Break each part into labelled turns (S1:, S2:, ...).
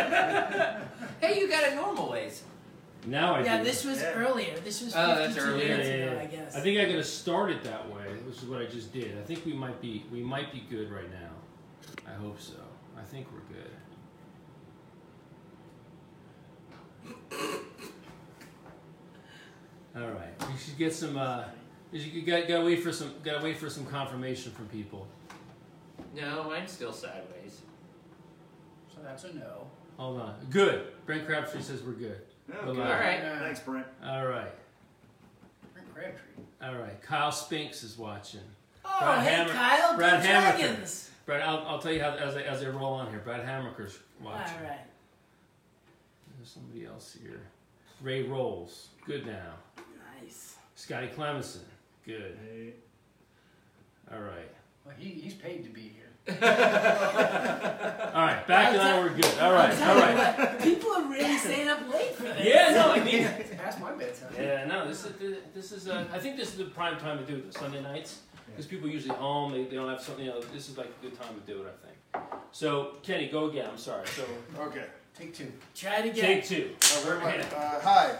S1: Hey, you got it normal ways.
S2: Now I
S3: Yeah,
S2: do.
S3: this was
S4: Yeah.
S3: earlier. This was
S1: Oh,
S3: 52
S1: that's earlier.
S2: Yeah,
S3: minutes
S2: yeah,
S3: ago,
S2: yeah.
S3: I guess.
S2: I think I gotta start it that way, which is what I just did. I think we might be we might be good right now. I hope so. I think we're good. All right, we should get some. Uh, you got gotta wait for some. Gotta wait for some confirmation from people.
S1: No, mine's still sideways.
S3: So that's a no.
S2: Hold on. Good. Brent Crabtree says we're good.
S4: Okay.
S1: All right.
S3: Uh,
S4: Thanks, Brent.
S2: All right.
S3: Brent Crabtree.
S2: All right. Kyle Spinks is watching.
S3: Oh,
S2: Brad
S3: hey
S2: Hammer-
S3: Kyle,
S2: Brad
S3: Go
S2: Hammerker.
S3: Dragons.
S2: Brad, I'll, I'll tell you how as they, as I roll on here. Brad Hammaker's watching.
S3: All right.
S2: There's somebody else here. Ray Rolls. Good now.
S3: Nice.
S2: Scotty Clemison. Good.
S4: Hey.
S2: All right.
S5: Well, he, he's paid to be here.
S2: All right. Back and I were good. All right.
S3: I'll
S2: All
S3: tell you
S2: right.
S3: what, people are really staying up late for this.
S2: Yeah. No. I mean.
S5: It's past my bedtime.
S2: Yeah. No. This is this is. Uh, I think this is the prime time to do it. Sunday nights. Because people are usually home. They, they don't have something. You know, this is like a good time to do it. I think. So Kenny, go again. I'm sorry. So
S6: Okay.
S5: Take two.
S3: Try it again.
S2: take two.
S6: Uh, very much. Uh, hi.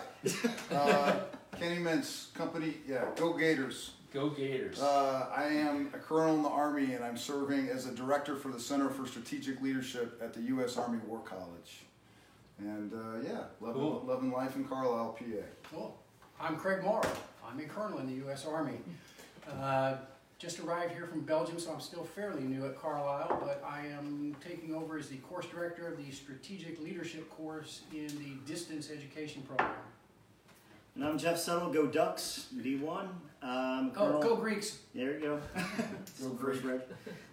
S6: Uh, Kenny Mintz Company. Yeah, go Gators.
S2: Go Gators.
S6: Uh, I am a colonel in the Army and I'm serving as a director for the Center for Strategic Leadership at the U.S. Army War College. And uh, yeah, loving,
S2: Cool.
S6: loving life in Carlisle, PA.
S5: Cool. I'm Craig Morrow. I'm a colonel in the U.S. Army. Uh, just arrived here from Belgium, so I'm still fairly new at Carlisle, but I am taking over as the course director of the Strategic Leadership course in the Distance Education Program.
S4: And I'm Jeff Settle, Go Ducks, D1. Um,
S5: Go,
S4: Colonel-
S5: go Greeks!
S4: There you go.
S6: Go
S4: First red.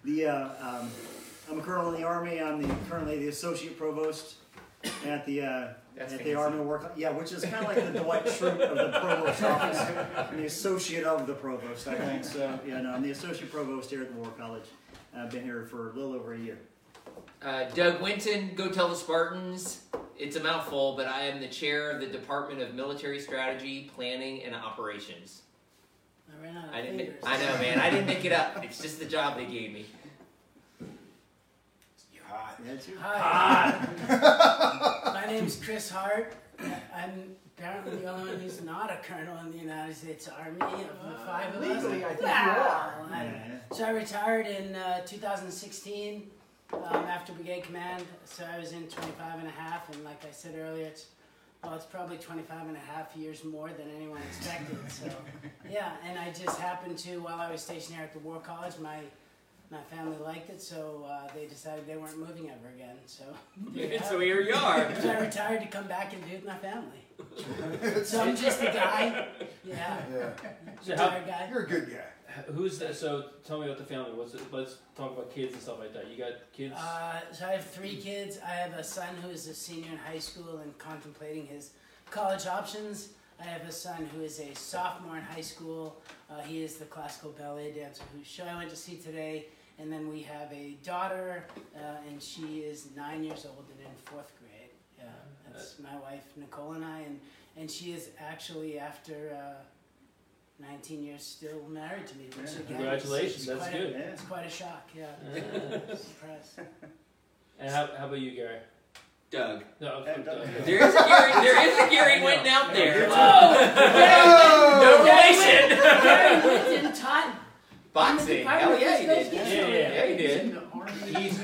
S4: The uh, um, I'm a colonel in the army. I'm the currently the associate provost at the uh,
S1: That's
S4: at
S1: fancy.
S4: the army work. Yeah, which is kind of like the Dwight Schrute of the provost office. I'm the associate of the provost, I think. So yeah, no, I'm the associate provost here at the War College. I've been here for a little over a year.
S1: Uh, Doug Winton, go tell the Spartans. It's a mouthful, but I am the chair of the Department of Military Strategy, Planning, and Operations.
S3: I ran out of
S1: I didn't.
S3: fingers.
S1: I know, man. I didn't make it up. It's just the job they gave me.
S6: You Hot.
S4: Yeah, too.
S3: Hi. My name's Chris Hart. I'm apparently the only one who's not a colonel in the United States Army of the five of us.
S5: legally, I think you
S3: Well,
S5: are.
S3: I-
S4: Yeah.
S3: So I retired in uh, 2016 um, after Brigade Command. So I was in 25 and a half, and like I said earlier, it's well, it's probably 25 and a half years more than anyone expected. So yeah, and I just happened to while I was stationed here at the War College, my my family liked it, so uh, they decided they weren't moving ever again. So there you
S1: so here you are.
S3: So I retired to come back and be with my family. So I'm just a guy. Yeah,
S6: Yeah.
S2: So how-
S3: retired guy.
S6: You're a good guy.
S2: Who's that? So tell me about the family. What's it? Let's talk about kids and stuff like that. You got kids?
S3: Uh, so I have three kids. I have a son who is a senior in high school and contemplating his college options. I have a son who is a sophomore in high school. Uh, he is the classical ballet dancer whose show I went to see today. And then we have a daughter, uh, and she is nine years old and in fourth grade. Yeah, that's my wife Nicole and I, and and she is actually after. Uh, 19 years still married to me, which
S4: Yeah.
S3: again,
S2: Congratulations,
S3: is, is
S2: that's
S3: quite
S2: good.
S3: A,
S4: Yeah.
S3: It's quite a shock, yeah.
S2: Uh,
S3: Surprise.
S2: and how, how about you, Gary?
S1: Doug.
S2: No,
S4: Hey, Doug.
S1: There is a Gary. There is a Gary Winton out there.
S6: Oh!
S1: No relation.
S3: Gary Winton taught
S1: Boxing. Hell yeah, he did.
S2: Yeah, yeah,
S1: Yeah, he did.
S5: in the
S2: He's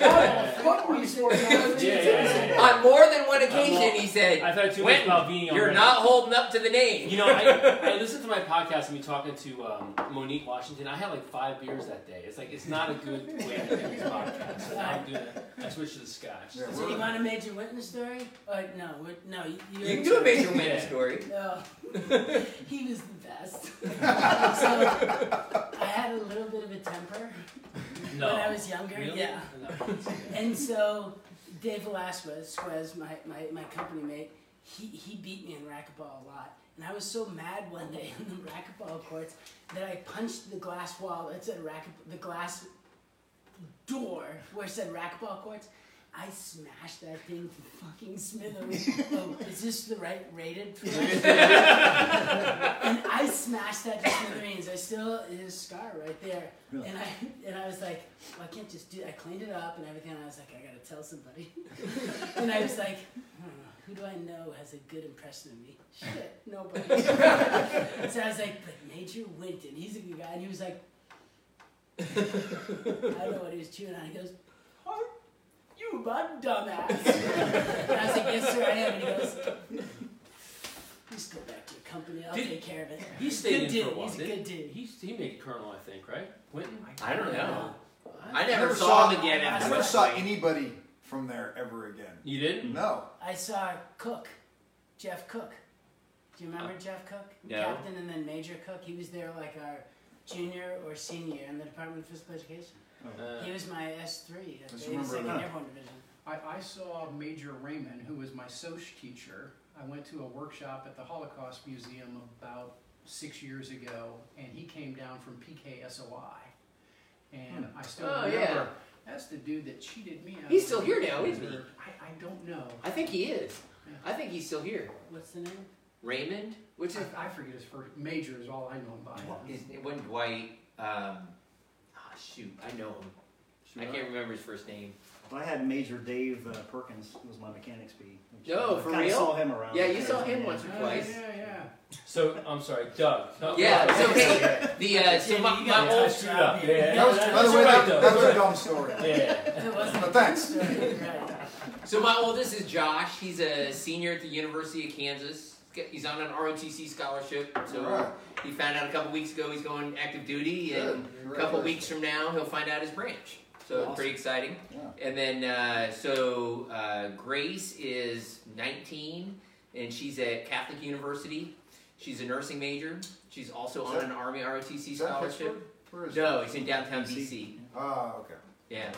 S5: Football sports.
S2: Yeah, yeah, yeah.
S1: On more than one occasion, he said,
S2: I've had too much
S1: Winton,
S2: about Vini
S1: "You're
S2: already.
S1: not holding up to the name."
S2: You know, I, I listened to my podcast and me talking to um, Monique Washington. I had like five beers that day. It's like it's not a good way to do this podcast. So now I'm doing it. I switched to the scotch.
S6: Yeah,
S3: So you want a Major Winton story? Uh, no, we're- no. You, you're
S1: You can do a
S3: charge.
S1: major winning story.
S3: No, he was the best. so I had a little bit of a temper
S2: No.
S3: when I was younger.
S2: Really?
S3: Yeah.
S2: No.
S3: And so Dave Velasquez, Squez, my, my, my company mate, he, he beat me in racquetball a lot. And I was so mad one day in the racquetball courts that I punched the glass wall. It said racket, the glass door where it said racquetball courts. I smashed that thing to fucking smithereens. oh, is this the right rated? And I smashed that to smithereens. I still his scar right there.
S7: Really?
S3: And I and I was like, well, I can't just do. I cleaned it up and everything. And I was like, I gotta tell somebody. and I was like, hmm, who do I know has a good impression of me? Shit, nobody. so I was like, but Major Winton, he's a good guy. And he was like, I don't know what he was chewing on. He goes, "Are you my dumbass?" and I was like, "Yes, sir, I am." And he goes, "Just go back to your company. I'll
S2: Did-
S3: take care of it."
S2: He stayed
S3: good
S2: in
S3: dude.
S2: for a while.
S3: He's a
S2: didn't
S3: good dude.
S2: He, he made colonel, I think, right? Winton?
S1: I don't know.
S2: I,
S1: I never,
S6: never
S1: saw
S6: saw-
S1: him again
S6: I
S1: after
S6: never
S1: that
S6: saw
S1: fight.
S6: anybody from there ever again.
S2: You didn't?
S6: No.
S3: I saw Cook, Jeff Cook. Do you remember Jeff Cook?
S1: No.
S3: Captain and then Major Cook. He was there like our junior or senior in the Department of Physical Education.
S2: Uh,
S3: He was my S three at
S6: Just
S3: the
S6: remember
S3: 82nd
S6: that.
S3: Airborne Division.
S5: I, I saw Major Raymond, who was my Soc teacher. I went to a workshop at the Holocaust Museum about six years ago, and he came down from PKSOI. And I still
S1: Oh,
S5: remember,
S1: yeah.
S5: that's the dude that cheated me out.
S1: He's
S5: of
S1: still here now, isn't he?
S5: I, I don't know.
S1: I think he is.
S5: Yeah.
S1: I think he's still here.
S3: What's the name?
S1: Raymond, which is
S5: I, I forget his first. Major is all I know him by.
S1: His, it wasn't Dwight. Um, shoot, I know him. I can't remember his first name.
S7: Well, I had Major Dave uh, Perkins was my mechanics bee. which
S1: No,
S7: I
S1: for
S7: kinda
S1: real?
S7: saw him around.
S1: Yeah, you saw him once or twice.
S5: yeah, yeah.
S2: so, I'm sorry, Doug. No,
S1: Yeah,
S2: no,
S1: so
S2: okay.
S1: the uh, so
S3: Jenny,
S1: my,
S3: you
S1: my
S3: gotta
S1: old
S3: touch
S2: up. Yeah, yeah.
S6: That was,
S2: That's
S6: by the way,
S2: right,
S6: that,
S2: though.
S6: that was a dumb story.
S2: Yeah.
S3: It wasn't
S6: But thanks.
S1: so my oldest is Josh. He's a senior at the University of Kansas. He's on an ROTC scholarship. So
S6: Alright.
S1: he found out a couple weeks ago he's going active duty, and a couple weeks from now he'll find out his branch. So it's pretty exciting.
S6: Yeah.
S1: And then, uh, so uh, Grace is 19, and she's at Catholic University. She's a nursing major. She's also
S6: Is
S1: on
S6: that-
S1: an Army ROTC
S6: Is
S1: scholarship.
S6: Pittsburgh? Where is
S1: No,
S6: it?
S1: it's in downtown
S7: DC.
S1: DC.
S6: Ah, okay.
S1: Yeah.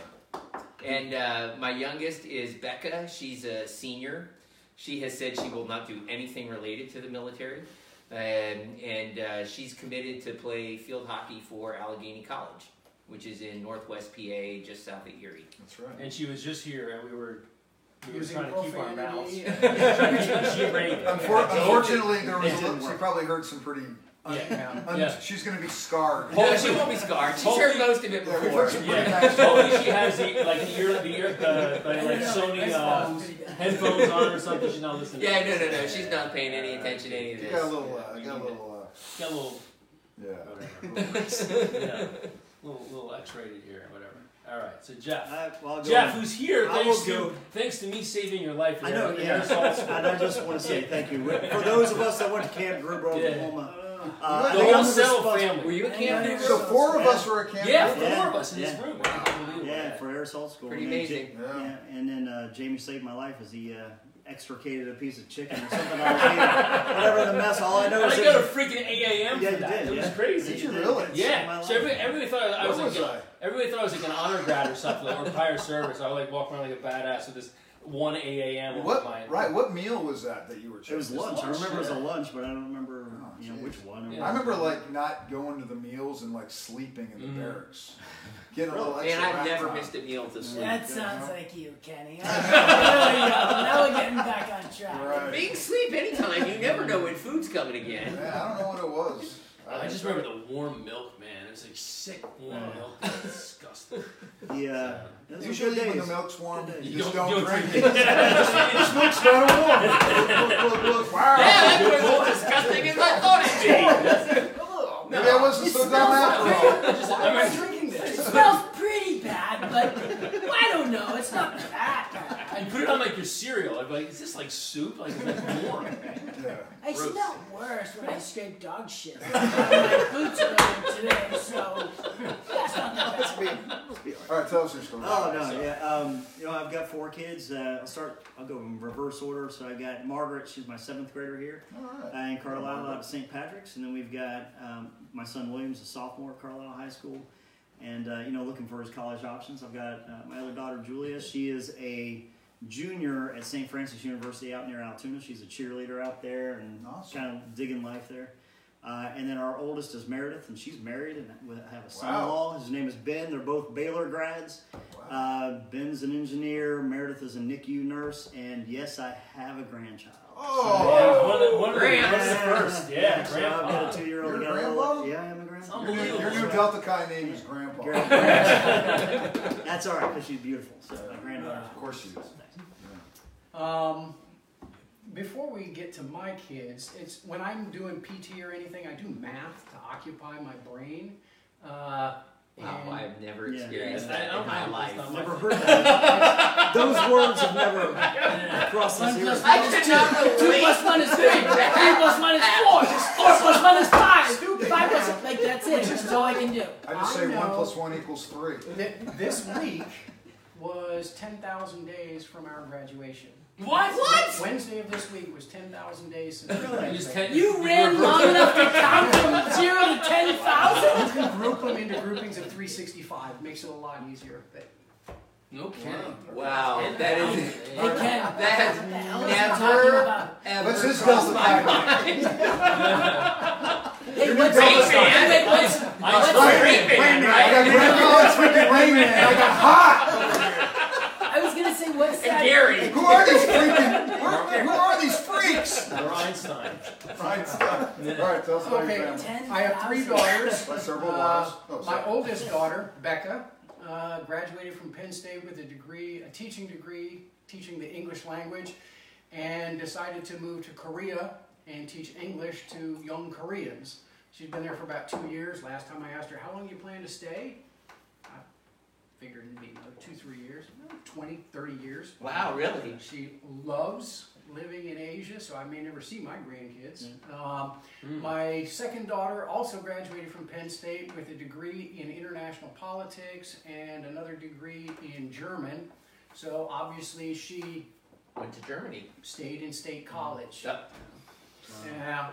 S1: And uh, my youngest is Becca. She's a senior. She has said she will not do anything related to the military. Um, and uh, she's committed to play field hockey for Allegheny College, which is in northwest PA, just south of Erie.
S6: That's right.
S2: And she was just here, and we were, we were
S5: Using
S2: trying to keep our mouths.
S5: profanity.
S2: she, she rained.
S6: Unfor- unfortunately, there was a little, she probably heard some pretty.
S2: Yeah.
S6: Un-
S2: Yeah.
S6: She's going to be scarred.
S1: No, she won't be scarred. She's heard most of it
S6: Yeah,
S1: before.
S6: heard some
S2: Yeah. Hopefully she has the like the ear the ear uh, like, like Sony uh, headphones on or something. She's not listening.
S1: Yeah, no, no, no. She's not paying any attention to any of this.
S6: got a little, uh, got a little,
S2: Got a little
S6: uh, yeah.
S2: whatever. yeah. Little little X-rated here, whatever. All right, so Jeff.
S7: I, well,
S2: Jeff,
S7: on.
S2: who's here
S7: I
S2: thanks to
S7: go-
S2: thanks to me saving your life.
S7: I know, yeah. And I just want to say thank you. For those of us that went to Camp Gruber,
S2: Yeah.
S7: Oklahoma, uh,
S2: the whole
S7: I'm the
S2: Settle
S7: responsible-
S2: family.
S1: Were you a camp
S3: Yeah.
S6: So four of us were at camp.
S2: Yeah, four
S7: Yeah.
S2: of us in this
S7: Yeah.
S2: room. Unbelievable.
S7: Yeah, for aerosol school.
S1: Pretty
S7: And then
S1: amazing.
S7: Ja-
S6: Yeah.
S7: yeah, and then uh, Jamie saved my life as he uh, extricated a piece of chicken or something. I was eating. Whatever the mess. All I know
S2: And
S7: is
S2: I
S7: it
S2: got a freaking 8 a.m.
S7: Yeah,
S2: for
S7: you
S2: that.
S7: did,
S2: it was crazy.
S6: Did you really?
S2: Yeah. So everybody, everybody thought I was
S6: Where
S2: like,
S6: was I?
S2: everybody thought I was like an honor grad or something, or prior service. I would like walk around like a badass with this one 8 a.m.
S6: What?
S2: my
S6: Right. What meal was that that you were?
S7: It was
S6: checking?
S7: lunch. I
S2: lunch,
S7: remember it was a lunch, but I don't remember you know
S6: jeez.
S7: which one.
S2: Yeah.
S6: I remember like not going to the meals and like sleeping in the
S2: Mhm.
S6: barracks, getting a little
S1: Man,
S6: extra.
S1: I've never
S6: time.
S1: missed a meal to sleep.
S3: That sounds like you, Kenny. There we go. Now we're getting back on track.
S6: Right.
S1: Being sleep anytime, you never know when food's coming again.
S6: Yeah, I don't know what it was.
S2: I just remember the warm milk, man. It was like sick warm
S7: Yeah.
S2: milk. It disgusting.
S7: Yeah, those were
S6: Usually
S7: good
S6: when the milk's warm,
S7: Good
S6: you just don't,
S2: don't-
S6: drink
S2: you
S6: it.
S2: don't
S6: this milk's kind of warm. Look, look, look, wow.
S1: Yeah, that was as disgusting as I thought it'd be.
S6: Maybe I wasn't so dumb after all.
S2: Just- I
S5: Why am I
S2: remember-
S5: drinking
S3: It
S5: this?
S3: smells pretty bad, but I don't know. It's not bad.
S2: And put it on like your cereal. I'd be like, is this like soup? Like, is that warm?
S6: Yeah.
S3: I
S2: Gross.
S3: smell worse when I scrape dog shit my boots earlier today, so that's not that bad.
S7: be- must be all right.
S6: All right, tell us your story.
S7: Oh no, yeah. Um, you know, I've got four kids. Uh, I'll start. I'll go in reverse order. So I got Margaret. She's my seventh grader here
S6: All
S7: uh,
S6: right.
S7: in Carlisle out of St. Patrick's, and then we've got um, my son Williams, a sophomore at Carlisle High School, and uh, you know, looking for his college options. I've got uh, my other daughter Julia. She is a junior at St. Francis University out near Altoona. She's a cheerleader out there and
S6: Awesome.
S7: kind of digging life there. Uh, and then our oldest is Meredith, and she's married and we have a son-in-law. His name is Ben. They're both Baylor grads.
S6: Wow.
S4: Uh, Ben's an engineer. Meredith is a NICU nurse, and yes, I have a grandchild.
S2: Yeah,
S6: Oh,
S2: one of the, one of the, one of the first. Yeah,
S4: so I've got a two-year-old.
S6: You're a
S4: I got a
S6: grandpa?
S4: Yeah, I am a grandpa.
S6: your, new- your new Delta Chi name is Grandpa.
S4: Grandpa. That's all right because she's beautiful. So my granddaughter.
S6: Of course she is.
S5: Um, before we get to my kids, it's when I'm doing PT or anything, I do math to occupy my brain. Uh,
S1: Wow,
S5: and
S1: I've never
S4: Yeah.
S1: experienced
S2: Yeah,
S1: that
S2: don't
S1: in my
S2: know.
S1: life.
S2: It's not
S4: Never heard that. Those words have never crossed
S3: One
S4: his
S3: plus
S4: ears.
S3: one
S1: I
S3: is
S1: could
S3: two.
S1: not
S3: Two plus one is three. Three plus one is four. Four plus one is five. Five plus like that's it. That's all I can do.
S6: I just
S5: I
S6: say one plus one equals three.
S5: th- this week was 10,000 days from our graduation.
S3: What? What?
S5: Wednesday of this week was 10,000 days since our
S2: You just
S5: graduation.
S2: can't-
S3: You ran long enough to count from zero to ten thousand?
S5: You can group them into groupings of 365. Makes it a lot easier. But
S2: No kidding.
S1: Wow, that is
S3: Hey Ken,
S1: that
S3: what the
S1: has
S3: hell is he
S1: never
S3: talking about?
S1: ever
S6: What's his
S1: crossed
S6: Delta
S1: my
S6: Chi name?
S1: mind.
S3: Hey,
S6: Your
S3: what's
S6: new
S3: wait,
S6: Delta Chi.
S3: wait, what's,
S2: I
S3: what's,
S2: swear.
S1: Rain Man,
S6: I
S1: right?
S6: got Grandpa and freaking Rain Man. I got hot.
S3: I was gonna say, what's
S1: And
S3: that?
S1: Gary.
S6: Who are these freaking? Who, who are these freaks?
S2: Or Einstein.
S6: Right, stop. All right, tell us about your
S5: Okay.
S6: family.
S5: I have three daughters.
S6: By several
S5: Uh,
S6: wives. Oh,
S5: My oldest daughter, Becca, uh, graduated from Penn State with a degree, a teaching degree, teaching the English language, and decided to move to Korea and teach English to young Koreans. She's been there for about two years. Last time I asked her, how long you plan to stay? Figured it'd be another two, three years, 20, 30 years.
S1: Wow, really?
S5: She loves living in Asia, so I may never see my grandkids. Um,
S2: Mm.
S5: my second daughter also graduated from Penn State with a degree in international politics and another degree in German. So obviously she
S1: Went to Germany.
S5: stayed in state college.
S1: Yep.
S5: Now,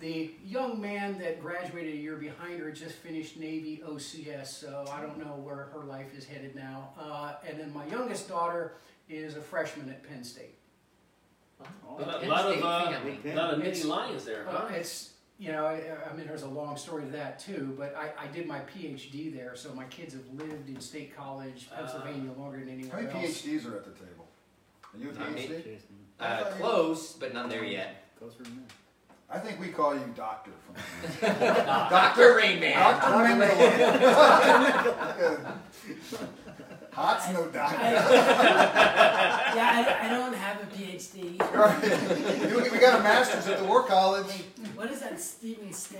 S5: the young man that graduated a year behind her just finished Navy OCS, so I don't know where her life is headed now. Uh, and then my youngest daughter is a freshman at Penn State.
S2: A lot,
S1: Penn
S2: lot of uh, lot of
S5: Nittany
S2: Lions there,
S5: Uh,
S2: huh?
S5: it's you know, I, I mean, there's a long story to that too. But I, I did my PhD there, so my kids have lived in State College, Pennsylvania, longer than
S6: How
S5: anywhere
S6: many
S5: else.
S6: PhDs are at the table? Are you a PhD?
S1: Uh, close, but not there yet.
S4: closer than that.
S6: I think we call you doctor from
S1: Dr. Rain Man.
S6: Doctor Mendel. Hot's no doctor.
S3: Yeah, I, I don't have a PhD.
S6: Right. We got a master's at the War College.
S3: What is that, Stephen State?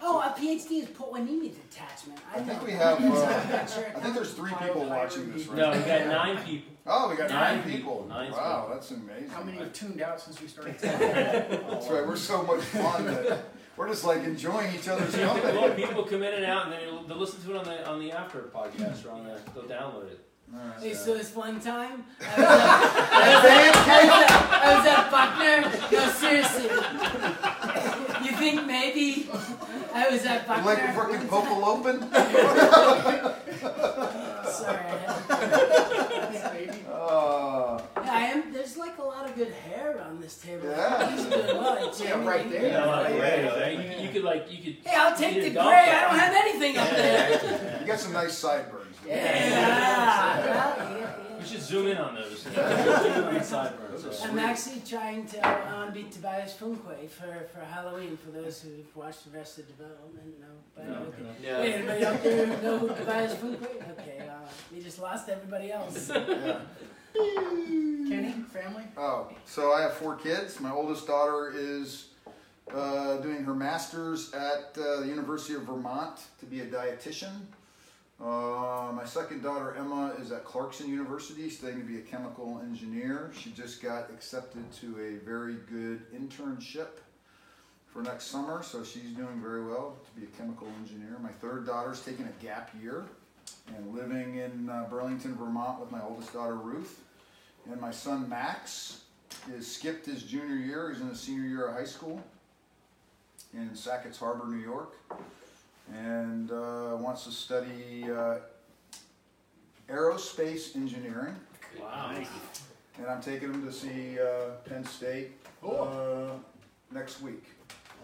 S3: oh, a PhD is Powanimi detachment. I,
S6: I think
S3: know.
S6: we have,
S3: I'm
S6: uh. I think there's three people watching this right
S2: No, we
S6: now.
S2: got nine people.
S6: Oh, we got nine,
S2: Nine
S6: people.
S2: people. Nine
S6: wow, that's amazing.
S5: How many have tuned out since we started?
S6: That's right. We're so much fun that we're just like enjoying each other's
S2: Well, people come in and out, and then they'll, they'll listen to it on the on the after podcast or on the they'll download it.
S6: All right.
S3: Hey, so it's one time. I was at, I was at, at Buckner. No, seriously. You think maybe I was at
S6: You
S3: Buckner?
S6: like freaking Popal Open?
S3: Sorry. I
S5: Maybe.
S6: Uh,
S3: Yeah, I am. There's like a lot of good hair on this table.
S6: Yeah.
S3: He's doing well. Like
S5: Yeah,
S3: Jamie.
S5: right there.
S2: Yeah, a lot of
S6: Yeah,
S2: right? You, could- you could like you could.
S3: Hey, I'll take the
S2: golf
S3: gray. I don't have anything up there.
S6: you got some nice sideburns.
S3: Yeah. Well, yeah,
S2: You should zoom in on those. zoom in on the sideburns.
S6: Those are
S3: I'm actually trying to um, beat Tobias Funke for, for Halloween. For those who've watched the rest of the development, know. But
S2: No,
S3: okay.
S1: No.
S3: Wait, anybody out there know who Tobias Funke? Okay, uh, we just lost everybody else.
S6: Yeah.
S5: Kenny, family.
S6: Oh, so I have four kids. My oldest daughter is uh, doing her master's at uh, the University of Vermont to be a dietitian. Uh, my second daughter Emma is at Clarkson University studying to be a chemical engineer. She just got accepted to a very good internship for next summer, so she's doing very well to be a chemical engineer. My third daughter's taking a gap year and living in uh, Burlington, Vermont with my oldest daughter Ruth. And my son Max is skipped his junior year. He's in the senior year of high school in Sackets Harbor, New York, and uh, wants to study uh, aerospace engineering.
S2: Wow.
S6: And I'm taking him to see uh, Penn State uh, next week.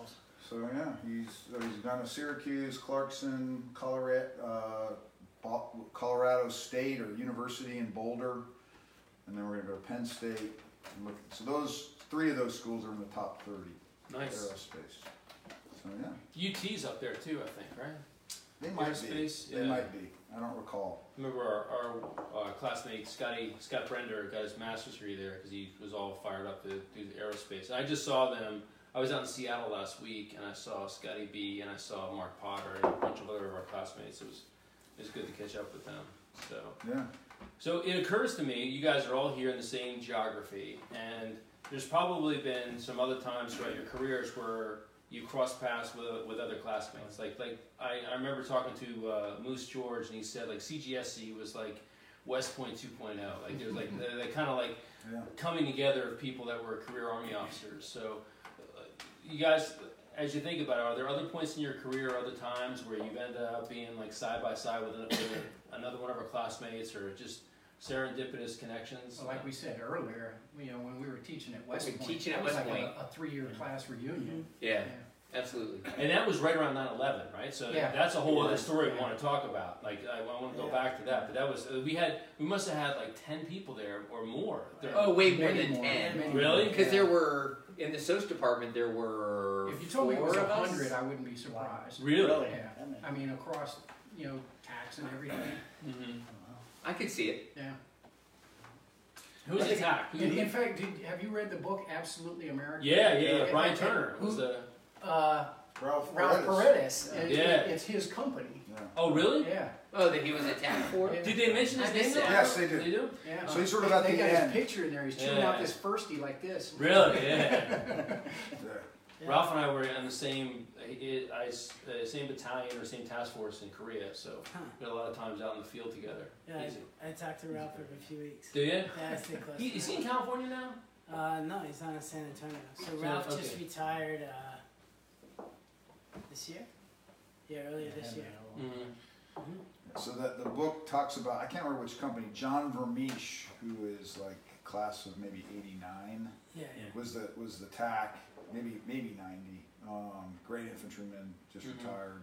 S6: Awesome. So yeah, he's uh, he's gone to Syracuse, Clarkson, Colorado, uh, Colorado State or University in Boulder, and then we're gonna go to Penn State. And look, so those three of those schools are in the top 30
S2: Nice.
S6: aerospace. So yeah,
S2: UT's up there too, I think, right?
S6: they might
S2: Aerospace,
S6: be. They
S2: yeah.
S6: might be. I don't recall.
S2: Remember our, our uh, classmate Scotty Scott Brender got his master's degree there because he was all fired up to do the aerospace. I just saw them. I was out in Seattle last week and I saw Scotty B and I saw Mark Potter and a bunch of other of our classmates. It was it was good to catch up with them. So
S6: Yeah.
S2: So it occurs to me you guys are all here in the same geography and there's probably been some other times throughout your careers where you cross paths with, with other classmates. Like like I, I remember talking to uh, Moose George and he said like CGSC was like West Point 2.0. Like there's like they, they kind of like
S6: Yeah.
S2: coming together of people that were career Army officers. So uh, you guys. As you think about it, are there other points in your career, other times where you've ended up being like side by side with, with another one of our classmates, or just serendipitous connections?
S5: So like we said earlier, you know, when we were teaching at West
S1: When
S5: Point,
S1: teaching at
S5: that was
S1: West
S5: like
S1: Point.
S5: a, a three-year class reunion.
S1: Yeah, absolutely.
S2: And that was right around 9/11, right? So
S5: Yeah.
S2: that's a whole other
S1: was,
S2: story we want to talk about. Like I, want to go
S3: Yeah.
S2: back to that, but that was uh, we had we must have had like 10 people there or more. There-
S1: Oh, way more
S5: Many
S1: than
S5: more,
S1: ten.
S5: many
S2: Really?
S1: Because
S5: Yeah.
S1: there were in the SOS department there were
S5: If you told me it
S1: four
S5: was
S1: of
S5: a
S1: us.
S5: hundred, I wouldn't be surprised.
S2: Really?
S5: Yeah. I mean, across, you know, tax and everything,
S2: Mhm.
S1: I could see it.
S5: yeah.
S2: Who's attacked?
S5: In, in fact, did, have you read the book Absolutely American?
S2: Yeah, yeah, yeah.
S5: Yeah.
S2: Brian Turner was the.
S5: Uh,
S6: Ralph,
S5: Ralph
S6: Paredes.
S5: Paredes. It-
S2: Yeah.
S5: it's his company.
S6: Yeah.
S2: Oh, really?
S5: Yeah,
S1: Oh, that he was attacked for.
S5: Yeah.
S2: Did they mention his
S1: I
S2: name?
S1: missed
S2: though?
S6: Yes, they did.
S2: They do.
S5: yeah.
S6: So he's sort of
S5: They-
S6: at
S5: they
S6: the
S5: got
S6: end.
S5: his picture in there. He's chewing
S2: Yeah.
S5: out this firstie like this.
S2: Really? Yeah.
S6: Yeah.
S3: Yeah.
S2: Ralph and I were in the same I, I, uh, same battalion or same task force in Korea, so
S3: Huh.
S2: we had a lot of times out in the field together.
S3: Yeah,
S2: Easy.
S3: I, I talked to Ralph every few weeks.
S2: Do you?
S3: Yeah, I stay close.
S2: He,
S3: to
S2: is he
S3: him.
S2: in California now?
S3: Uh, no, he's not in San Antonio. So
S2: San-
S3: Ralph just
S2: okay.
S3: retired uh, this year. Yeah, earlier this year.
S2: Mm-hmm.
S6: So that the book talks about I can't remember which company. John Vermeesh, who is like class of maybe '89,
S3: Yeah, yeah.
S6: was the was the TAC, maybe maybe '90. Um, great infantryman, just
S2: Mhm.
S6: retired,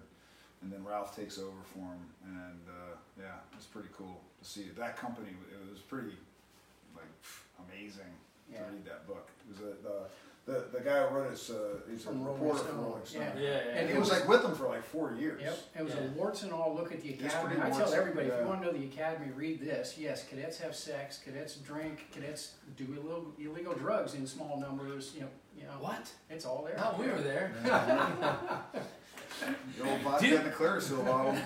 S6: and then Ralph takes over for him, and uh, yeah, it's pretty cool to see that company. It was pretty like amazing
S5: Yeah.
S6: to read that book. It was a, the the the guy who wrote it. is, Uh, he's a
S5: From Rolling
S6: reporter
S5: Stone.
S6: for Rolling Stone.
S5: Yeah.
S2: Yeah, yeah.
S5: And
S6: And he was like with them for like four years.
S5: Yep, it was
S2: Yeah.
S5: a warts and all look at the
S6: It's
S5: academy.
S6: pretty
S5: I tell
S6: warts,
S5: everybody, if
S6: yeah.
S5: you want to know the academy, read this. Yes, cadets have sex, cadets drink, cadets do illegal, illegal drugs in small numbers. You know, you know,
S2: What?
S5: it's all there.
S2: No, we were there.
S6: The old vodka
S2: Did-
S6: and the Clearasil bottle.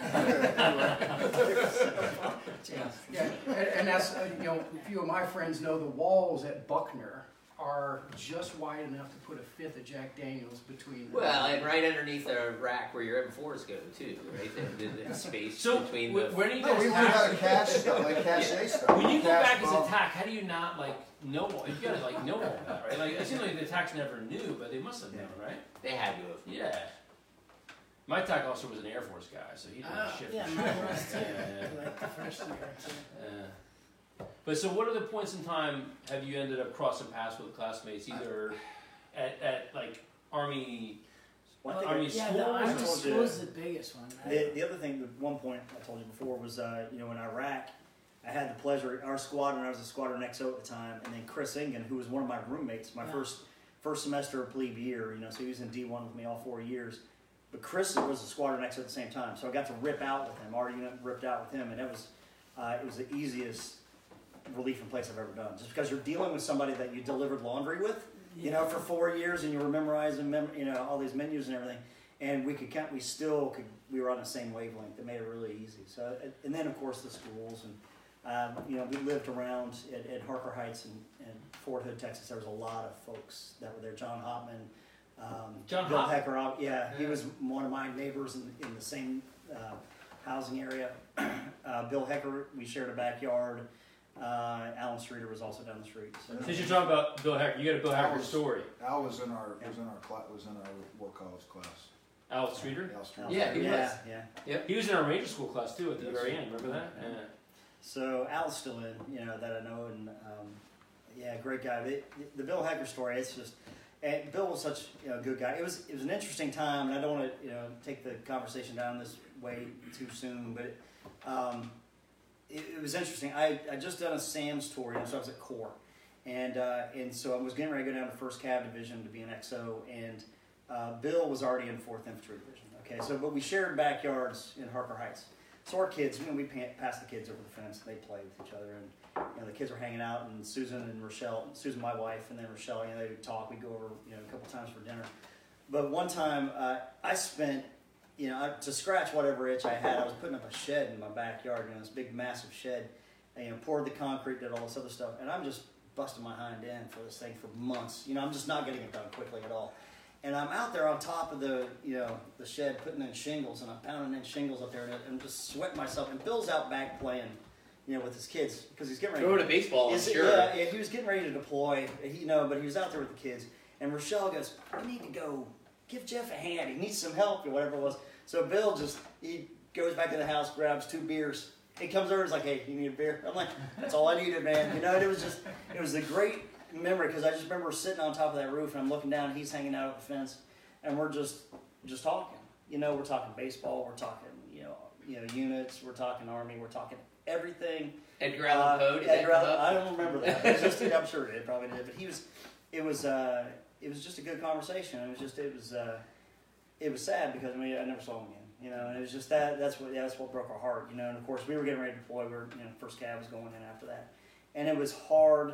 S5: Yeah, and, and that's uh, you know, a few of my friends know the walls at Buckner are just wide enough to put a fifth of Jack Daniels between them.
S1: Well, and right underneath the rack where your M4s go too, right? The, the, the space
S2: So,
S1: between
S2: wh-
S1: the.
S2: when you
S6: No,
S2: guys
S6: we learned how to cash stuff, like cache stuff.
S2: when you go
S6: Cache
S2: back as
S6: bomb.
S2: attack, how do you not like know? all- You gotta like know all that, right? Like it seems like the attacks never knew, but they must have known, right?
S1: They had to have.
S2: Yeah. My attack officer was an Air Force guy, so he didn't ah. know
S3: Oh,
S2: shit.
S3: yeah,
S2: for
S3: mine was too.
S2: Yeah, yeah.
S3: Like the first year or two.
S2: Yeah. But so, what other points in time have you ended up crossing paths with classmates, either at, at like Army?
S7: Well, I think
S2: Army
S3: Yeah,
S2: schools?
S3: the Army school
S7: you-
S3: is the biggest one,
S7: The,
S3: right?
S7: the other thing, the one point I told you before was, uh, you know, in Iraq, I had the pleasure, our squadron, I was a squadron XO at the time, and then Chris Ingen, who was one of my roommates, my
S3: Yeah.
S7: first first semester of plebe year, you know, so he was in D1 with me all four years. But Chris was a squadron XO at the same time, so I got to rip out with him. Our unit ripped out with him, and it was, uh, it was the easiest relief in place I've ever done. Just because you're dealing with somebody that you delivered laundry with, you know, for four years, and you were memorizing, mem- you know, all these menus and everything. And we could count, we still could, we were on the same wavelength. That made it really easy. So, and then of course the schools and, um, you know, we lived around at, at Harker Heights and, and Fort Hood, Texas. There was a lot of folks that were there. John Hopman, um,
S2: John
S7: Bill
S2: Hop-
S7: Hecker. uh, Yeah, he was one of my neighbors in, in the same uh, housing area. uh, Bill Hecker, we shared a backyard. Uh, Alan Streeter was also down the street. So.
S2: Since you're talking about Bill Hecker, you got a Bill Hecker story.
S6: Al was in our was in our class was in our war college class.
S2: Al Streeter.
S6: Al Street.
S7: Alan
S1: Yeah, he
S7: Streeter.
S1: was.
S7: Yeah, yeah.
S2: He was in our Ranger School class too at the
S6: Yes.
S2: very end. Remember that?
S7: Yeah.
S2: Yeah.
S7: So Al's still in, you know, that I know, and um, yeah, great guy. The, the Bill Hecker story, it's just, and Bill was such you know, a good guy. It was it was an interesting time, and I don't want to you know take the conversation down this way too soon, but it, um, it, it was interesting. I I just done a SAMS tour, you know, so I was at Corps, and uh, and so I was getting ready to go down to First Cav Division to be an XO, and uh, Bill was already in Fourth Infantry Division. Okay, so but we shared backyards in Harker Heights. So our kids, you know, we pa- passed the kids over the fence. They played with each other, and you know, the kids were hanging out. And Susan and Rochelle, Susan, my wife, and then Rochelle, you know, they would talk. We'd go over, you know, a couple times for dinner. But one time, uh, I spent, you know, I- to scratch whatever itch I had, I was putting up a shed in my backyard, you know, this big, massive shed. And, you know, poured the concrete, did all this other stuff, and I'm just busting my hind end for this thing for months. You know, I'm just not getting it done quickly at all. And I'm out there on top of the, you know, the shed putting in shingles, and I'm pounding in shingles up there, and I'm just sweating myself. And Bill's out back playing, you know, with his kids because he's getting ready.
S1: Throwing to baseball, I'm sure.
S7: Yeah, yeah, he was getting ready to deploy. He know, but he was out there with the kids. And Rochelle goes, "We need to go give Jeff a hand. He needs some help or whatever it was." So Bill just he goes back to the house, grabs two beers. He comes over, he's like, "Hey, you need a beer?" I'm like, "That's all I needed, man." You know, and it was just it was a great memory because I just remember sitting on top of that roof and I'm looking down. And he's hanging out at the fence, and we're just just talking. You know, we're talking baseball, we're talking you know you know units, we're talking army, we're talking everything.
S1: Edgar Allan Poe,
S7: Uh, Edgar Allan-? I don't remember that. Just, I'm sure it probably did. But he was, it was, uh, it was just a good conversation. It was just, it was, uh, it was sad because I mean I never saw him again. You know, and it was just that. That's what, yeah, that's what broke our heart. You know, and of course we were getting ready to deploy. We were, you know, first Cav was going in after that, and it was hard.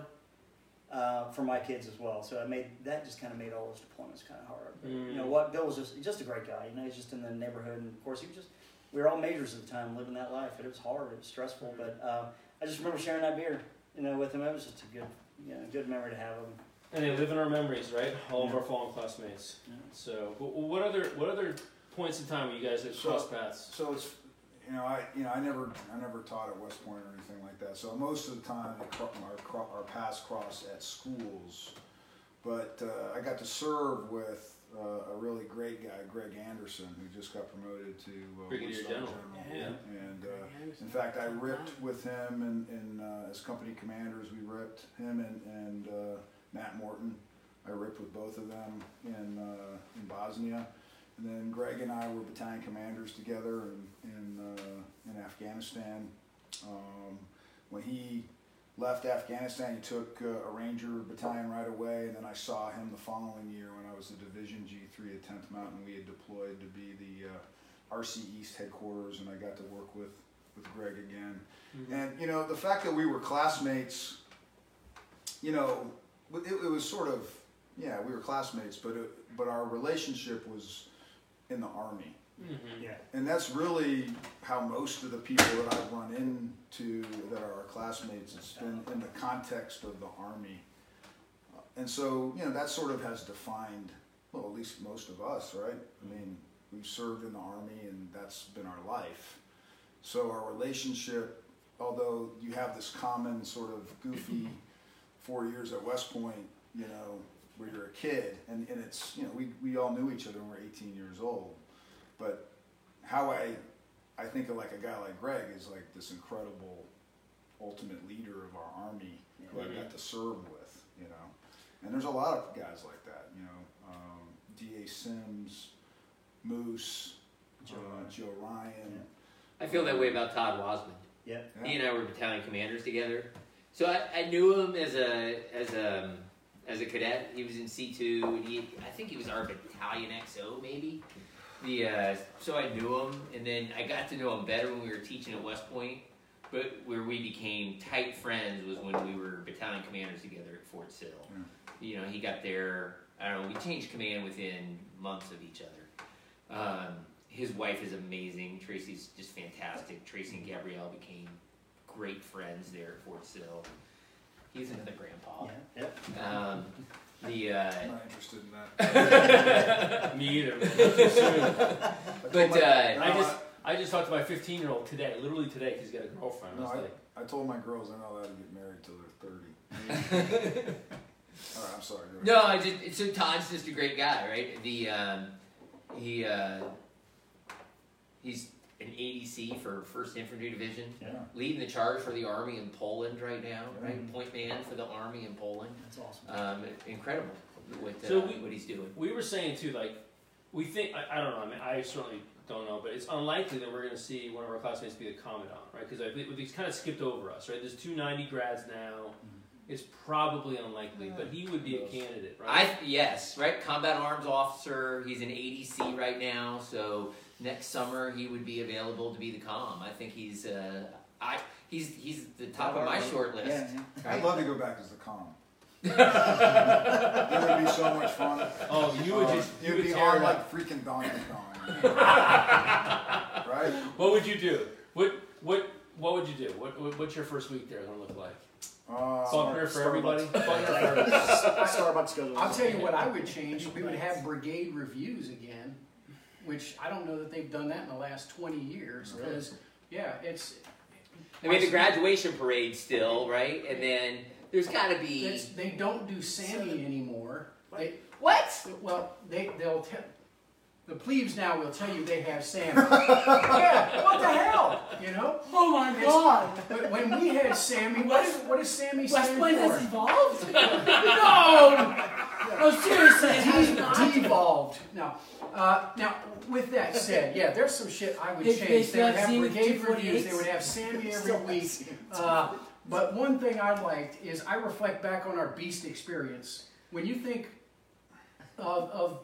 S7: Uh, for my kids as well, so I made that just kind of made all those deployments kind of hard. But, You know
S2: Mm.
S7: what? Bill was just just a great guy. You know, he's just in the neighborhood, and of course he was just. We were all majors at the time, living that life. It was hard. It was stressful, but uh, I just remember sharing that beer, you know, with him. It was just a good, you know, good memory to have him.
S2: And they live in our memories, right? All of our fallen classmates.
S7: Yeah.
S2: So, wh- wh- what other what other points in time were you guys at
S6: So-
S2: cross paths?
S6: So it's, you know, I, you know, I never, I never taught at West Point or anything like that. So most of the time, they cro- our, cro- our paths cross at schools. But uh, I got to serve with uh, a really great guy, Greg Anderson, who just got promoted to uh,
S2: Brigadier
S6: one-star
S2: General.
S7: Yeah.
S6: And uh, in fact, I ripped with him and, and uh, as company commanders, we ripped him and, and uh, Matt Morton. I ripped with both of them in, uh, in Bosnia. And then Greg and I were battalion commanders together in, in, uh, in Afghanistan. Um, when he left Afghanistan, he took uh, a Ranger battalion right away. And then I saw him the following year when I was the Division G3 at 10th Mountain. We had deployed to be the uh, RC East headquarters, and I got to work with, with Greg again. And you know, the fact that we were classmates, you know, it, it was sort of yeah, we were classmates, but it, but our relationship was in the army,
S2: Mm-hmm.
S7: Yeah.
S6: and that's really how most of the people that I've run into that are our classmates has been in the context of the army, Uh, and so you know that sort of has defined well at least most of us, right? I mean, we've served in the army, and that's been our life. So our relationship, although you have this common sort of goofy four years at West Point, you know, where you're a kid, and, and it's, you know, we, we all knew each other when we were 18 years old. But how I, I think of like a guy like Greg is like this incredible ultimate leader of our army who I got to serve with, you know. And there's a lot of guys like that, you know. Um, D.A. Sims, Moose,
S7: Joe
S6: uh,
S7: Ryan.
S6: Joe Ryan.
S1: I feel that way about Todd Wasmund.
S7: Yeah.
S1: He and I were battalion commanders together. So I, I knew him as a as a as a cadet. He was in C two, and he I think he was our battalion XO maybe. The uh, so I knew him, and then I got to know him better when we were teaching at West Point. But where we became tight friends was when we were battalion commanders together at Fort Sill. You know, he got there. I don't know. We changed command within months of each other. Um, his wife is amazing. Tracy's just fantastic. Tracy and Gabrielle became great friends there at Fort Sill. He's another grandpa.
S7: Yeah. Yeah.
S1: Um, the uh,
S6: I'm not interested in that.
S2: Me either. Man. Too soon.
S1: But
S6: told my-
S1: uh,
S2: I just I just talked to my 15 year old today, literally today, 'cause he's got a girlfriend. I
S6: No,
S2: was
S6: I,
S2: like,
S6: I told my girls they're not allowed to get married till they're 30. All right, I'm sorry. go ahead.
S1: no, I just so Todd's just a great guy, right? The um, he uh, he's an ADC for First Infantry Division,
S7: Yeah.
S1: leading the charge for the Army in Poland right now, right? Point man for the Army in Poland.
S7: That's awesome.
S1: Um, incredible what uh,
S2: So we-
S1: what he's doing.
S2: we were saying too, like, we think, I, I don't know, I mean, I certainly don't know, but it's unlikely that we're going to see one of our classmates be a commandant, right? Because he's kind of skipped over us, right? There's two ninety grads now. It's probably unlikely, but he would be a candidate, right?
S1: I yes, right. Combat arms officer. He's an ADC right now, so next summer he would be available to be the com. I think he's uh, I he's he's the top of my short list.
S4: Yeah, yeah.
S6: I'd love to go back as the com. it would be so much fun.
S2: oh, you would
S6: Uh,
S2: just
S6: it
S2: you
S6: would
S2: would
S6: be
S2: tear
S6: on
S2: up.
S6: like freaking Donkey Kong, right?
S2: What would you do? What what what would you do? What, what what's your first week there going to look like?
S6: Uh,
S2: Buckner for everybody.
S7: Starbucks.
S2: Buckner for
S7: Starbucks goes.
S5: I'll tell you what I would change. We would have brigade reviews again, which I don't know that they've done that in the last 20 years. Because, yeah, it's.
S1: I mean the graduation parade still, right? And then there's got to be
S5: It's, they don't do SAMI anymore. They,
S1: what?
S5: well, they, they'll tell. The plebes now will tell you they have SAMI. yeah, what the hell? You know?
S3: Oh my
S5: It's-
S3: god!
S5: But when we had SAMI, what, is, what does SAMI
S3: West
S5: stand
S3: Point has evolved? no! Oh, seriously, it has not.
S5: Devolved. Now, uh, now, with that said, yeah, there's some shit I would
S3: They-
S5: change.
S3: they
S5: They, would
S3: have
S5: have
S3: Zenith
S5: brigade
S3: 248s?
S5: reviews. They would have SAMI every
S7: Still
S5: week.
S7: has
S5: Uh, but one thing I liked is I reflect back on our beast experience. When you think of, of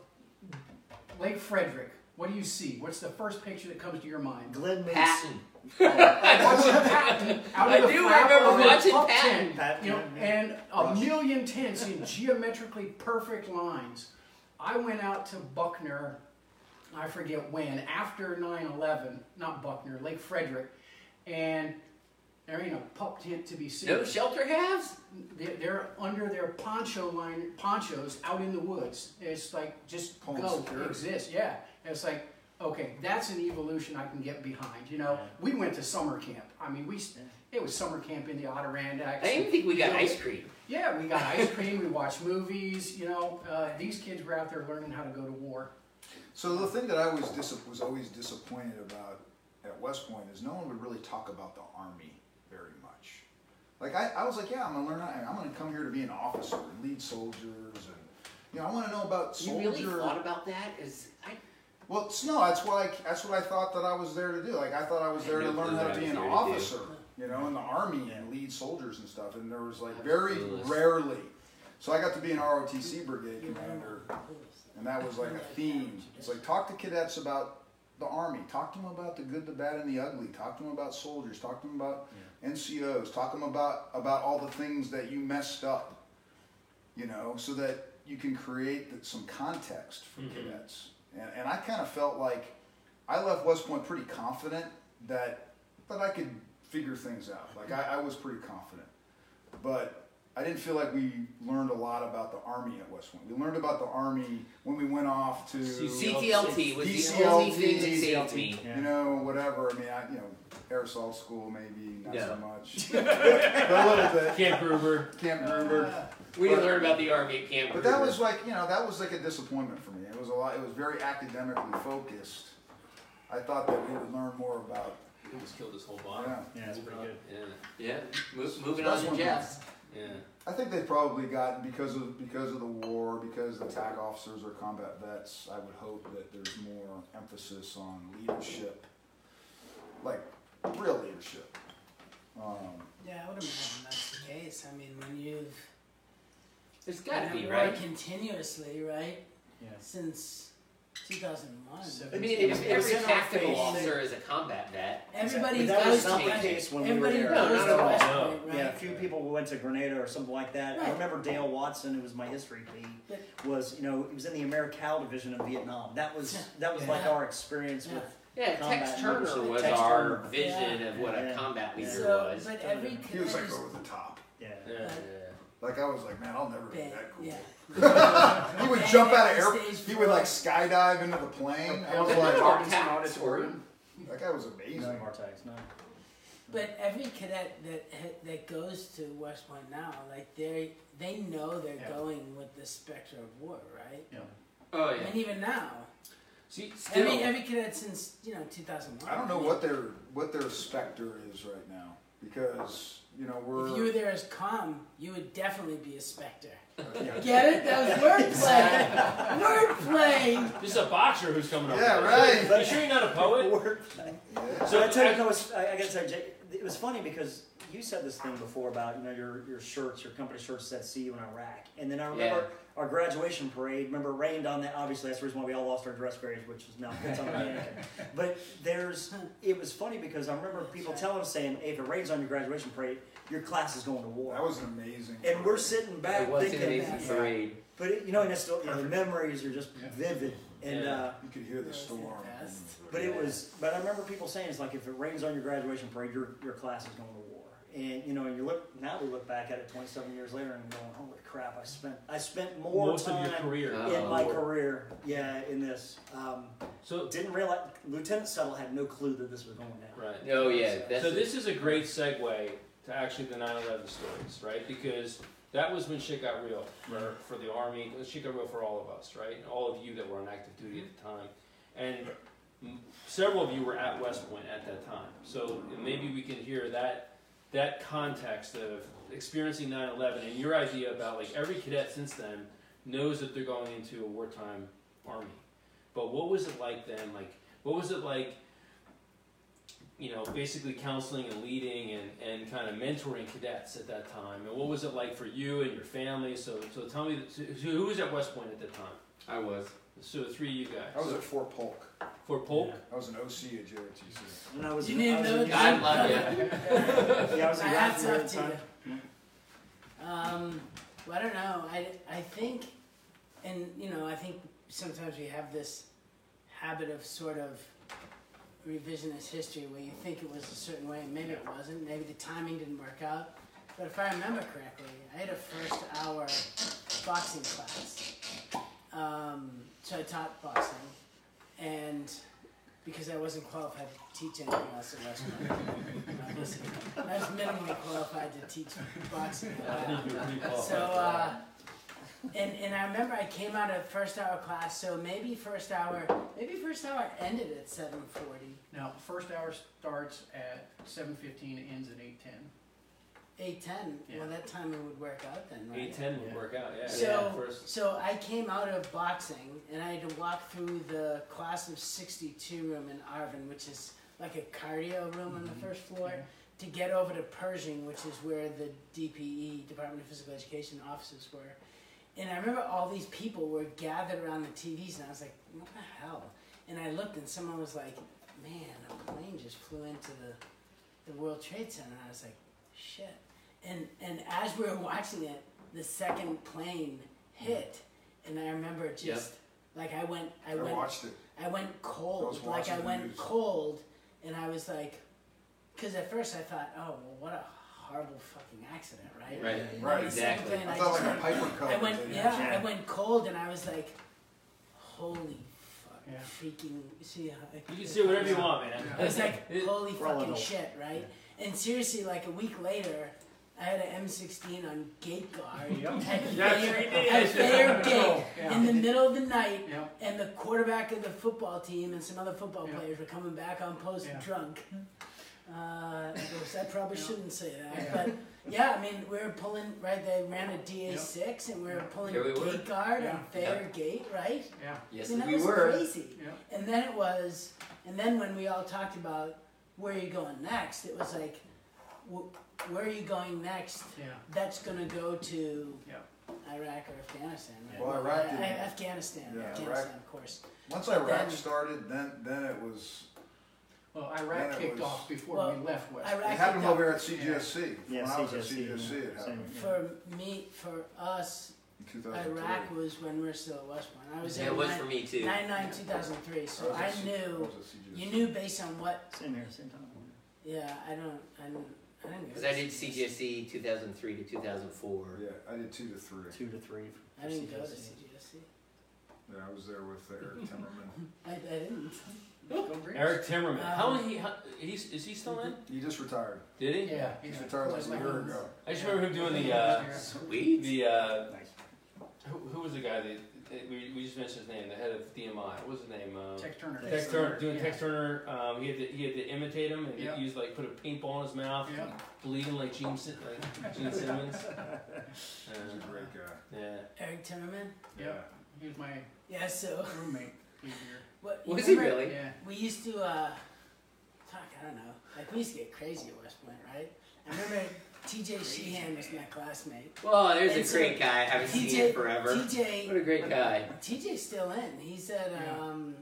S5: Lake Frederick, what do you see? What's the first picture that comes to your mind?
S7: Glenn Mason.
S1: Patton.
S5: Watching Patton out
S1: I
S5: of the
S1: do
S5: flap
S1: remember
S5: of the
S1: watching
S5: pup
S1: Patton.
S5: tent,
S7: Patton,
S5: you know,
S7: yeah.
S5: and a
S7: Rush.
S5: million tents in geometrically perfect lines. I went out to Buckner, I forget when, after 9/11, not Buckner, Lake Frederick, and there ain't a pup tent to be seen.
S1: No shelter halves?
S5: They're, they're under their poncho line, ponchos out in the woods. It's like just
S6: Home
S5: go
S6: security.
S5: exist. Yeah, it's like okay, that's an evolution I can get behind. You know, we went to summer camp. I mean, we it was summer camp in the Adirondacks.
S1: I even think we got
S5: You know,
S1: ice cream.
S5: Yeah, we got ice cream. we watched movies. You know, uh, these kids were out there learning how to go to war.
S6: So the thing that I was dis- was always disappointed about at West Point is no one would really talk about the Army very much. Like I, I was like, yeah, I'm gonna learn. how- I'm gonna come here to be an officer and lead soldiers, and you know, I want to know about
S1: You
S6: soldier.
S1: really thought about that? Is I
S6: Well, it's, no, that's what I that's what I thought that I was there to do. Like I thought I was there to learn how to be an
S1: there to do.
S6: officer, you know, in the army and lead soldiers and stuff. And there was like very rarely. So I got to be an ROTC brigade commander, and that was like a theme. It's like talk to cadets about the army, talk to them about the good, the bad, and the ugly. Talk to them about soldiers. Talk to them about NCOs. Talk to them about about all the things that you messed up, you know, so that you can create th- some context for
S2: Mhm.
S6: cadets. And, and I kind of felt like I left West Point pretty confident that that I could figure things out. Like I, I was pretty confident, but I didn't feel like we learned a lot about the Army at West Point. We learned about the Army when we went off to
S1: CTLT was the
S6: DCLT,
S1: only thing that saved me.
S6: you know, whatever. I mean, I, you know, aerosol school maybe not so much, but a little bit.
S2: Camp Gruber.
S6: Camp Gruber.
S1: We didn't learn about the army at camp.
S6: But that was like, you know, that was like a disappointment for me. It was a lot. It was very academically focused. I thought that we would learn more about.
S2: He just killed his whole body.
S6: Yeah.
S7: Yeah, that's pretty good.
S2: Yeah,
S1: yeah. Mo- moving
S6: That's
S1: on to
S6: one
S1: Jeff's.
S2: yeah.
S6: I think they've probably gotten because of because of the war, because the TAC officers are combat vets. I would hope that there's more emphasis on leadership, like real leadership. Um,
S3: Yeah, I would imagine that's the case. I mean, when you've
S1: There's got to
S3: been
S1: be
S3: at war
S1: right.
S3: continuously, right,
S7: Yeah.
S3: since 2001.
S1: I mean, if
S7: It was
S1: every
S7: in our
S1: tactical
S7: face.
S1: officer is a combat vet.
S3: Everybody
S7: But that
S3: goes
S7: was
S3: to
S7: not the case when we
S3: Everybody
S7: were there.
S1: No,
S3: goes
S1: not
S3: to
S1: all.
S3: West
S2: No.
S3: Point, right?
S7: Yeah, a few people went to Grenada or something like that. I
S3: Right.
S7: remember Dale Watson, who was my history lead,
S3: But-
S7: was you know he was in the AmeriCal division of Vietnam. That was that was
S3: Yeah.
S7: like our experience
S3: Yeah.
S7: with.
S1: Yeah,
S7: Combat
S1: Tex Turner
S7: leadership.
S1: was
S7: Tex
S1: our
S7: Turner.
S1: vision
S3: Yeah.
S1: of what a combat leader
S3: So,
S1: was.
S3: but every
S6: he was like
S3: cadet
S6: over the top.
S7: Yeah.
S2: Yeah, yeah.
S6: Like I was like, man, I'll never be that cool.
S3: yeah.
S6: he would jump out of air. He would like skydive into the plane. I was like,
S1: not
S5: Robinson
S1: tax,
S5: Auditorium.
S6: that guy was
S7: No
S6: amazing.
S7: Martags, no.
S3: But every cadet that that goes to West Point now, like they they know they're
S5: Yeah.
S3: going with the specter of war, right? Yeah.
S1: Oh
S3: I mean, even now,
S1: See, still,
S3: every every cadet since you know 2001.
S6: I don't know what their what their specter is right now. because you know we're.
S3: If you were there as calm, you would definitely be a specter.
S6: yeah.
S3: Get it? That was wordplay. wordplay.
S2: This is a boxer who's coming up.
S6: Yeah,
S2: with this.
S6: right.
S2: You sure you're not a poet?
S7: Wordplay.
S6: Yeah.
S7: So I tell you,
S2: I-
S7: no, I, I gotta tell you, Jay, it was funny because you said this thing before about you know your your shirts, your company shirts said "See you in Iraq," and then I remember our graduation parade. Remember, it rained on that. Obviously, that's the reason why we all lost our dress grades, which is now it's on the. But there's, it was funny because I remember people telling us saying, hey, "If it rains on your graduation parade, your class is going to war."
S6: That was amazing.
S7: and we're sitting back
S1: It was an
S7: thinking,
S1: amazing parade.
S7: but it, you know, and it's still, you know, the memories are just
S5: Yeah.
S7: vivid, and.
S2: Yeah.
S7: Uh,
S6: You could hear the
S3: That was the
S6: storm.
S3: best.
S7: but it was, but I remember people saying it's like if it rains on your graduation parade, your your class is going to war. And you know, and you look now we look back at it 27 years later and going, holy crap! I spent I spent more
S2: Most
S7: time
S2: of your career.
S1: Uh,
S7: in my
S2: War.
S7: career, yeah, in this. Um,
S2: So
S7: didn't realize Lieutenant Settle had no clue that this was going down.
S2: right.
S1: Oh yeah, that's
S2: So this is a great segue to actually the 9/11 stories, right? Because that was when shit got real for, for the army. Shit got real for all of us, right? All of you that were on active duty at the time, and several of you were at West Point at that time. So maybe we can hear that that context of experiencing 9/11 and your idea about like every cadet since then knows that they're going into a wartime army. But what was it like then? Like what was it like? you know, basically counseling and leading and, and kind of mentoring cadets at that time. And what was it like for you and your family? So, so tell me, so who was at West Point at that time?
S1: I was.
S2: So three of you guys.
S6: I was at Fort Polk.
S2: For Polk?
S6: I was an OC at JRTC.
S7: And I was,
S3: You
S7: I
S3: didn't
S7: was
S3: know
S7: in-
S1: God love you.
S7: Yeah, I was
S3: My
S7: in
S3: hat's
S7: Iraq
S3: off
S7: the
S3: to
S7: time.
S3: you. Um, well, I don't know. I, I think, and you know, I think sometimes we have this habit of sort of revisionist history where you think it was a certain way and maybe it wasn't. Maybe the timing didn't work out. But if I remember correctly, I had a first hour boxing class. Um, so I taught boxing, and because I wasn't qualified to teach anything else at West Point, I was, I was minimally qualified to teach boxing.
S2: I think you were pretty qualified
S3: So, uh, and, and I remember I came out of first hour class, so maybe first hour, maybe first hour ended at seven forty.
S5: Now, first hour starts at seven fifteen, ends at eight ten.
S3: Eight ten, well
S5: Yeah.
S3: that timing would work out then, right?
S2: Eight ten would work out, yeah.
S3: So,
S2: yeah, first.
S3: so I came out of boxing and I had to walk through the class of 62 room in Arvin, which is like a cardio room on the mm-hmm. first floor, to get over to Pershing, which is where the DPE, Department of Physical Education offices were. And I remember all these people were gathered around the TVs, and I was like, what the hell? And I looked, and someone was like, man, a plane just flew into the, the World Trade Center. And I was like, shit. And, and as we were watching it, the second plane hit, and I remember just
S1: Yep.
S3: like I went, I,
S6: I
S3: went,
S6: watched it.
S3: I went cold.
S6: was
S3: like I went
S6: news.
S3: cold, and I was like, because at first I thought, oh well, what a horrible fucking accident, right?
S1: Right.
S3: And
S6: Right.
S1: Exactly.
S3: plane,
S6: I
S3: I
S6: felt
S3: just
S6: like a
S3: went,
S6: Piper Cub.
S3: I went,
S6: that they
S3: yeah,
S6: had.
S3: I went cold, and I was like, holy fuck,
S5: Yeah.
S3: freaking, see how I,
S2: You can say whatever you want, man.
S3: I was like, holy fucking shit, right? And seriously, like a week later, I had an M16 on gate guard at
S2: That's
S3: Thayer, at
S2: did.
S3: Thayer Gate
S5: Yeah.
S3: in the middle of the night,
S5: Yep.
S3: and the quarterback of the football team and some other football
S5: Yeah.
S3: players were coming back on post
S5: Yeah.
S3: drunk. Uh, I guess I probably
S5: Yeah.
S3: shouldn't say that,
S5: Yeah.
S3: but yeah, I mean, we were pulling right. They ran a DA six, and we were
S5: Yeah.
S3: pulling
S1: Here we were.
S3: gate guard
S5: Yeah.
S3: on Thayer Gate, right?
S5: Yeah,
S1: Yes,
S3: I mean, that
S1: we
S3: was
S1: were.
S3: crazy.
S5: yeah.
S3: And then it was, and then when we all talked about where are you going next, it was like, wh- where are you going next?
S5: Yeah.
S3: That's gonna go to
S5: Yeah.
S3: Iraq or Afghanistan, right?
S6: Well, Iraq uh,
S3: I-
S6: didn't-
S3: uh, Afghanistan,
S6: Yeah,
S3: Afghanistan,
S6: Iraq-
S3: of course.
S6: Once Iraq
S3: Then-
S6: started, then then it was.
S5: Well,
S6: Then
S5: Iraq
S6: it
S5: kicked
S6: was-
S5: off before
S3: Well,
S5: we left West.
S3: Iraq
S6: It happened over at CGSC.
S7: Yeah,
S6: when I was at
S7: CGSC,
S6: CGSC, it
S7: yeah,
S6: happened.
S3: For me, for us,
S6: in 2003.
S3: Iraq was when we were still at West Point. I was
S1: Yeah,
S3: in
S1: it was
S3: nine-
S1: for me too.
S3: 99, 2003, so
S6: was
S3: I
S6: at C- I
S3: knew,
S6: was at CGSC.
S3: you knew based on what,
S7: Same here, same time.
S3: yeah, I don't, I didn't, I didn't go
S1: Because
S3: to
S1: I did CGSC 2003 to 2004.
S6: Yeah, I did two to three.
S7: Two to three.
S3: I didn't go to
S7: CGSC.
S3: CGSC.
S6: Yeah, I was there with Eric Timmerman.
S3: I, I didn't.
S5: Go Greeks.
S2: Eric Timmerman. how
S3: Um,
S2: many? He, how, he's, is he still in?
S6: He just retired.
S2: Did he?
S5: Yeah.
S6: He's
S5: yeah.
S6: retired like a
S5: Like
S6: year
S5: a-
S6: ago.
S2: I just remember him doing the. Uh,
S1: Sweet.
S2: the uh,
S7: Nice.
S2: who, who was the guy that we, we just mentioned his name, the head of DMI. What was his name? Um,
S5: Tex Turner.
S2: Tex Turner, doing
S5: Yeah.
S2: Tex Turner, um, he had to he had to imitate him and
S5: Yeah.
S2: he used like put a paintball in his mouth,
S5: Yeah.
S2: bleeding like Gene like Gene Simmons.
S6: He's
S2: Uh,
S6: a great guy.
S2: yeah.
S3: Eric Timmerman.
S5: Yeah. He was my
S3: Yeah, so
S5: roommate.
S3: What? you
S1: Was he really?
S5: Yeah.
S3: We used to, uh, talk, I don't know, like we used to get crazy at West Point, right? I remember TJ Sheehan was my classmate.
S1: Well, there's
S3: And
S1: a
S3: so-
S1: great guy. I haven't seen
S3: TJ,
S1: him forever. What
S3: TJ,
S1: a great guy.
S3: TJ's still in. He's at,
S5: Yeah.
S3: um,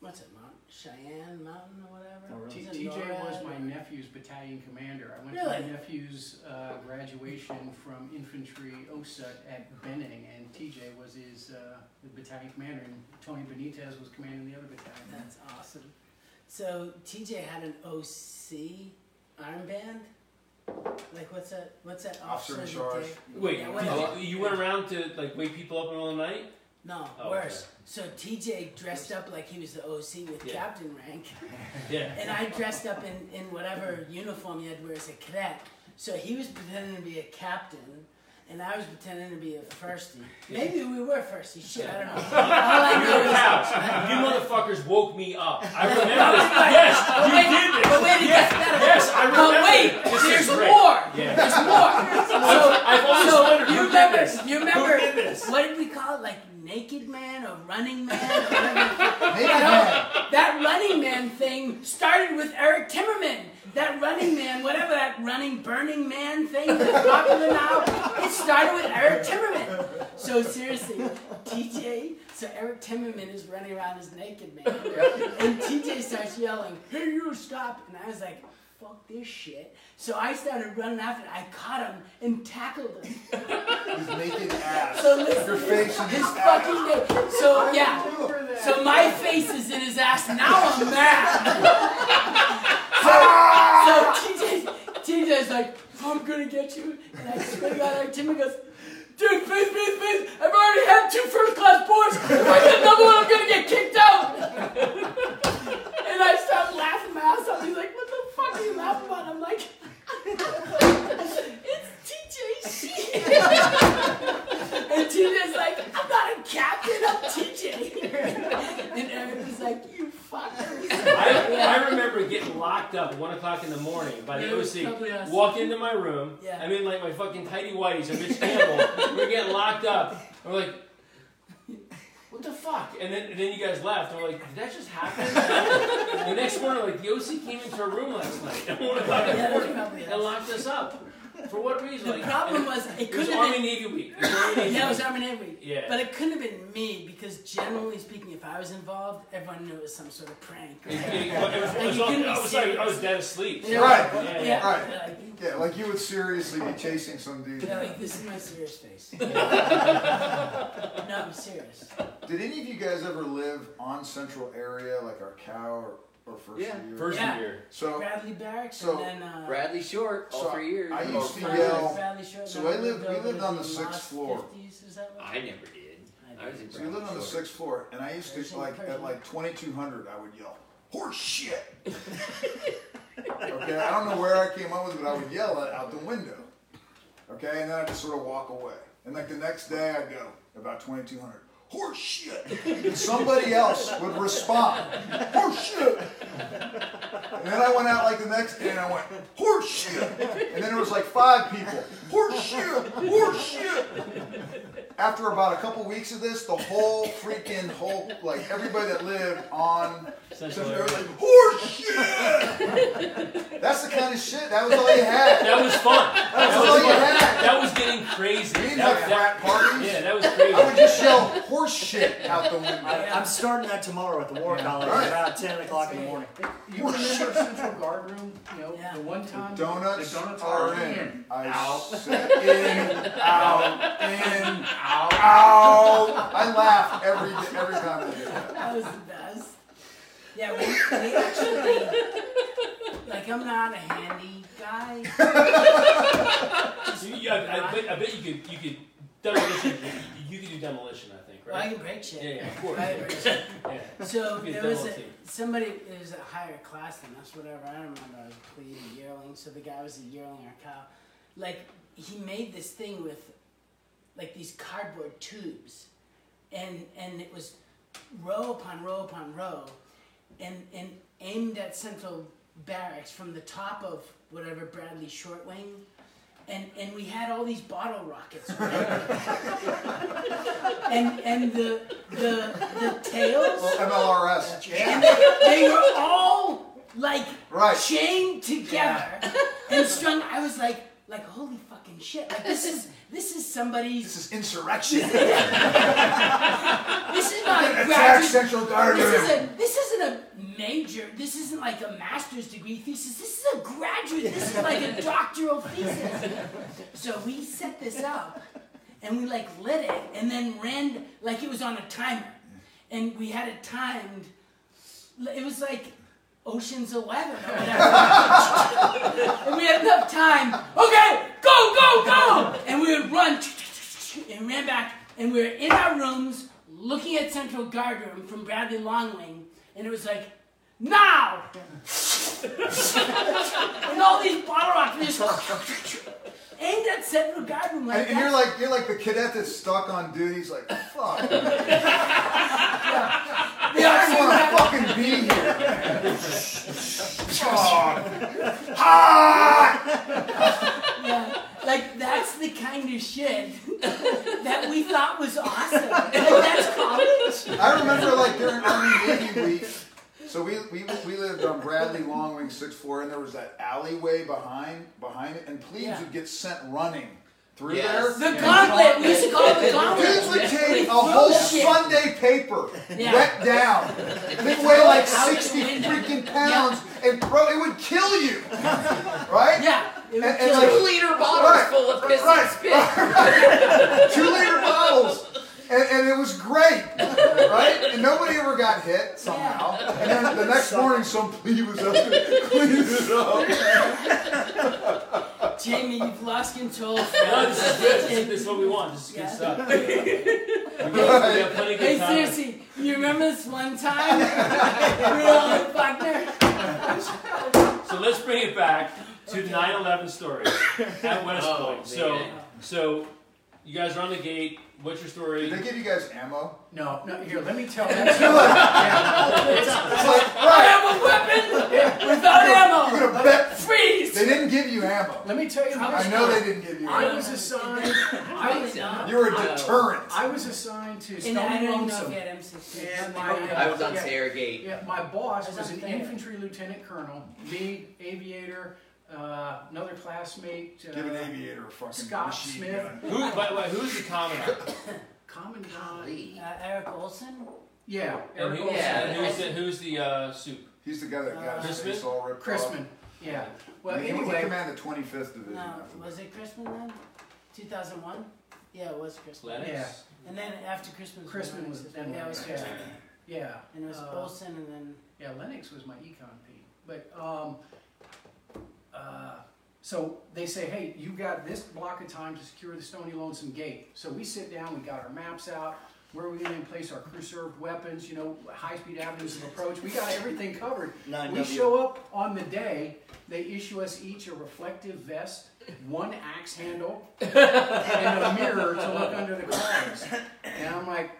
S3: what's it, Mount Cheyenne Mountain or whatever?
S7: Oh, really?
S5: T-
S3: He's
S5: TJ was my
S3: or-
S5: nephew's battalion commander. I went to my nephew's uh, graduation from infantry OSUT at Benning, and TJ was his uh, the battalion commander, and Tony Benitez was commanding the other battalion.
S3: That's awesome. So TJ had an OC armband. Like what's that? What's that
S6: Officer in
S3: officer?
S6: charge.
S2: Wait,
S3: Yeah, what
S2: you- you went around to like wake people up in the middle of the night?
S3: No,
S2: Oh,
S3: worse. So TJ dressed up like he was the OC with
S2: Yeah.
S3: captain rank,
S2: Yeah.
S3: and I dressed up in, in whatever uniform you had to wear as a cadet. So he was pretending to be a captain, and I was pretending to be a firstie. Maybe we were firstie. Shit, I don't know. All I
S2: You
S3: know is
S2: couch. You motherfuckers woke me up. I remember this. Yes,
S3: But
S2: you
S3: wait,
S2: did this.
S3: but wait, it
S2: yes,
S3: gets better.
S2: yes, I remember.
S3: But wait,
S2: this
S3: there's
S2: is great.
S3: more.
S2: Yeah.
S3: There's more. So,
S2: I've always
S3: so
S2: wondered
S3: you
S2: who
S3: remember?
S2: did this.
S3: You remember?
S2: Who did this?
S3: What did we call it? Like naked man or running man? Or that running man thing started with Eric Timmerman. That running man, whatever that running Burning Man thing that's popular now, it started with Eric Timmerman. So seriously, TJ, so Eric Timmerman is running around as naked man, and TJ starts yelling, "Hey, you stop!" And I was like. Fuck this shit. So I started running after. Him. I caught him and tackled him.
S6: His naked ass.
S3: So listen,
S6: Your face in his
S3: fucking naked. So yeah, so my face is in his ass. Now I'm mad. so, so TJ, TJ's like, I'm gonna get you. And I swear to God, like, Timmy goes, dude, please, please, please. I've already had two first class boards. If I get another one, I'm gonna get kicked out. and I start laughing my ass off. He's like, what the fuck are you laughing about? I'm like, it's TJ Sheehan. And TJ's like, I'm not a captain, I'm TJ. and Eric was like, you fuckers.
S2: I, I remember getting locked up at one o'clock in the morning by the
S3: it was
S2: OC.
S3: probably us.
S2: Walk into my room.
S3: Yeah.
S2: I'm in like my fucking tidy whities and Mitch Campbell. we're getting locked up. We're like, what the fuck? And then and then you guys left. I'm like, did that just happen? the next morning, like the OC came into our room last night at one o'clock in
S3: Yeah,
S2: the
S3: that's
S2: morning
S3: probably
S2: and
S3: us.
S2: locked us up. For what reason?
S3: The
S2: like,
S3: problem was, it
S2: it
S3: couldn't have
S2: Army
S3: been.
S2: Navy week. It was Army Navy
S3: Yeah,
S2: week. Yeah.
S3: But it couldn't have been me because generally speaking, if I was involved, everyone knew it was some sort of prank.
S2: It- it- it was- it was-
S3: You
S2: I was like, I was dead asleep.
S3: Yeah.
S6: Right.
S2: Yeah,
S3: Yeah,
S2: yeah.
S6: Right.
S3: like,
S6: Yeah, like you would seriously be chasing some dude.
S3: they're like, this is my serious face. no, I'm serious.
S6: Did any of you guys ever live on Central area, like our cow or, or first
S1: Yeah.
S6: year?
S2: First
S3: Yeah.
S2: year.
S6: So,
S3: Bradley Barracks
S6: So,
S3: and then uh,
S1: Bradley Short, all
S6: So,
S1: three years.
S6: I used to
S1: five.
S6: yell-
S3: Bradley Short,
S6: so
S3: then
S6: I lived- we
S3: over
S6: lived on the
S3: the
S6: sixth
S3: lost
S6: floor.
S3: 50s, is that what?
S1: I never did. I was in
S6: so we lived on the
S1: Bradley
S6: sixth floor, and I used to
S3: Persian,
S6: like at
S3: Persian.
S6: like 2200, I would yell, "Horse shit!" okay, I don't know where I came up with it, but I would yell it out the window. Okay, and then I just sort of walk away. And like the next day, I'd go about 2200. Horse shit! And somebody else would respond, horse shit! And then I went out like the next day and I went, horse shit! And then it was like five people, horse shit! Horse shit! After about a couple weeks of this, the whole freaking whole, like everybody that lived on
S2: Central
S6: they were like, horse shit! That's the kind of shit, that was all you had.
S2: That was fun.
S6: That's
S2: was
S6: all you had.
S2: That was getting crazy.
S6: We didn't
S2: That-
S6: have frat parties.
S2: yeah, that was crazy.
S6: I would
S2: crazy.
S6: just yell horse shit out the window.
S7: I, I'm starting that tomorrow at the War College
S6: Right.
S7: about 10 o'clock in the morning.
S5: You remember Central Guard Room? You know,
S3: Yeah.
S5: the one time.
S6: Donuts,
S5: the donuts
S6: are
S5: are
S6: in. I
S5: Out.
S6: said in, out, in, out, out. I laugh every every time I do that.
S3: That was the best. Yeah, we, we actually, like, I'm not a handy guy.
S2: You- yeah, I, bet, I bet you could you could demolition. You, you could do demolition. I think,
S3: Well, I
S2: right?
S3: can break shit.
S2: Yeah, yeah, of course.
S3: I can break shit.
S2: Yeah.
S3: So
S2: You could
S3: there was
S2: demo
S3: a,
S2: team.
S3: somebody, it was a higher class than us, whatever. I don't remember. I was a a yearling. So the guy was a yearling or cow. Like, he made this thing with, like, these cardboard tubes. and and it was row upon row upon row, and and aimed at Central Barracks from the top of whatever Bradley Short Wing. And, and we had all these bottle rockets, right? and and the the the tails,
S6: MLRS.
S3: and they were all like
S6: Right.
S3: chained together and strung. I was like, like holy fucking shit! Like this is this is somebody's.
S6: This is insurrection.
S3: This is not a graduate.
S6: Central Garden.
S3: This isn't. This isn't a major. This isn't like a master's degree thesis. This is a graduate. This is like a doctoral thesis. So we set this up, and we like lit it, and then ran like it was on a timer, and we had it timed. It was like Ocean's Eleven or whatever. and we had enough time. Okay, go, go, go! And we would run and ran back, and we were in our rooms looking at Central Guard Room from Bradley Longwing, and it was like, now! and all these bottle just aimed at Central Guard Room like
S6: And, and
S3: that.
S6: you're like you're like the cadet that's stuck on duty. He's like, fuck. I
S3: Yeah,
S6: don't want to fucking be here. Fuck. Ha!
S3: Yeah, like that's the kind of shit that we thought was awesome. Like that's college.
S6: I remember like during Army Navy week. So we, we, we lived on Bradley Longwing sixth floor, and there was that alleyway behind behind it, and plebes
S3: Yeah.
S6: would get sent running through
S1: Yes.
S3: The gauntlet. We used to call it the gauntlet.
S6: Dudes would take a whole
S3: shit.
S6: Sunday paper,
S3: Yeah.
S6: wet down, and they'd weigh like sixty freaking pounds, and bro, it would kill you, right?
S3: Yeah, it would
S6: And- and
S3: kill
S6: like-
S3: you.
S1: Two liter bottles
S6: Right,
S1: full of piss
S6: right,
S1: and spit.
S6: two liter bottles. And, and it was great, right? And nobody ever got hit somehow. And then the next morning, some plebe was up there cleaning it up.
S3: Jamie, you've lost control.
S2: No, this is good. This, this is what we want. This is good
S3: Yeah.
S2: stuff. We got, we got plenty of
S3: Hey,
S2: time.
S3: seriously, you remember this one time? we were all in Buckner.
S2: So let's bring it back to the 9/11 story at West
S1: Oh,
S2: Point. So, so you guys are on the gate. What's your story?
S6: Did they give you guys ammo?
S5: No, no, here, let me tell
S6: You're like,
S5: Yeah.
S6: it's like,
S3: I
S6: right,
S3: have a weapon without ammo.
S6: you're gonna bet.
S3: Freeze.
S6: They didn't give you ammo.
S5: Let me tell you how
S6: I know they didn't give you
S5: I
S6: ammo.
S5: was assigned, I was,
S6: You were a deterrent.
S5: I was assigned to
S3: And I
S5: Stony
S3: don't know if
S5: Lonesome.
S3: you had M16.
S5: And my,
S1: I was uh, on
S5: yeah.
S1: Thayer Gate.
S5: Yeah, my boss
S3: I was
S5: was
S3: up
S5: an
S3: there.
S5: infantry lieutenant colonel, me, aviator, uh, another classmate,
S6: Give an
S5: uh,
S6: aviator a fucking
S5: Scott
S6: machine
S5: Smith.
S6: gun.
S2: Who, by the way, who's the commandant?
S5: commandant.
S1: Golly.
S3: Uh, Eric Olson.
S5: Yeah,
S2: And,
S5: Eric
S2: who,
S5: Olson.
S1: Yeah.
S2: and who's the who's the uh, soup?
S6: He's the guy that got his
S2: Christman?
S6: face all ripped off.
S5: Christman. Yeah. Well,
S6: He- he
S5: anyway,
S6: commanded the 25th Division.
S3: No,
S6: after
S3: was it Christman then? 2001. Yeah, it was Christman.
S2: Lennox.
S5: Yeah.
S3: And then after Christman.
S5: Crispin was
S3: Lennox.
S5: then
S3: Yeah, it was
S5: yeah.
S3: Crispin.
S5: yeah.
S3: And it was
S5: Uh,
S3: Olson, and then
S5: Yeah, Lennox was my econ P. But um, uh, so they say, hey, you got this block of time to secure the Stony Lonesome Gate. So we sit down, we got our maps out. Where are we going to place our crew served weapons? You know, high speed avenues of approach. We got everything covered.
S7: Nine
S5: We
S7: W.
S5: show up on the day. They issue us each a reflective vest, one axe handle, and a mirror to look under the cars. And I'm like,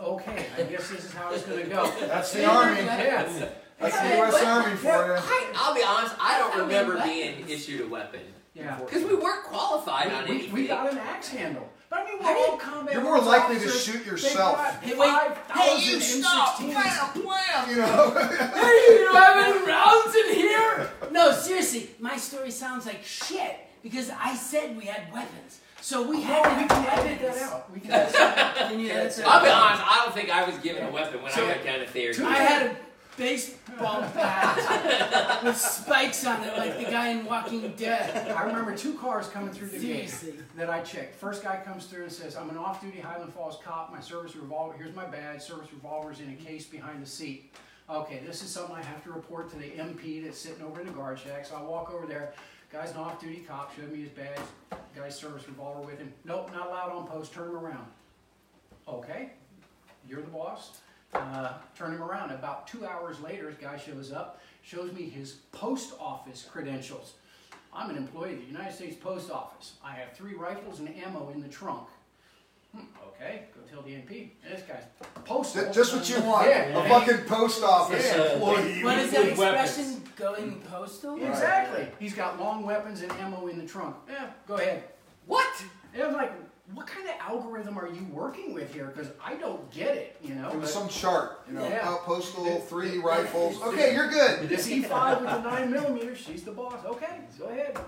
S5: okay, I guess this is how it's going to go.
S6: That's the Army.
S5: Yeah.
S6: That's the U.S. Army for you.
S1: I, I'll be honest, I don't remember being issued a weapon.
S5: Yeah.
S1: Because we weren't qualified on
S5: We,
S1: anything.
S5: we got an axe handle. But I mean, we're
S3: do
S5: all combat
S6: You're more
S5: arms
S6: likely to
S5: officers.
S6: shoot
S5: They've
S6: yourself.
S5: got
S3: Hey, wait.
S5: 5,000
S6: Hey, you stop!
S5: M16s.
S6: Bam, blam! You know?
S3: Hey, you don't have any rounds in here? No, seriously, my story sounds like shit because I said we had weapons. So we oh, had
S5: No,
S3: to
S5: we
S3: have
S5: can edit
S3: weapons.
S5: that out. We can edit that out.
S3: Can you edit that
S1: I'll be
S3: out?
S1: honest, I don't think I was given a weapon when
S5: So-
S1: I got down to Thayer
S5: Two-
S3: I had a baseball bat with spikes on it like the guy in Walking Dead.
S5: I remember two cars coming through the gate
S3: Seriously.
S5: that I checked. First guy comes through and says, I'm an off-duty Highland Falls cop. My service revolver, here's my badge. Service revolver's in a case behind the seat. Okay, this is something I have to report to the MP that's sitting over in the guard shack. So I walk over there. Guy's an off-duty cop. Showed me his badge. Guy's service revolver with him. Nope, not allowed on post. Turn him around. Okay, you're the boss. Uh, turn him around. About two hours later, this guy shows up, shows me his post office credentials. I'm an employee of the United States Post Office. I have three rifles and ammo in the trunk. Hmm, okay, go tell the MP. This guy's post.
S6: Ju- Just what you want.
S5: Yeah.
S6: A fucking post office
S5: Yeah.
S6: employee.
S3: What is that
S2: With weapons.
S3: expression? Going postal?
S5: Exactly. He's got long weapons and ammo in the trunk. Yeah, go ahead.
S1: What?
S5: And I'm like, what kind of algorithm are you working with here? Because I don't get it, you know.
S6: It was
S5: but
S6: some chart, you know,
S5: Yeah.
S6: out postal, three rifles. Okay, you're good.
S5: This E5 with the 9 millimeter, she's the boss. Okay, go ahead.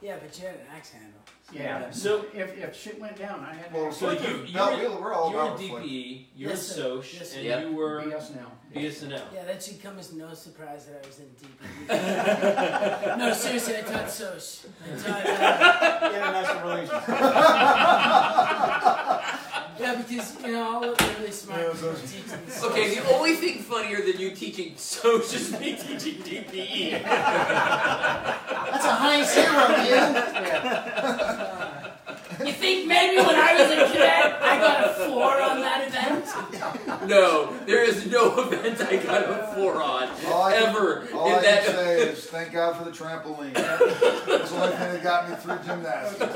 S3: Yeah, but you had an axe handle.
S5: Yeah.
S2: So-
S5: if, if shit went down, I had
S6: Well,
S5: to
S2: So
S6: Like
S2: you,
S6: the
S2: you
S6: belt
S2: were,
S6: wheel, we're all
S2: you were
S6: about
S2: DPE, you were
S3: Yes, sir.
S2: Sosh,
S3: Yes,
S2: and
S1: Yep.
S2: you were
S5: BS now.
S2: BSNL.
S3: Yeah, that should come as no surprise that I was in DP. no, seriously, I taught Sosh. I taught, uh,
S7: International relations.
S3: yeah, because, you know, all of the really smart
S6: Yeah,
S3: people
S6: Sosh.
S3: teach me
S1: Okay, the only thing funnier than you teaching Sosh is me teaching. DPE.
S4: That's a high zero, man.
S3: You think maybe when I was a cadet, I got a four on that event?
S1: No, there is no event I got a four on
S6: All I can-
S1: ever
S6: All
S1: in
S6: I
S1: that.
S6: can say is thank God for the trampoline. That's the only thing that got me through gymnastics.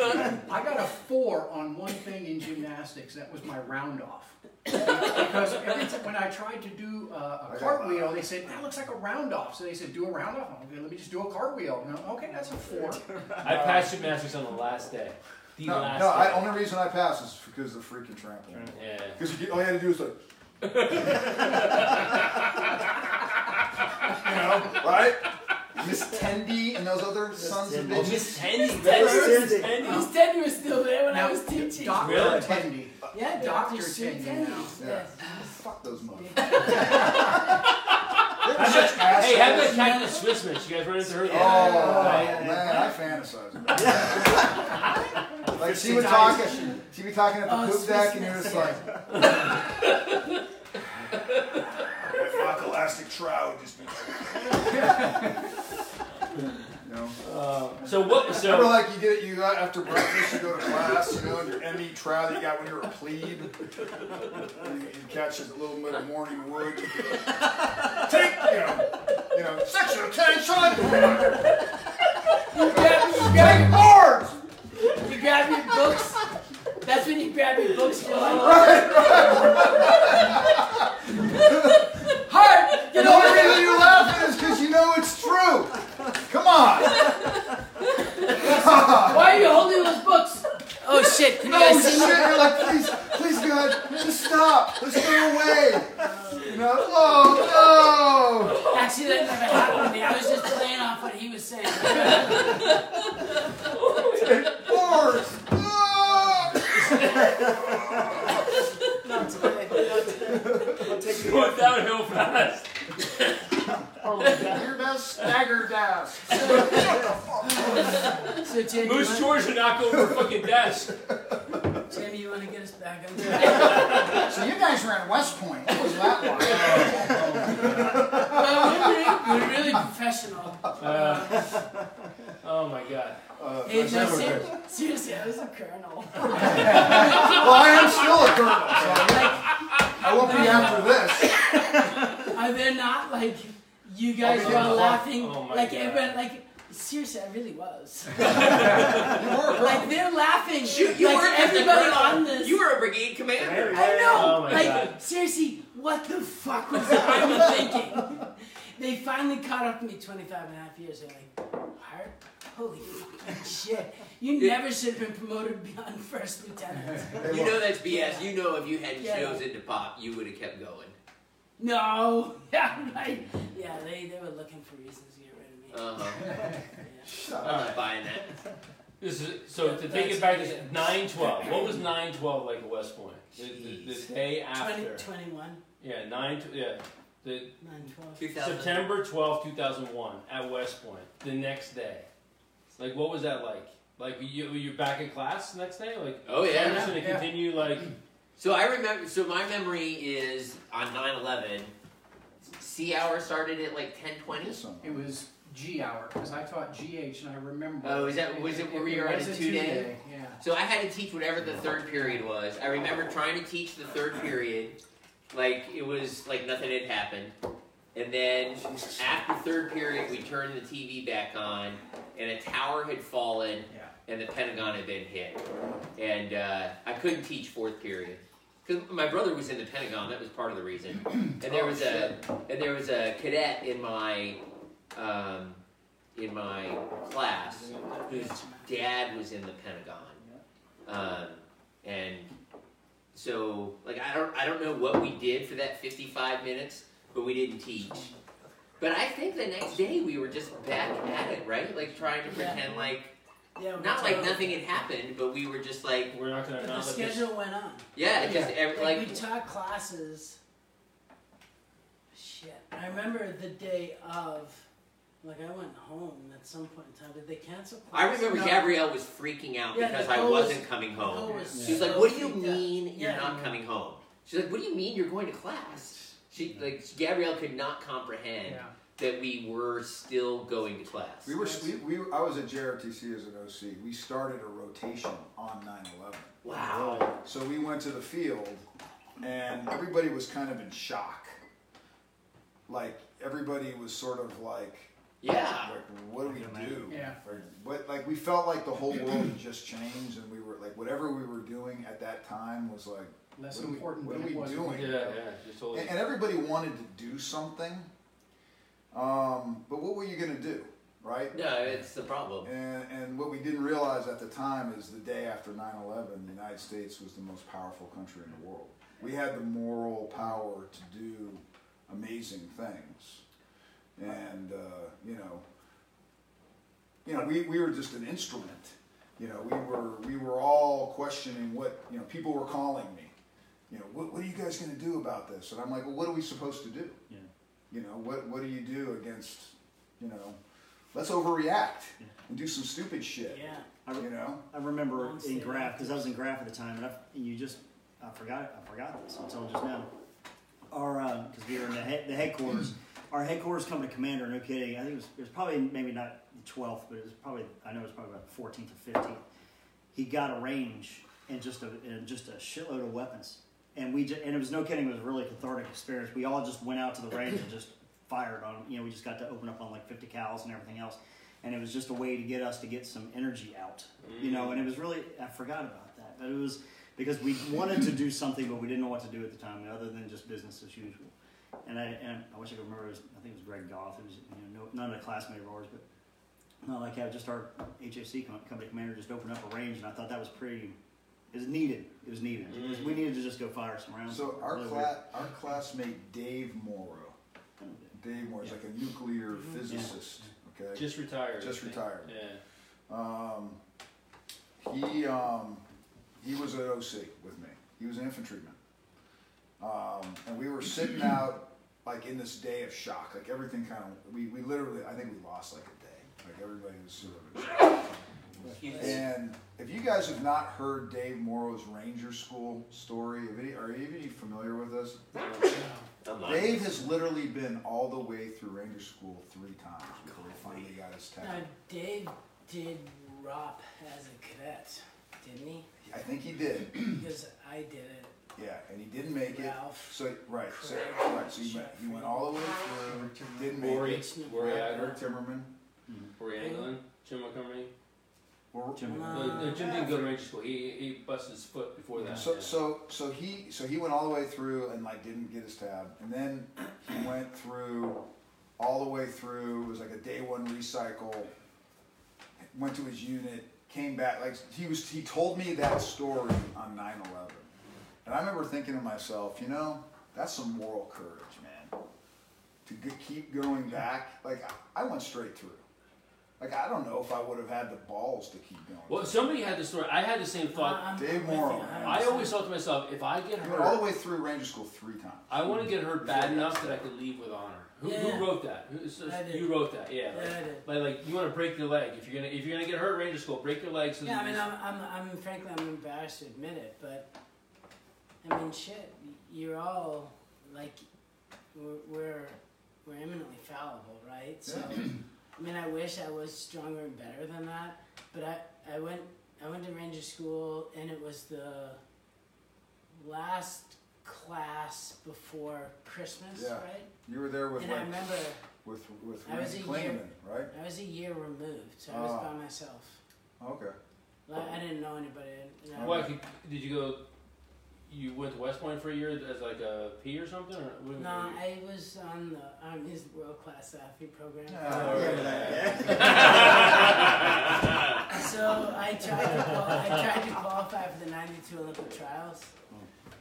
S5: I got a four on one thing in gymnastics. That was my round off. because every time when I tried to do uh,
S6: I
S5: a
S6: got
S5: cartwheel, they said that looks like a round off. So they said do a round off. Okay, let me just do a cartwheel. No, okay, that's a four.
S2: I passed gymnastics on the last day. The
S6: No,
S2: last
S6: no. I, only reason I pass is because of the freaking trampoline.
S2: yeah.
S6: Because all you had to do was like, you know, right? Miss Tendy and those other sons of
S7: Tendy.
S2: Oh,
S6: bitches.
S2: Miss Tendy.
S3: Tendy.
S2: Miss Tendy.
S3: Miss Tendy was still there when I was teaching.
S5: Dr.
S2: Really?
S5: Tendy.
S3: yeah,
S5: Dr.
S3: Dr. Sue
S5: Tendy
S3: Tendy.
S5: now.
S3: Yes.
S6: Fuck those motherfuckers.
S2: How
S6: They're such
S2: about, hey, how about
S6: assholes.
S2: You guys run into her?
S6: Oh
S3: Yeah.
S6: man, I fantasize about that. Like she would talk, she'd be talking at the
S3: Oh,
S6: poop deck, and you're just like, fuck elastic trout, just you know.
S2: Uh, so what?
S6: Remember,
S2: So
S6: like you get you got after breakfast, you go to class, you know, and your ME trout that you got when you were a plebe, you, you catch a little bit of morning wood. Take, you know, you know, section attention.
S3: You grab, you grab,
S6: Take boards.
S3: you grab your books. That's when you grab your books. You're like, hard.
S6: And
S3: Get
S6: the
S3: over
S6: only reason you're laughing is because you know it's true. Come on.
S3: Why are you holding those books? Oh shit! Can you
S6: No
S3: guys
S6: shit.
S3: me?
S6: You're like, please, please, God, just stop. Let's go away. You know, oh no!
S3: Actually, that never happened to me. I was just playing off what he was saying.
S6: no. Ah.
S7: Not today. Not today. I'll take the
S2: going downhill fast.
S6: Hear that stagger dash.
S3: So, Jamie,
S2: Moose
S3: you want,
S2: George would knock over her fucking desk.
S3: Jamie, you want to get us back on track?
S5: So you guys were at West Point. What was that like?
S3: Well, we're, really, we're really professional.
S2: Uh, oh my god.
S6: Uh,
S3: Hey,
S6: my
S3: no,
S6: son-
S3: ser- seriously, I was a colonel.
S6: well, I am still a colonel, so I won't be after this.
S3: Are they not like you guys
S6: I'll
S3: were all laughing?
S2: Oh my
S3: like
S2: God.
S3: everyone, like seriously, I really was.
S6: You were a colonel.
S3: like they're laughing.
S1: Shoot, you
S3: like
S1: were
S3: everybody on this.
S1: You were a brigade commander.
S3: I know.
S2: Oh my
S3: like
S2: God.
S3: seriously, what the fuck was I thinking? They finally caught up to me 25 and a half years. They're like, Hart, holy fucking shit. You
S1: Yeah.
S3: never should have been promoted beyond first lieutenant.
S1: You know that's BS. You know if you hadn't
S3: Yeah.
S1: chosen to pop, you would have kept going.
S3: No. Yeah, right. Yeah, they, they were looking for reasons to get rid of me.
S1: Uh-huh.
S3: Yeah.
S1: I'm not buying that.
S2: This is so to take it back to nine twelve. What was nine twelve like at West Point? The, the, the day
S3: 20,
S2: after.
S3: 21,
S2: Yeah, nine. tw- Yeah, the
S3: 9, 12.
S1: 2000.
S2: September twelfth, two thousand one, at West Point. The next day, like what was that like? Like you you back in class the next day? Like
S1: Oh, yeah.
S2: I'm just gonna
S5: Yeah.
S2: continue like
S1: So I remember. So my memory is on 9/11. C hour started at like 10:20.
S6: son.
S5: It was G hour because I taught GH and I remember.
S1: Oh, is that- was it where you were at
S5: was
S1: a
S5: a
S1: two-day?
S5: Yeah.
S1: So I had to teach whatever the third period was. I remember trying to teach the third period, like it was like nothing had happened. And then after third period, we turned the TV back on, and a tower had fallen, and the Pentagon had been hit, and uh, I couldn't teach fourth period. Because my brother was in the Pentagon. That was part of the reason. And there
S6: Oh,
S1: was a and there was a cadet in my um, in my class whose dad was in the Pentagon, um, and so like I don't I don't know what we did for that fifty five minutes, but we didn't teach. But I think the next day we were just back at it, right? Like trying to
S3: Yeah.
S1: pretend like
S3: Yeah,
S1: not like nothing had happened, but we were just like
S2: We're not gonna
S3: But the
S2: not this.
S3: schedule went on.
S1: yeah, it just every,
S3: Like,
S1: like
S3: we taught classes. Shit, I remember the day of. Like I went home at some point in time. Did they cancel?
S1: I remember
S3: No.
S1: Gabrielle was freaking out
S3: Yeah,
S1: because I
S3: Nicole was-
S1: wasn't coming home.
S3: Nicole was
S1: She was
S3: so
S1: like, "What do you
S3: freaked out.
S1: mean you're
S3: Yeah.
S1: not coming home?" She's like, "What do you mean you're going to class?" She like Gabrielle could not comprehend
S5: Yeah.
S1: that we were still going to class.
S6: We were, we, we, I was at JRTC as an OC. We started a rotation on 9/11.
S1: wow.
S6: So we went to the field, and everybody was kind of in shock. Like everybody was sort of like,
S1: Yeah.
S6: like, what do we do?
S5: Yeah.
S6: Like, what, like we felt like the whole world had just changed, and we were like, whatever we were doing at that time was like,
S5: Less
S6: What are we-
S5: important
S6: what
S5: than
S6: are
S5: it
S6: we
S5: was.
S6: doing?
S2: Yeah, yeah, just totally.
S6: and, and everybody wanted to do something. Um, but what were you gonna do, right?
S1: No, it's the problem.
S6: And, and what we didn't realize at the time is the day after 9 11, the United States was the most powerful country in the world. We had the moral power to do amazing things. And, uh, you know, you know, we, we were just an instrument. You know, we were, we were all questioning what, you know, people were calling me. You know, what, what are you guys going to do about this? And I'm like, well, what are we supposed to do?
S7: Yeah.
S6: You know, what, what do you do against, you know, let's overreact and do some stupid shit.
S3: Yeah.
S7: I,
S6: You know?
S7: I remember
S3: Don't
S7: in
S3: say Graf
S7: because I was in Graf at the time, and, I, and you just I forgot I forgot this until just now. Our um, because we were in the, head, the headquarters. Our headquarters come to commander, no kidding. I think it was, it was probably maybe not the twelfth, but it was probably I know it was probably about the fourteenth or fifteenth. He got a range and just a and just a shitload of weapons, and we just, and it was no kidding. It was a really cathartic experience. We all just went out to the range and just fired on. You know, we just got to open up on like fifty cows and everything else and it was just a way to get us to get some energy out, you know. And it was really I forgot about that, but it was because we wanted to do something, but we didn't know what to do at the time, other than just business as usual. And I and I wish I could remember. Was, I think it was Greg Goff. It was you know no, not a classmate of ours, but not like how just our HAC company commander just opened up a range, and I thought that was pretty. It was needed. It was needed. It was, we needed to just go fire some rounds.
S6: So our
S7: Really
S6: cla- our classmate Dave Morrow,
S7: weird.
S6: Dave Morrow is like a nuclear physicist. Okay,
S2: just retired.
S6: just
S2: think.
S6: retired.
S2: Yeah.
S6: Um, he um, he was an OC with me. He was an infantryman, um, and we were sitting out like in this day of shock. Like everything kind of we, we literally I think we lost like a day. Like everybody was sort of in shock. And if you guys have not heard Dave Morrow's Ranger School story, have any, are any of you familiar with this?
S1: I'm not.
S6: Dave has literally been all the way through Ranger School three times before he finally got his tag.
S3: Now Dave did ROP as a cadet, didn't he?
S6: I think he did.
S3: Because I did it.
S6: Yeah, and he didn't make it.
S3: Ralph.
S6: So right, so
S3: Craig,
S6: right, so he went, he went all the way through, didn't make
S2: Rory,
S6: it.
S2: Rory
S6: Yeah,
S2: Iger,
S6: Eric Timmerman.
S2: Rory Anglin, Jim Montgomery.
S6: Or-
S7: Jim-
S2: Uh, uh, Jim didn't go to ranger school. He, he busted his foot before that.
S6: So
S2: yeah.
S6: so so he so he went all the way through and like didn't get his tab, and then he went through all the way through. It was like a day one recycle. Went to his unit, came back. Like he was, he told me that story on 9/11, and I remember thinking to myself, you know, that's some moral courage, man. To g- keep going back, like I I went straight through. Like I don't know if I would have had the balls to keep going.
S2: well, somebody had the story. I had the same thought.
S3: I'm-
S6: Dave Morrow.
S3: I'm
S2: I
S3: with
S2: always thought to myself, if I get
S6: hurt, all the way through Ranger School three times.
S2: I want to get hurt bad enough that I could leave with honor. Who,
S3: Yeah.
S2: who wrote that? Who, so-
S3: I did.
S2: you wrote that, yeah.
S3: Yeah,
S2: Like,
S3: I did.
S2: like, like, you want to break your leg if you're gonna if you're gonna get hurt ranger school, break your leg. So
S3: Yeah, I mean, I'm, I'm, I'm frankly, I'm embarrassed to admit it, but I mean, shit, you're all like, we're we're, we're eminently fallible, right? So, I mean, I wish I was stronger and better than that, but I, I went, I went to Ranger School, and it was the last class before Christmas,
S6: Yeah.
S3: right?
S6: You were there with
S3: And I remember
S6: with with
S3: I was
S6: Randy
S3: a year-
S6: Klingeman, right?
S3: I was a year removed, so I was
S6: Ah.
S3: by myself.
S6: Okay.
S3: Like, I didn't know anybody. You know,
S2: What could- did you go? You went to West Point for a year as like a P or something, or what?
S3: No, I was on the Army's World Class Athlete Program.
S6: Ah,
S2: Oh,
S6: yeah.
S3: So I tried to qual- I tried to qualify for the '92 Olympic trials.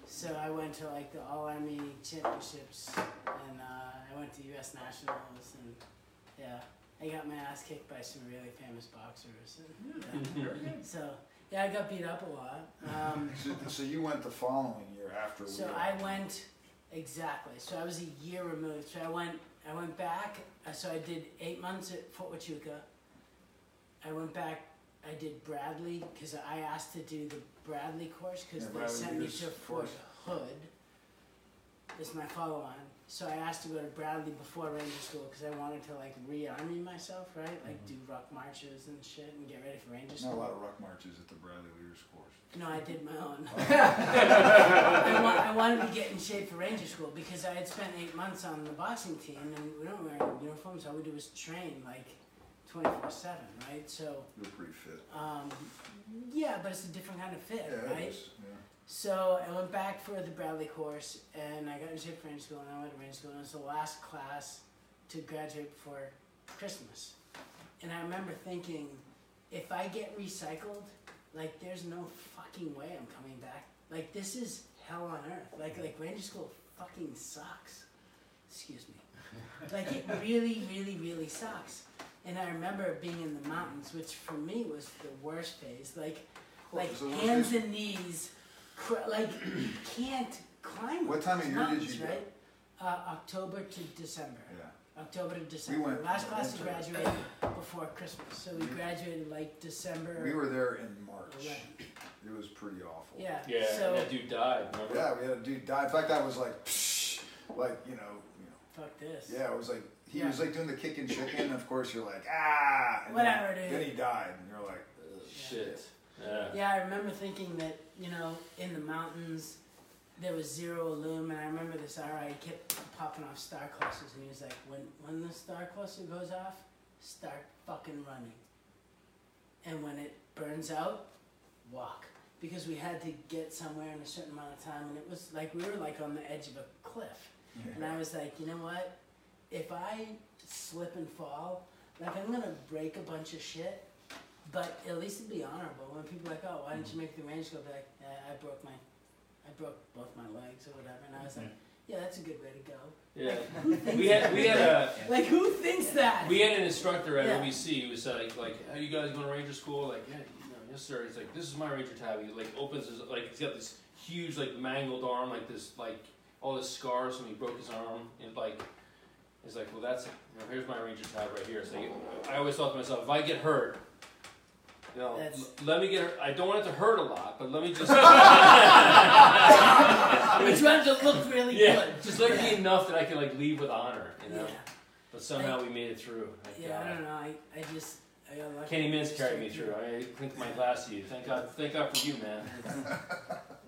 S3: So I went to like the All Army Championships, and uh, I went to U.S. Nationals, and yeah, I got my ass kicked by some really famous boxers. And, yeah. So yeah, I got beat up a lot. Um,
S6: So, so you went the following year after.
S3: so
S6: were-
S3: I went exactly. So I was a year removed. So I went. I went back. uh, So I did eight months at Fort Huachuca. I went back. I did Bradley because I asked to do the Bradley course because
S6: Yeah,
S3: they
S6: Bradley
S3: sent me to Fort Hood. This is my follow-on. So I asked to go to Bradley before Ranger School because I wanted to like re-army myself, right? Like do ruck marches and shit and get ready for Ranger
S6: Not a lot of ruck marches at the Bradley Leaders course.
S3: No, I did my own. I, wa- I wanted to get in shape for Ranger School because I had spent eight months on the boxing team and we don't wear uniforms. All we do is train like 24 7, right? So,
S6: You're pretty fit.
S3: um, yeah, but it's a different kind of fit,
S6: Yeah,
S3: right?
S6: it is. Yeah.
S3: So I went back for the Bradley course and I got into Ranger School and I went to Ranger School and it was the last class to graduate before Christmas. And I remember thinking, if I get recycled, like there's no fucking way I'm coming back. Like this is hell on earth. Like like Ranger School fucking sucks. Excuse me. Like it really, really, really sucks. And I remember being in the mountains, which for me was the worst phase. Like like hands and knees, cr- like you can't climb.
S6: What time of
S3: these
S6: year did
S3: mountains,
S6: you go?
S3: right? Uh, October to December.
S6: Yeah.
S3: October to December.
S6: went
S3: Last class to
S6: winter.
S3: graduate before Christmas. So we graduated like December.
S6: We were there in March.
S3: 11.
S6: It was pretty awful.
S3: Yeah.
S2: Yeah,
S3: So
S2: and that dude died. Remember?
S6: Yeah, we had a dude die. In fact, I was like, psh, like you know, you know.
S3: fuck this.
S6: Yeah, it was like he
S3: Yeah.
S6: was like doing the kick and chicken. And of course, you're like ah. And
S3: Whatever,
S6: Then,
S3: dude.
S6: then he died, and you're like, Ugh.
S2: Shit. Yeah.
S3: Yeah, I remember thinking that, you know, in the mountains there was zero illum and I remember this RI kept popping off star clusters and he was like, When when the star cluster goes off, start fucking running. And when it burns out, walk. Because we had to get somewhere in a certain amount of time and it was like we were like on the edge of a cliff. And I was like, you know what? If I slip and fall, like I'm gonna break a bunch of shit, but at least it'd be honorable. When people are like, oh, why didn't you make the range go back? Uh, I broke my, I broke both my legs or whatever, and I was like, yeah, that's a good way to go.
S2: Yeah. We had we had a
S3: Like who thinks that?
S2: we had an instructor at
S3: Yeah.
S2: OBC who was like like, "How you guys going to Ranger School?" Like, yeah, you know, yes sir. He's like, "This is my Ranger tab." He like opens his like he's got this huge like mangled arm, like this like all his scars from he broke his arm, and like. He's like, well, that's, you know, here's my Ranger tab right here. So I always thought to myself, if I get hurt, you know,
S3: That's-
S2: l- let me get, hurt. I don't want it to hurt a lot, but let me just,
S3: Which one to look really
S2: yeah,
S3: good?
S2: just let it be enough that I can like leave with honor, you
S3: Yeah.
S2: know. But somehow we made it through. Thank
S3: Yeah, I
S2: God.
S3: don't know. I, I just I got lucky.
S2: Kenny Mintz carried me
S3: took-
S2: through. I clink my glass to you. Thank God. Thank God for you, man.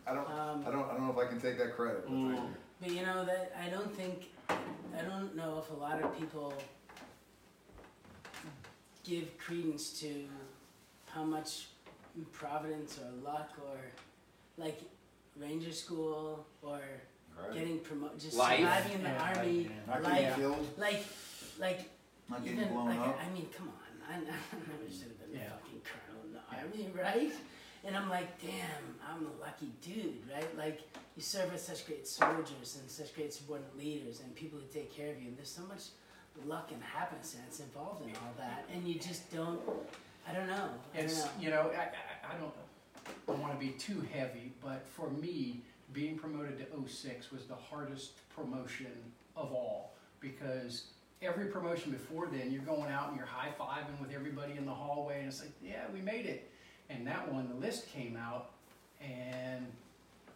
S6: I don't,
S3: Um,
S6: I don't, I don't know if I can take that credit. But thank
S2: Mm.
S6: you.
S3: But you know that I don't think I don't know if a lot of people give credence to how much providence or luck or like ranger school or
S6: Right.
S3: getting promoted just
S1: Life.
S3: surviving in the
S7: Yeah, life,
S3: army
S7: yeah.
S6: Not
S3: like
S6: getting killed,
S3: like like
S6: not getting
S3: even
S6: blown
S3: like
S6: up.
S3: I mean come on I, I never should have been
S7: Yeah.
S3: a fucking colonel in the army right and I'm like damn I'm a lucky dude right like you serve with such great soldiers and such great subordinate leaders and people who take care of you. And there's so much luck and happenstance involved in all that, and you just don't. I don't know. I don't
S5: It's,
S3: know.
S5: you know, I, I, I don't, don't wanna be too heavy, but for me, being promoted to 06 was the hardest promotion of all. Because every promotion before then, you're going out and you're high-fiving with everybody in the hallway, and it's like, yeah, we made it. And that one, the list came out, and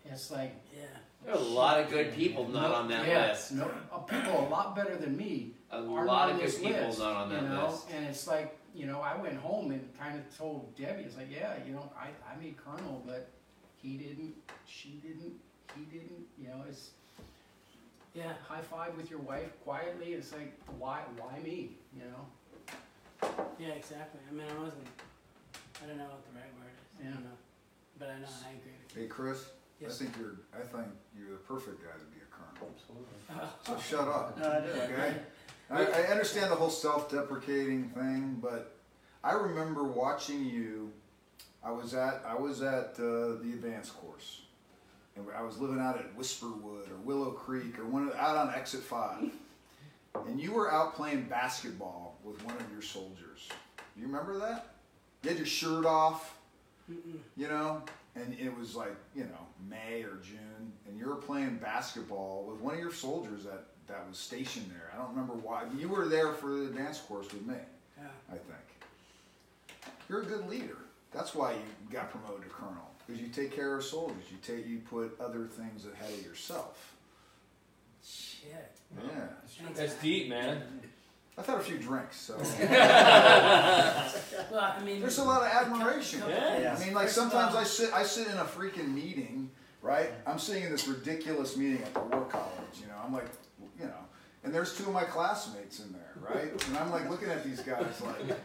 S5: it's like,
S3: Yeah.
S1: There are a lot of good people not
S5: no-
S1: on that
S5: yeah,
S1: list.
S5: No, uh, people a lot better than me
S1: A
S5: are
S1: lot
S5: not
S1: of
S5: on
S1: good
S5: this
S1: people
S5: list,
S1: not on that
S5: you know?
S1: list.
S5: And it's like, you know, I went home and kind of told Debbie, it's like, yeah, you know, I, I made Colonel, but he didn't, she didn't, he didn't, you know, it's
S3: Yeah.
S5: high five with your wife quietly. It's like, why, why me? You know?
S3: Yeah. Exactly. I mean, I wasn't. I don't know what the right word is. I don't know. But I know, I agree with
S6: Hey, Chris,
S3: Yes.
S6: I think you're, I think you're the perfect guy to be a colonel.
S7: Absolutely.
S6: So shut up.
S7: No, I do.
S6: Okay. I, I understand the whole self-deprecating thing, but I remember watching you. I was at I was at uh, the advanced course, and I was living out at Whisperwood or Willow Creek or one of, out on Exit Five, and you were out playing basketball with one of your soldiers. Do you remember that? You had your shirt off, you know, and it was like you know May or June, and you were playing basketball with one of your soldiers that that was stationed there. I don't remember why. You were there for the advanced course with me,
S3: Yeah.
S6: I think. You're a good leader. That's why you got promoted to colonel because you take care of soldiers. You take you put other things ahead of yourself.
S3: Shit.
S6: Yeah,
S3: Thanks,
S2: That's deep, man.
S6: I've had a few drinks, so
S3: Well, I mean,
S6: there's a lot of admiration.
S2: Yeah.
S6: I mean, like sometimes I sit, I sit in a freaking meeting, right? I'm sitting in this ridiculous meeting at the war college, you know. I'm like, you know, and there's two of my classmates in there, right? And I'm like looking at these guys, like,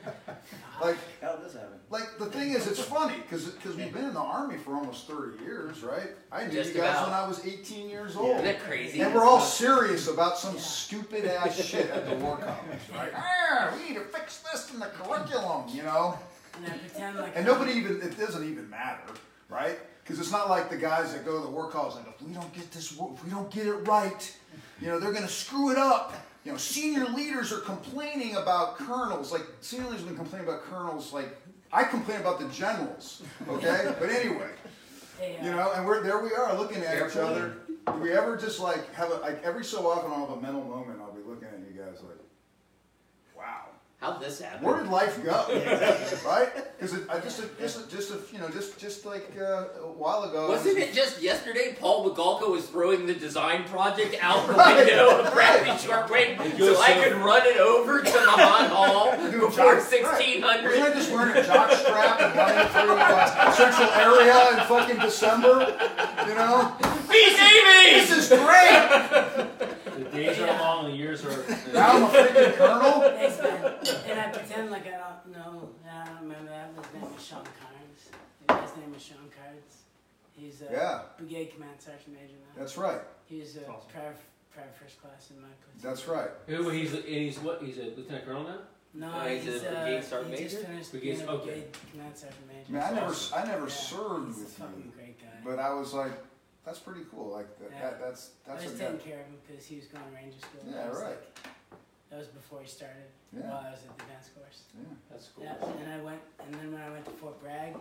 S6: like,
S7: How did this happen?
S6: like the thing is, it's funny because because we've been in the army for almost 30 years, right? I knew
S1: Just
S6: you guys
S1: about.
S6: when I was 18 years
S7: Yeah.
S6: old.
S1: Isn't that crazy?
S6: And we're all serious about some
S3: Yeah.
S6: stupid ass shit at the war college, right? Ah, we need to fix this in the curriculum, you know?
S3: and I pretend like
S6: And nobody even, it doesn't even matter, right? Because it's not like the guys that go to the war college, like, if we don't get this, if we don't get it right, you know, they're going to screw it up. You know, senior leaders are complaining about colonels. Like, senior leaders have been complaining about colonels. Like, I complain about the generals, okay? but anyway,
S3: Hey, uh,
S6: you know, and we're there we are looking at each other. Do we ever just like have a, like every so often I'll have a mental moment, I'll be looking at you guys like, wow.
S1: How'd this happen?
S6: Where did life go? right? Because I just, a, just, a, just, a, you know, just, just like uh, a while ago.
S1: Wasn't it just yesterday Paul McGalko was throwing the design project out the window of Bradley
S2: Shortwing
S1: so I could run it over to Mahan Hall
S6: Do a
S1: before
S6: jock- right.
S1: 1600?
S6: Wasn't I just wearing a jock strap and running through uh, Central area in fucking December? You know,
S1: BCB!
S6: this is great.
S2: The days are long, the years are.
S6: Now I'm a freaking colonel.
S3: Thanks, man. And I pretend like I don't know. I don't remember that. His name was Sean Carnes. His name was Sean Carnes. He's a
S6: Yeah,
S3: brigade command sergeant major now.
S6: that's right.
S3: He was a
S7: Awesome.
S3: prior, prior first class in my platoon.
S6: That's right.
S2: Who he's and he's what? He's a lieutenant colonel now.
S3: No,
S1: Uh, he's
S3: he's,
S1: a
S3: uh,
S1: brigade sergeant
S3: he just
S1: major?
S3: finished
S2: Brigade-
S3: being a
S2: okay.
S3: brigade command sergeant major.
S6: Man, I never. I never
S3: Yeah,
S6: served
S3: he's a
S6: with
S3: fucking
S6: you,
S3: great guy.
S6: but I was like, that's pretty cool. Like that,
S3: Yeah.
S6: that that's
S3: I
S6: that's
S3: was
S6: a
S3: taking
S6: guy.
S3: care of him because he was going to ranger school.
S6: Yeah,
S3: That was
S6: right.
S3: Like, that was before he started.
S6: Yeah,
S3: While I was at the dance course.
S6: yeah.
S2: That's cool.
S3: Yeah, and I went, and then when I went to Fort Bragg,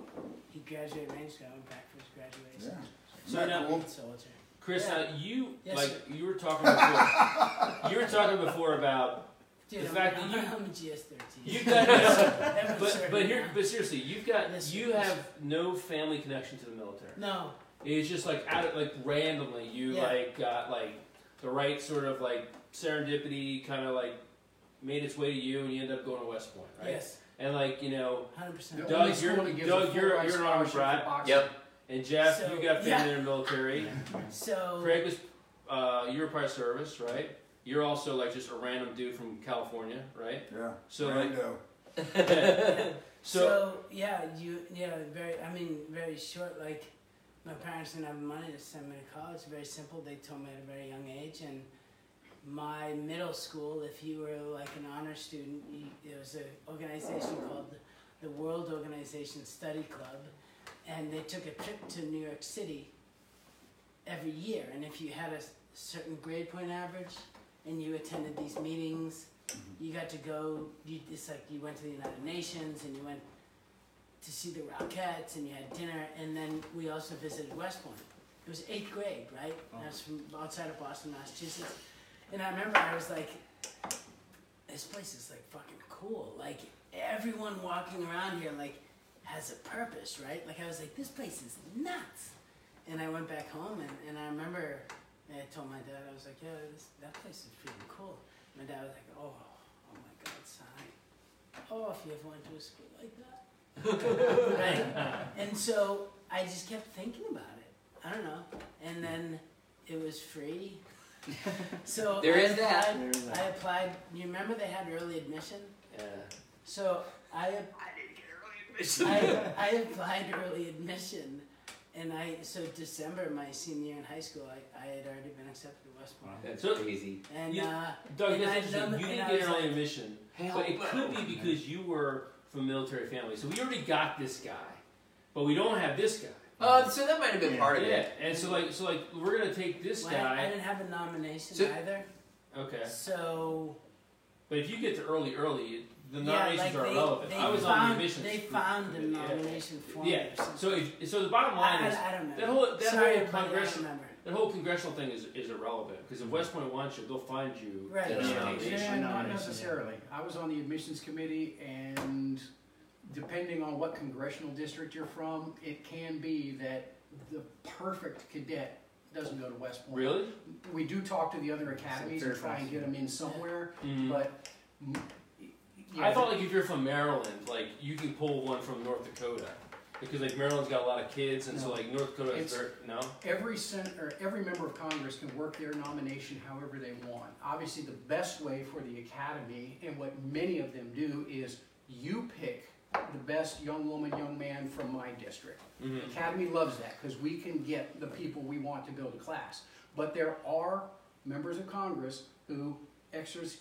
S3: he graduated ranger school. I went back for his graduation.
S6: Yeah.
S2: So
S6: Isn't that
S2: now-
S6: cool?
S3: Good soldier.
S2: Chris,
S3: Yeah.
S2: now you
S3: Yes,
S2: like
S3: sir.
S2: you were talking before. you were talking before about
S3: Dude,
S2: The
S3: I'm,
S2: fact
S3: I'm,
S2: that you-
S3: I'm a GS13.
S2: you've got no,
S3: Everyone's
S2: but
S3: serving
S2: but here
S3: now.
S2: but seriously you've got
S3: Yes,
S2: you have no family connection to the military.
S3: No,
S2: It's just like out of like randomly you
S3: Yeah.
S2: like got like the right sort of like serendipity kind of like made its way to you and you end up going to West Point, right?
S3: yes,
S2: And like you know,
S3: 100%.
S2: Doug, you're-
S5: school that gives
S2: Doug, you're-
S5: ride
S2: you're an Army
S5: scholarship for
S2: brat.
S1: Yep.
S2: and Jeff,
S3: So,
S2: you got family
S3: yeah.
S2: in the military.
S3: So,
S2: Craig was uh, you were part of service, right? You're also like just a random dude from California, right?
S6: Yeah.
S2: So like
S6: Rando.
S3: so,
S2: so
S3: yeah, you yeah, very. I mean, very short. Like, my parents didn't have money to send me to college. Very simple. They told me at a very young age, and my middle school, if you were like an honor student, you, there was an organization called the World Organization Study Club, and they took a trip to New York City every year. And if you had a certain grade point average, and you attended these meetings, mm-hmm. you got to go. You, it's like you went to the United Nations, and you went to see the Rockettes, and you had dinner, and then we also visited West Point. It was eighth grade, right? Oh. I was from outside of Boston, Massachusetts. And I remember I was like, this place is like fucking cool. Like everyone walking around here like has a purpose, right? Like I was like, this place is nuts. And I went back home and, and I remember I told my dad, I was like, yeah, this, that place is freaking cool. My dad was like, oh, oh my God, son. Oh, if you ever went to a school like that. Right? And so I just kept thinking about it. I don't know. And then it was free. So
S1: There
S3: I
S1: is that.
S3: applied-
S7: There is that.
S3: I applied. You remember they had early admission?
S1: Yeah.
S3: So I I didn't get early
S1: admission.
S3: I, I applied early admission, and I so December my senior year in high school, I, I had already been accepted to West Point,
S1: That's
S2: So-
S1: crazy.
S3: and
S2: You-
S3: uh,
S2: Doug,
S3: And
S2: that's
S3: I
S2: interesting.
S3: know-
S2: You
S3: and
S2: didn't
S3: I
S2: get
S3: was
S2: an early
S3: like-
S2: admission,
S1: Hell
S2: but it could be because you were from a military family. So we already got this guy, but we don't have this guy.
S1: Uh, so that might have been part of
S2: yeah,
S1: it.
S2: and so like, so like, we're gonna take this
S3: well, I, I didn't have a nomination
S1: So-
S3: either,
S2: Okay,
S3: so
S2: but if you get to early, early, the
S3: yeah,
S2: nominations
S3: like
S2: are
S3: they,
S2: irrelevant.
S3: they
S2: I was
S3: found
S2: on the admissions.
S3: they
S2: group.
S3: found a
S2: Yeah.
S3: nomination form.
S2: Yeah.
S3: or.
S2: So if so, the bottom line
S3: I,
S2: is
S3: I, I don't know.
S2: that whole that
S3: Sorry,
S2: whole
S3: I don't
S2: congressional
S3: remember.
S2: That whole congressional thing is is irrelevant because if West Point wants you, they'll find you.
S3: Right.
S2: a
S1: Yeah.
S5: Yeah, not necessarily. I was on the admissions committee and depending on what congressional district you're from, it can be that the perfect cadet doesn't go to West Point.
S2: Really?
S5: We do talk to the other academies and try and get them in somewhere,
S2: Mhm.
S5: but. mm,
S2: I thought like if you're from Maryland, like you can pull one from North Dakota because like Maryland's got a lot of kids, and so
S5: No.
S2: like North Dakota is
S5: It's-
S2: very no.
S5: Every sen- or every member of Congress can work their nomination however they want. Obviously, the best way for the academy, and what many of them do, is you pick the best young woman, young man from my district.
S2: Mhm.
S5: The academy loves that because we can get the people we want to build a class. But there are members of Congress who exercise,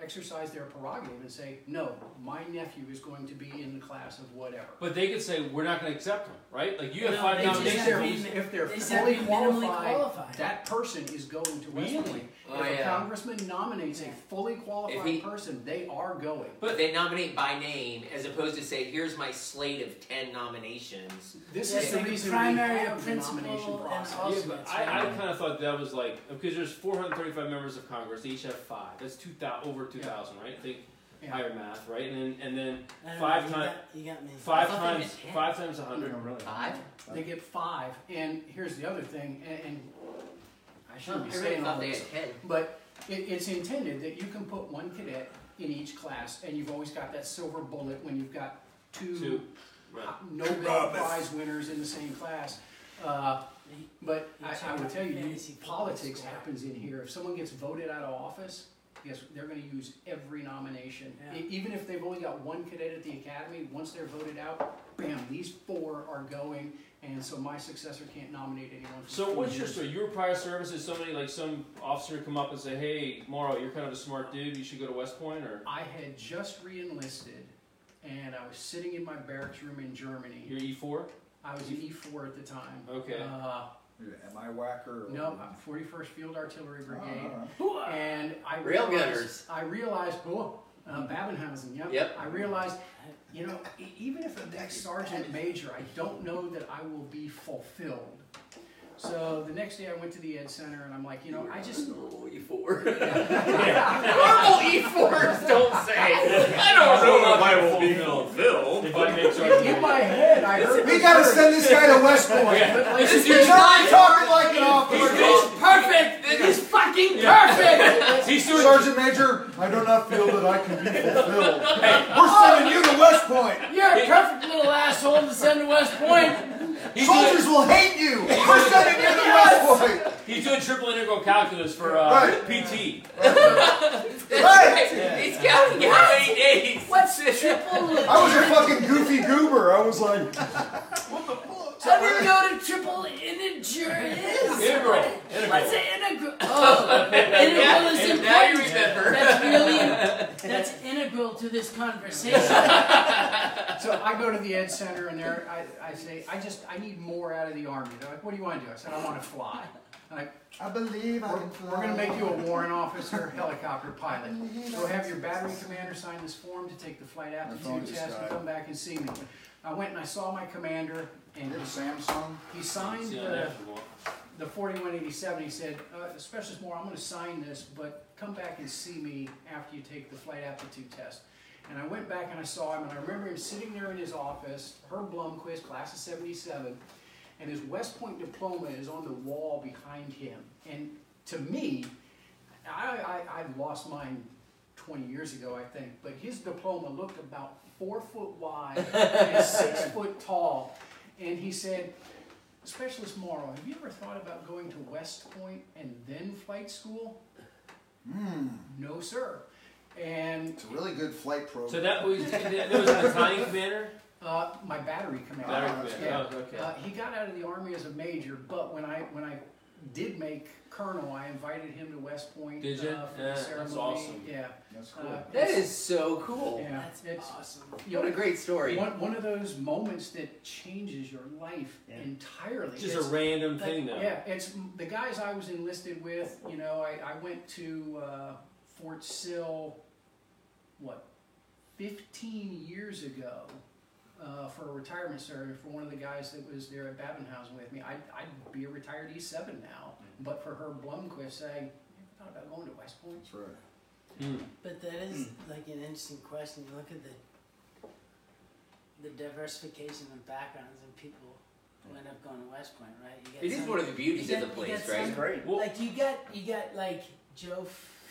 S5: exercise their prerogative and say, no, my nephew is going to be in the class of whatever.
S2: But they could say we're not going to accept them, right? Like you have
S3: No,
S2: five
S3: they just
S5: If
S3: have
S5: they're,
S2: nominations.
S3: to be-
S5: if they're
S3: they just have
S5: fully
S3: to be minimally
S5: qualified,
S3: qualified.
S5: that person is going to West
S2: Really?
S5: Point.
S1: Oh,
S5: If a
S1: yeah.
S5: congressman nominates a fully qualified
S1: he-
S5: person, they are going.
S1: But they nominate by name as opposed to say, here's my slate of 10 nominations.
S5: This
S3: Yes,
S5: is the
S3: like
S5: reason
S3: primary,
S5: we have the
S3: principal,
S5: nomination process.
S3: all-
S2: Yeah, but I, I kind of thought that was like because there's 435 members of Congress. They each have five. That's two thousand over 2,000, right? I think
S5: Yeah.
S2: higher math, right? And then and then Five
S3: know, you got, me.
S2: five times
S1: meant ten.
S2: five times 100.
S4: Really.
S1: Five?
S5: They get five, and here's the other thing, and, and I shouldn't
S1: I
S5: be
S1: really
S5: saying all
S1: thought they
S5: this,
S1: had 10.
S5: but it, it's intended that you can put one cadet in each class, and you've always got that silver bullet when you've got
S2: Two. Right.
S5: Nobel Prize winners in the same class. Uh, but I, I would tell you, you,
S3: Fantasy football
S5: politics
S3: score.
S5: happens in here. If someone gets voted out of office, guess they're going to use every nomination.
S3: Yeah.
S5: E- even if they've only got one cadet at the academy, once they're voted out, bam, these four are going, and so my successor can't nominate anyone. For
S2: So
S5: four
S2: what's your
S5: years.
S2: story? Your prior services, somebody like some officer come up and say, "Hey, Morrow, you're kind of a smart dude. You should go to West Point," or
S5: I had just re-enlisted, and I was sitting in my barracks room in Germany.
S2: you're E4.
S5: I was an E4 at the time.
S2: Okay.
S5: Uh,
S6: Am I whacker? Or
S5: no, 41st Field Artillery Brigade.
S6: Uh,
S5: And I
S1: Rail
S5: realized,
S1: gunners.
S5: I realized, oh, uh, Babenhausen, yep.
S1: Yep.
S5: I realized, you know, e- even if I'm next sergeant major, I don't know that I will be fulfilled. So the next day I went to the Ed Center and I'm like, you know, I just.
S1: Normal E4. Normal E4s don't say. I don't know if I will be fulfilled.
S2: If I make sergeant
S5: In my head, I heard.
S6: we gotta send this guy to West Point.
S2: Yeah.
S1: This is
S6: He's
S1: your
S6: already
S1: time.
S6: talking like an officer.
S1: It's perfect. This is fucking perfect.
S2: He's doing.
S6: Sergeant Major, I do not feel that I can be fulfilled. We're sending you to West Point.
S3: You're a perfect little asshole to send to West Point.
S2: He's
S6: Soldiers
S2: doing,
S6: will hate you. We're sending you to West Point.
S2: he's doing triple integral calculus for uh,
S6: Right.
S2: PT.
S6: Right.
S1: He's counting how many days.
S3: What's triple?
S6: I was a fucking goofy goober. I was like,
S3: I don't even know what a triple integer is.
S2: Integral.
S3: What's
S2: Integral.
S3: an integral? Oh, integral is
S1: and now you remember.
S3: That's really that's integral to this conversation.
S5: So I go to the Ed Center and there I, I say, I just, I need more out of the Army. They're like, what do you want to do? I said, I want to fly. I'm like,
S6: I believe I
S5: We're,
S6: can fly.
S5: we're gonna make you a warrant officer, helicopter pilot. Go have your battery commander sign this form to take the flight aptitude test and come back and see me. I went and I saw my commander and
S6: Samsung?
S5: he signed
S2: See
S5: the, the forty-one eighty-seven. He said, uh, Specialist Moore, I'm gonna sign this, but come back and see me after you take the flight aptitude test. And I went back and I saw him and I remember him sitting there in his office, Herb Blomquist, class of seventy-seven, and his West Point diploma is on the wall behind him. And to me, I, I, I lost mine 20 years ago, I think, but his diploma looked about four foot wide and six foot tall. And he said, Specialist Morrow, have you ever thought about going to West Point and then flight school?
S6: Hmm.
S5: No, sir. And
S6: It's a really good flight program.
S2: So that was that was a battalion commander.
S5: Uh, my battery commander.
S2: Battery commander.
S5: Yeah.
S2: Oh, okay.
S5: Uh, he got out of the army as a major, but when I when I did make colonel, I invited him to West Point.
S2: Did you?
S5: Uh, for
S2: Yeah,
S5: the
S2: that's
S5: ceremony.
S2: awesome.
S5: Yeah.
S6: That's cool.
S5: Uh,
S1: That is so cool.
S5: Yeah.
S3: That's
S5: it's
S3: awesome.
S5: you
S1: What a great story.
S5: one, one of those moments that changes your life
S7: Yeah.
S5: entirely.
S2: Just a
S5: It's-
S2: random
S5: Like,
S2: thing, though.
S5: Yeah, it's the guys I was enlisted with. You know, I, I went to uh, Fort Sill, what, 15 years ago uh, for a retirement ceremony for one of the guys that was there at Babenhausen with me. I'd, I'd be a retired E7 now, but for her Blomquist saying, you ever thought about going to West Point?
S6: That's right.
S2: Hmm.
S3: But that is like an interesting question. You look at the the diversification of backgrounds and people who end up going to West Point, right? You get
S1: It is
S3: some-
S1: one of the beauties
S3: you
S1: of the
S3: get- you
S1: place,
S3: get
S1: right?
S3: some-
S7: Great.
S2: Well,
S3: like you got you got like Joe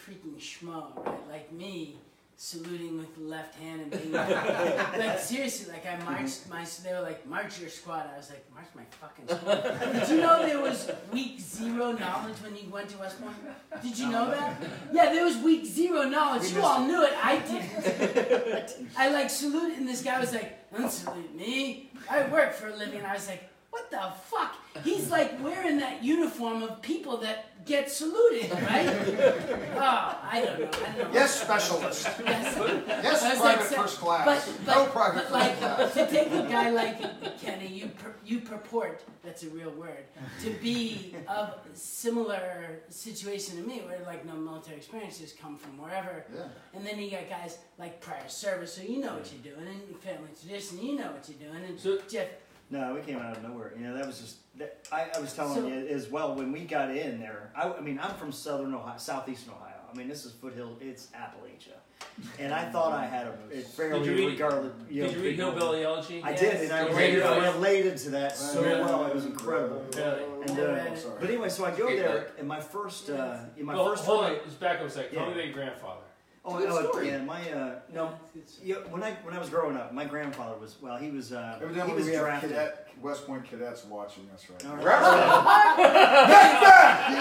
S3: freaking schmo, right? Like me saluting with the left hand and being like, like seriously, like I marched my they were like march your squad. I was like march my fucking squad. Did you know there was week zero knowledge when you went to West Point? Did you know that? Yeah, there was week zero knowledge. You all knew it. I didn't. I like saluted, and this guy was like, "Don't salute me. I work for a living." And I was like, "What the fuck?" He's like wearing that uniform of people that get saluted, right? oh, I don't know. I don't know.
S6: Yes, specialist.
S3: Yes.
S6: Yes, private
S3: like, so-
S6: first class.
S3: But, but,
S6: no private
S3: but
S6: first
S3: like,
S6: class.
S3: to take a guy like Kenny, you pur- you purport that's a real word to be of similar situation to me, where like no military experiences come from wherever,
S6: Yeah.
S3: and then you got guys like prior service, so you know what you're doing, and family tradition, you know what you're doing, and
S2: So-
S3: Jeff,
S7: No, we came out of nowhere. You know, that was just. That, I, I was telling
S3: So-
S7: you as well when we got in there. I, I mean, I'm from southern Ohio, southeastern Ohio. I mean, this is foothill. It's Appalachia, and I thought I had a, a fairly
S2: Did you read-
S7: regarded. You know,
S2: Did you read
S7: big-
S2: Hillbilly Elegy?
S7: I did, and I related,
S2: Really?
S7: related to that so
S2: Really?
S7: well. It was incredible.
S2: Really?
S7: And, uh,
S3: read
S6: sorry.
S7: But anyway, so I go there, and my first, uh, in my
S2: well,
S7: first
S2: hold
S7: one-
S2: on, just back up a second. Tell me
S7: Yeah.
S2: about your grandfather.
S7: Oh,
S1: Good
S7: oh,
S1: story.
S7: yeah, my uh, no, yeah, when I when I was growing up, my grandfather was well, he was uh, he
S6: Evidently,
S7: was
S6: we have
S7: drafted.
S6: cadet, West Point cadets watching us right now.
S7: right.
S6: Neck back, you!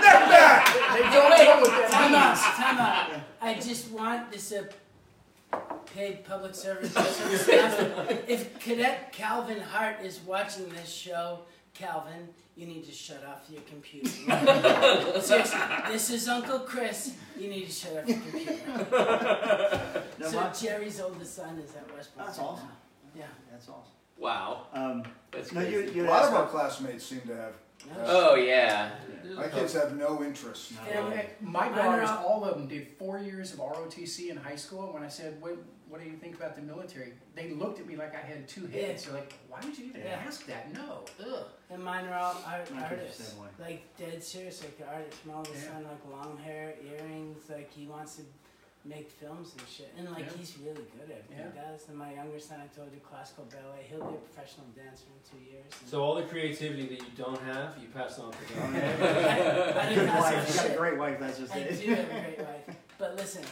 S6: Neck back!
S5: They don't know what that
S3: Time out, time out. I just want this a paid public service announcement. If Cadet Calvin Hart is watching this show, Calvin, you need to shut off your computer. Seriously, this is Uncle Chris. You need to shut off your computer.
S7: No,
S3: so
S7: my-
S3: Jerry's oldest son is at West Point.
S7: That's
S3: right
S7: awesome.
S3: now.
S7: That's awesome.
S1: Wow,
S7: Um,
S1: that's
S7: no,
S1: crazy.
S7: you,
S6: A lot of our classmates seem to have.
S3: Yeah.
S1: Oh yeah.
S6: My kids have no interest.
S5: And, my
S3: Mine
S5: daughters,
S3: are all-
S5: all of them, did four years of ROTC in high school. And when I said, "What, what do you think about the military?" They looked at me like I had two heads. They're like, "Why would you even
S7: Yeah.
S5: ask that?" No. Ugh.
S3: And mine are all art,
S7: My kids the
S3: artists.
S7: same way.
S3: Like dead serious, like artists. My oldest
S5: Yeah.
S3: son, like long hair, earrings. Like he wants to make films and shit. And like
S5: Yeah.
S3: he's really good at it.
S5: Yeah.
S3: He does. And my younger son, I told you, classical ballet. He'll be a professional dancer in two years. And
S2: So all the creativity that you don't have, you pass on to them.
S3: I, I
S7: Good
S3: didn't pass
S7: wife.
S3: on
S7: You got a
S3: shit.
S7: great wife. That's just
S3: I
S7: it.
S3: do have a great wife. But listen,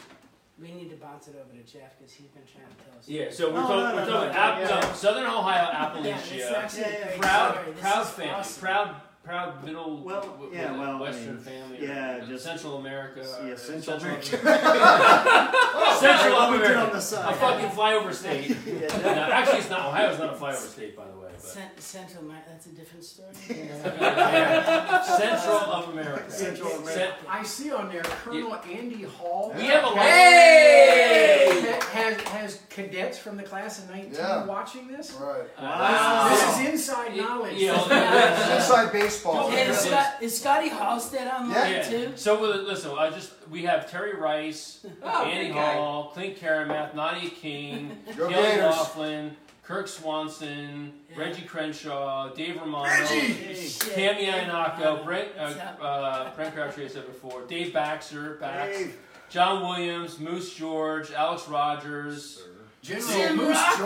S3: we need to bounce it over to Jeff because he's been trying to tell us.
S2: Yeah, so we're
S7: No,
S2: talking,
S7: no,
S2: we're
S7: no,
S2: talking
S7: no,
S2: App-
S7: yeah.
S2: no, Southern Ohio,
S3: Yeah, this
S2: Appalachia.
S3: actually
S7: Yeah,
S3: a
S7: yeah.
S3: great
S2: proud,
S3: story. This
S2: proud
S3: is
S2: family,
S3: awesome.
S2: proud, proud middle,
S7: Well,
S2: w-
S7: yeah,
S2: w-
S7: well, I
S2: Western
S7: mean,
S2: family.
S7: yeah,
S2: or
S7: just-
S2: Central America.
S7: Yeah,
S2: or
S7: Central
S2: Central,
S7: America.
S2: Central
S7: What we
S2: America.
S7: on the
S2: A fucking flyover state.
S7: Yeah,
S2: no,
S7: that-
S2: actually, it's not. Ohio's not a flyover state, by the way. But.
S3: Cent- Central, America, that's a different story.
S2: Central of America.
S7: Central
S2: Cent-
S7: America.
S5: I see on there Colonel Andy Hall.
S2: we have a lot.
S1: Hey!
S5: Ha- Has, has cadets from the class of 19
S6: Yeah.
S5: watching this?
S6: Right.
S2: Wow.
S5: This is inside knowledge.
S2: You know,
S6: Inside baseball.
S3: Hey, is,
S2: Yeah.
S3: Scott, is Scotty Halstead online
S2: Yeah.
S3: too?
S2: So uh, listen, I just we have Terry Rice,
S1: Oh,
S2: Andy
S1: good guy.
S2: Hall, Clint Karamath, Nadia King,
S6: Go
S2: Kelly
S6: Gators.
S2: Laughlin, Kirk Swanson,
S3: Yeah.
S2: Reggie Crenshaw, Dave Romano,
S6: Reggie!
S3: Shit.
S2: Brent uh, uh, Brent Crabtree I said before, Dave Baxter, Bax,
S7: Dave.
S2: John Williams, Moose George, Alex Rogers,
S5: General
S3: Jim
S5: Moose
S3: Rockwell.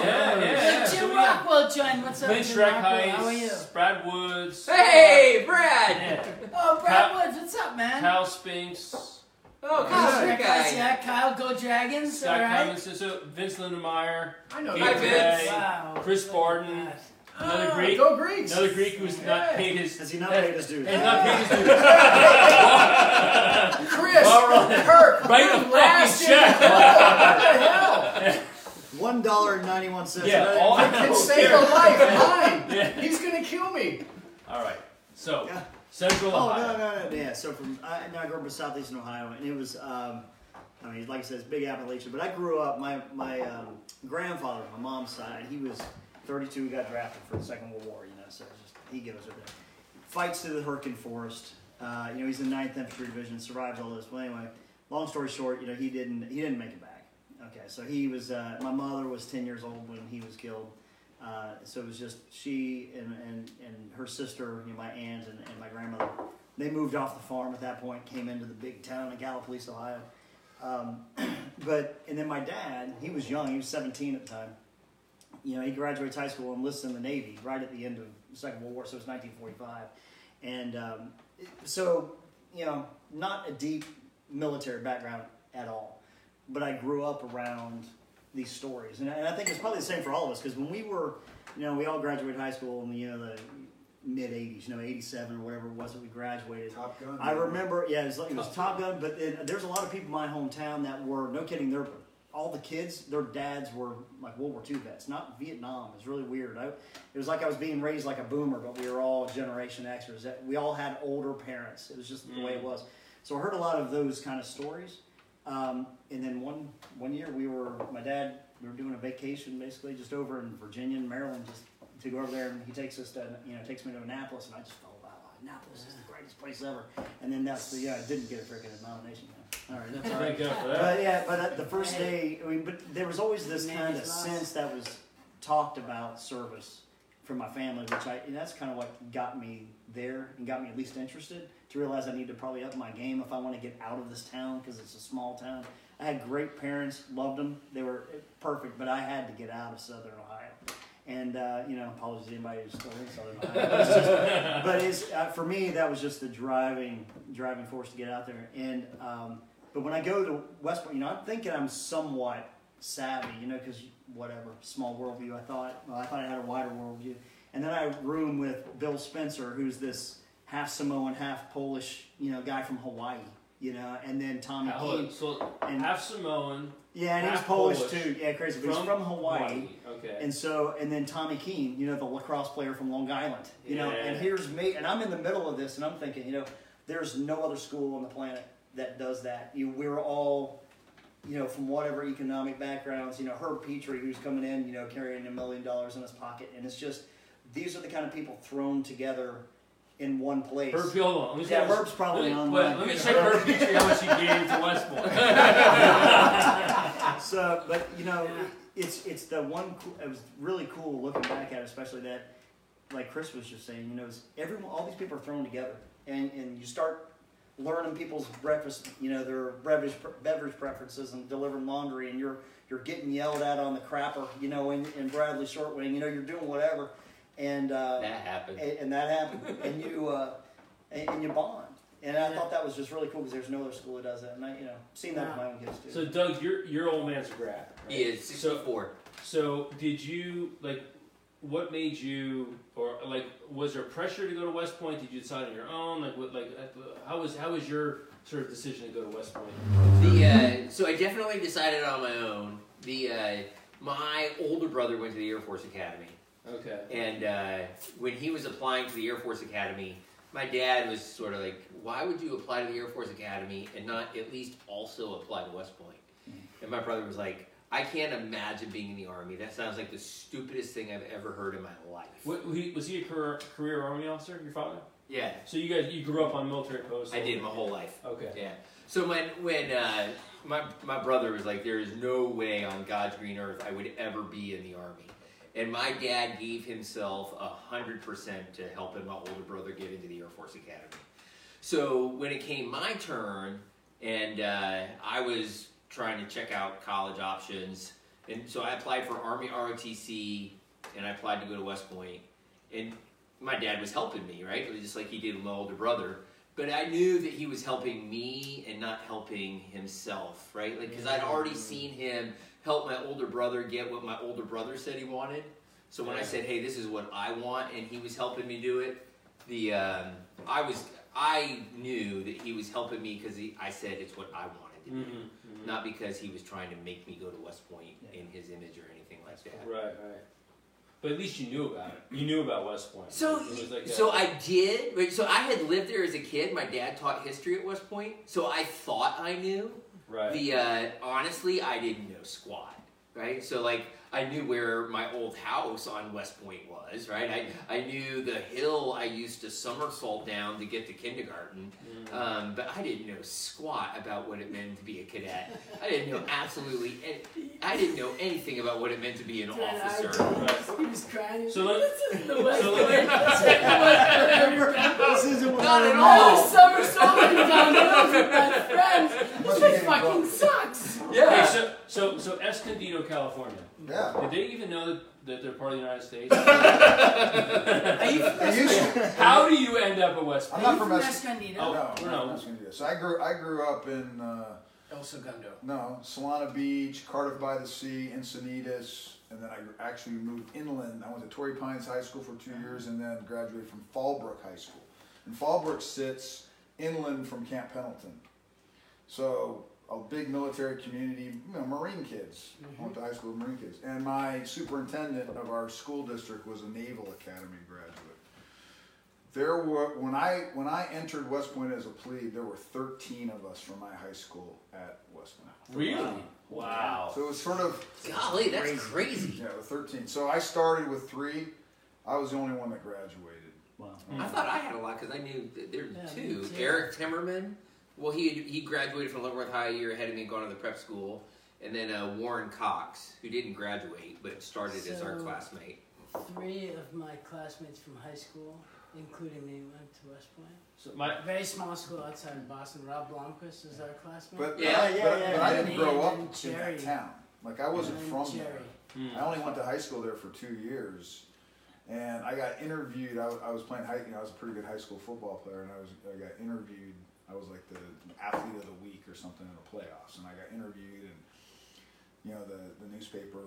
S5: George.
S2: Yeah, yeah,
S3: Hey,
S2: yeah.
S3: Jim
S2: So
S3: Rockwell joined. What's up,
S2: Clint
S3: Jim Rockwell? How are you?
S2: Brad Woods,
S1: Hey, Brad.
S2: yeah,
S3: Oh, Brad
S2: Cal-
S3: Woods, what's up, man?
S2: Cal Spinks,
S1: Oh,
S3: Kyle
S1: good
S3: Schreckers,
S1: guy.
S3: Yeah, Kyle, go Dragons.
S2: Scott
S3: all right.
S2: Clemens, so Vince Lindemeyer,
S5: I know
S2: Gabe
S1: Vince.
S2: Today,
S3: Wow.
S2: Chris
S3: Look
S2: Barton. another
S5: Ah,
S2: Greek,
S5: Go Greeks.
S2: another Greek who's not paid his
S7: Has he not paid his dues?
S2: has not paid his dues.
S5: Chris,
S2: All right.
S5: Kirk,
S2: Write a
S5: you
S2: fucking
S5: last
S2: check.
S5: What the hell?
S7: One dollar and ninety one cents.
S2: Yeah, all-
S5: It saved a life, mine.
S2: Yeah.
S5: He's gonna kill me.
S2: All right. So
S7: Yeah.
S2: Central
S7: Oh
S2: Ohio.
S7: no, no, no, yeah. So from I, no, I grew up in southeastern Ohio, and it was, um, I mean, like I said, it's big Appalachia. But I grew up. My my um, grandfather, on my mom's side, he was 32. He got drafted for the Second World War. You know, so it's just he goes with it. Fights through the Hurtgen Forest. Uh, you know, he's in the 9th Infantry Division. Survives all this. Well, anyway, long story short, you know, he didn't he didn't make it back. Okay, so he was. Uh, my mother was 10 years old when he was killed. Uh, so it was just she and, and, and her sister, you know, my aunt and, and my grandmother. They moved off the farm at that point, came into the big town of Gallipolis, Ohio. Um, but and then my dad, he was young, he was 17 at the time. You know, he graduates high school and enlists in the Navy right at the end of the Second World War, so it's 1945. And um, so, you know, not a deep military background at all, but I grew up around these stories, and I, and I think it's probably the same for all of us because when we were, you know, we all graduated high school in the you know the mid '80s, you know, '87 or whatever it was that we graduated.
S6: Top Gun.
S7: I remember, yeah, it was, like, it was Top Gun, but then there's a lot of people in my hometown that were, no kidding, they're all the kids, their dads were like World War II vets, not Vietnam. It's really weird. I, it was like I was being raised like a boomer, but we were all Generation Xers. We all had older parents. It was just the way it mm. was. So I heard a lot of those kind of stories. Um, and then one one year we were, my dad, we were doing a vacation basically just over in Virginia and Maryland, just to go over there, and he takes us to, you know, takes me to Annapolis, and I just fell wow, Annapolis is the greatest place ever. And then that's the yeah, I didn't get a freaking nomination. All right, that's all right.
S2: Thank God for that.
S7: But yeah, but uh, the first day, I mean, but there was always this kind of sense that was talked about service from my family, which I and that's kind of what got me there and got me at least interested to realize I need to probably up my game if I want to get out of this town because it's a small town. I had great parents, loved them, they were perfect, but I had to get out of Southern Ohio. And uh, you know, apologies to anybody who's still in Southern Ohio. But it's, just, but it's uh, for me that was just the driving driving force to get out there. And um, but when I go to West Point, you know, I'm thinking I'm somewhat savvy, you know, because whatever small worldview. I thought, well, I thought I had a wider worldview. And then I room with Bill Spencer, who's this half Samoan, half Polish, you know, guy from Hawaii, you know, and then Tommy Keene.
S2: so
S7: And
S2: half Samoan,
S7: yeah, and he's
S2: half
S7: Polish,
S2: Polish
S7: too. Yeah, crazy. But he's from Hawaii.
S2: Okay.
S7: And so, and then Tommy Keene, you know, the lacrosse player from Long Island, you know,
S2: Yeah.
S7: and here's me, and I'm in the middle of this, and I'm thinking, you know, there's no other school on the planet that does that. You, we're all, you know, from whatever economic backgrounds, you know, Herb Petrie, who's coming in, you know, carrying a million dollars in his pocket, and it's just, these are the kind of people thrown together in one place.
S2: Herb, hold on. Let me see
S7: Yeah, Herb's probably
S2: on. me,
S7: online.
S2: Wait, let me check Herb Petrie how much he gave to West Point.
S7: so, but you know, it's it's the one. Cool, it was really cool looking back at, it, especially that, like Chris was just saying, you know, is everyone, all these people are thrown together, and and you start learning people's breakfast, you know, their beverage beverage preferences, and delivering laundry, and you're you're getting yelled at on the crapper, you know, in, in Bradley Shortwing, you know, you're doing whatever, and uh,
S1: That happened.
S7: and, and that happened, and you uh, and, and you bond. And I thought that was just really cool because there's no other school that does that, and I, you know, seen that with my own kids too.
S2: So Doug, your your old man's a grad. Right?
S1: He is
S2: So
S1: 64.
S2: So did you like? What made you, or like, was there pressure to go to West Point? Did you decide on your own? Like, what, like, uh, how was how was your sort of decision to go to West Point?
S1: The uh, so I definitely decided on my own. The uh, my older brother went to the Air Force Academy,
S2: Okay.
S1: and uh, when he was applying to the Air Force Academy, my dad was sort of like, "Why would you apply to the Air Force Academy and not at least also apply to West Point?" And my brother was like, "I can't imagine being in the Army. That sounds like the stupidest thing I've ever heard in my life."
S2: What, he, was he a career, career Army officer? Your father?
S1: Yeah,
S2: So you guys, you grew up on military posts.
S1: I did my whole life.
S2: Okay.
S1: Yeah. So when when uh, my my brother was like, there is no way on God's green earth I would ever be in the army, and my dad gave himself a hundred percent to helping my older brother get into the Air Force Academy. So when it came my turn, and uh, I was trying to check out college options, and so I applied for Army ROTC, and I applied to go to West Point, and my dad was helping me, right? It was just like he did with my older brother. But I knew that he was helping me and not helping himself, right? Like, because I'd already seen him help my older brother get what my older brother said he wanted. So when I said, "Hey, this is what I want," and he was helping me do it, the um, I was I knew that he was helping me because I said it's what I wanted to do.
S2: Mm-hmm.
S1: Not because he was trying to make me go to West Point in his image or anything like that.
S2: Right, right. But at least you knew about it. You knew about West Point.
S1: So,
S2: It was like
S1: so I did. but- So I had lived there as a kid. My dad taught history at West Point, so I thought I knew.
S2: right.
S1: The uh, honestly, I didn't know squat. Right. So like, I knew where my old house on West Point was. Right. I I knew the hill I used to somersault down to get to kindergarten.
S2: Mm.
S1: Um, but I didn't know squat about what it meant to be a cadet. I didn't know absolutely. Any, I didn't know anything about what it meant to be an
S3: Dude,
S1: officer.
S2: Right.
S3: He was crying.
S2: So let-
S3: this is the West
S2: so
S3: Point.
S7: this isn't what
S1: Not at all.
S3: Oh, summer soul down there with my friends. This
S6: be
S3: place fucking
S6: drunk.
S3: Sucks.
S2: Okay, so, so, so Escondido, California.
S6: Yeah.
S2: Did they even know that, that they're part of the United States?
S3: Are you from
S6: They used to.
S2: How do you end up at West
S6: I'm
S2: Point?
S6: not from Es-
S3: Escondido?
S2: Oh.
S6: No,
S2: no.
S6: I'm not from Escondido. So I grew I grew up in uh,
S5: El Segundo.
S6: no Solana Beach, Cardiff by the Sea, Encinitas, and then I actually moved inland. I went to Torrey Pines High School for two years, and then graduated from Fallbrook High School. And Fallbrook sits inland from Camp Pendleton, so a big military community, you know, Marine kids. I went to high school with Marine kids, and my superintendent of our school district was a Naval Academy graduate. There were when I when I entered West Point as a plebe, there were 13 of us from my high school at West Point.
S2: Really? Wow.
S6: So it was sort of
S1: Golly, that's crazy.
S6: yeah, with 13. So I started with three. I was the only one that graduated.
S7: Wow.
S1: I mm. thought I had a lot because I knew there were
S3: Yeah,
S1: two. Eric Timmerman. Well, he he graduated from Leavenworth High a year ahead of me, going to the prep school, and then uh, Warren Cox, who didn't graduate but started as our
S3: So-
S1: classmate.
S3: Three of my classmates from high school, including me, went to West Point.
S2: So my,
S3: very small school outside of Boston. Rob Blomquist is our classmate.
S6: But,
S1: Yeah,
S6: but,
S7: yeah,
S6: but,
S7: yeah,
S6: but I
S3: yeah.
S6: didn't grow up
S3: And
S6: in
S3: Jerry.
S6: that town. Like I wasn't
S3: And
S6: from
S3: Jerry.
S6: there.
S2: hmm.
S6: I only went to high school there for two years, and I got interviewed. I, was- I was playing high. You know, I was a pretty good high school football player, and I was I got interviewed. I was like the athlete of the week or something in the playoffs, and I got interviewed, and you know the the newspaper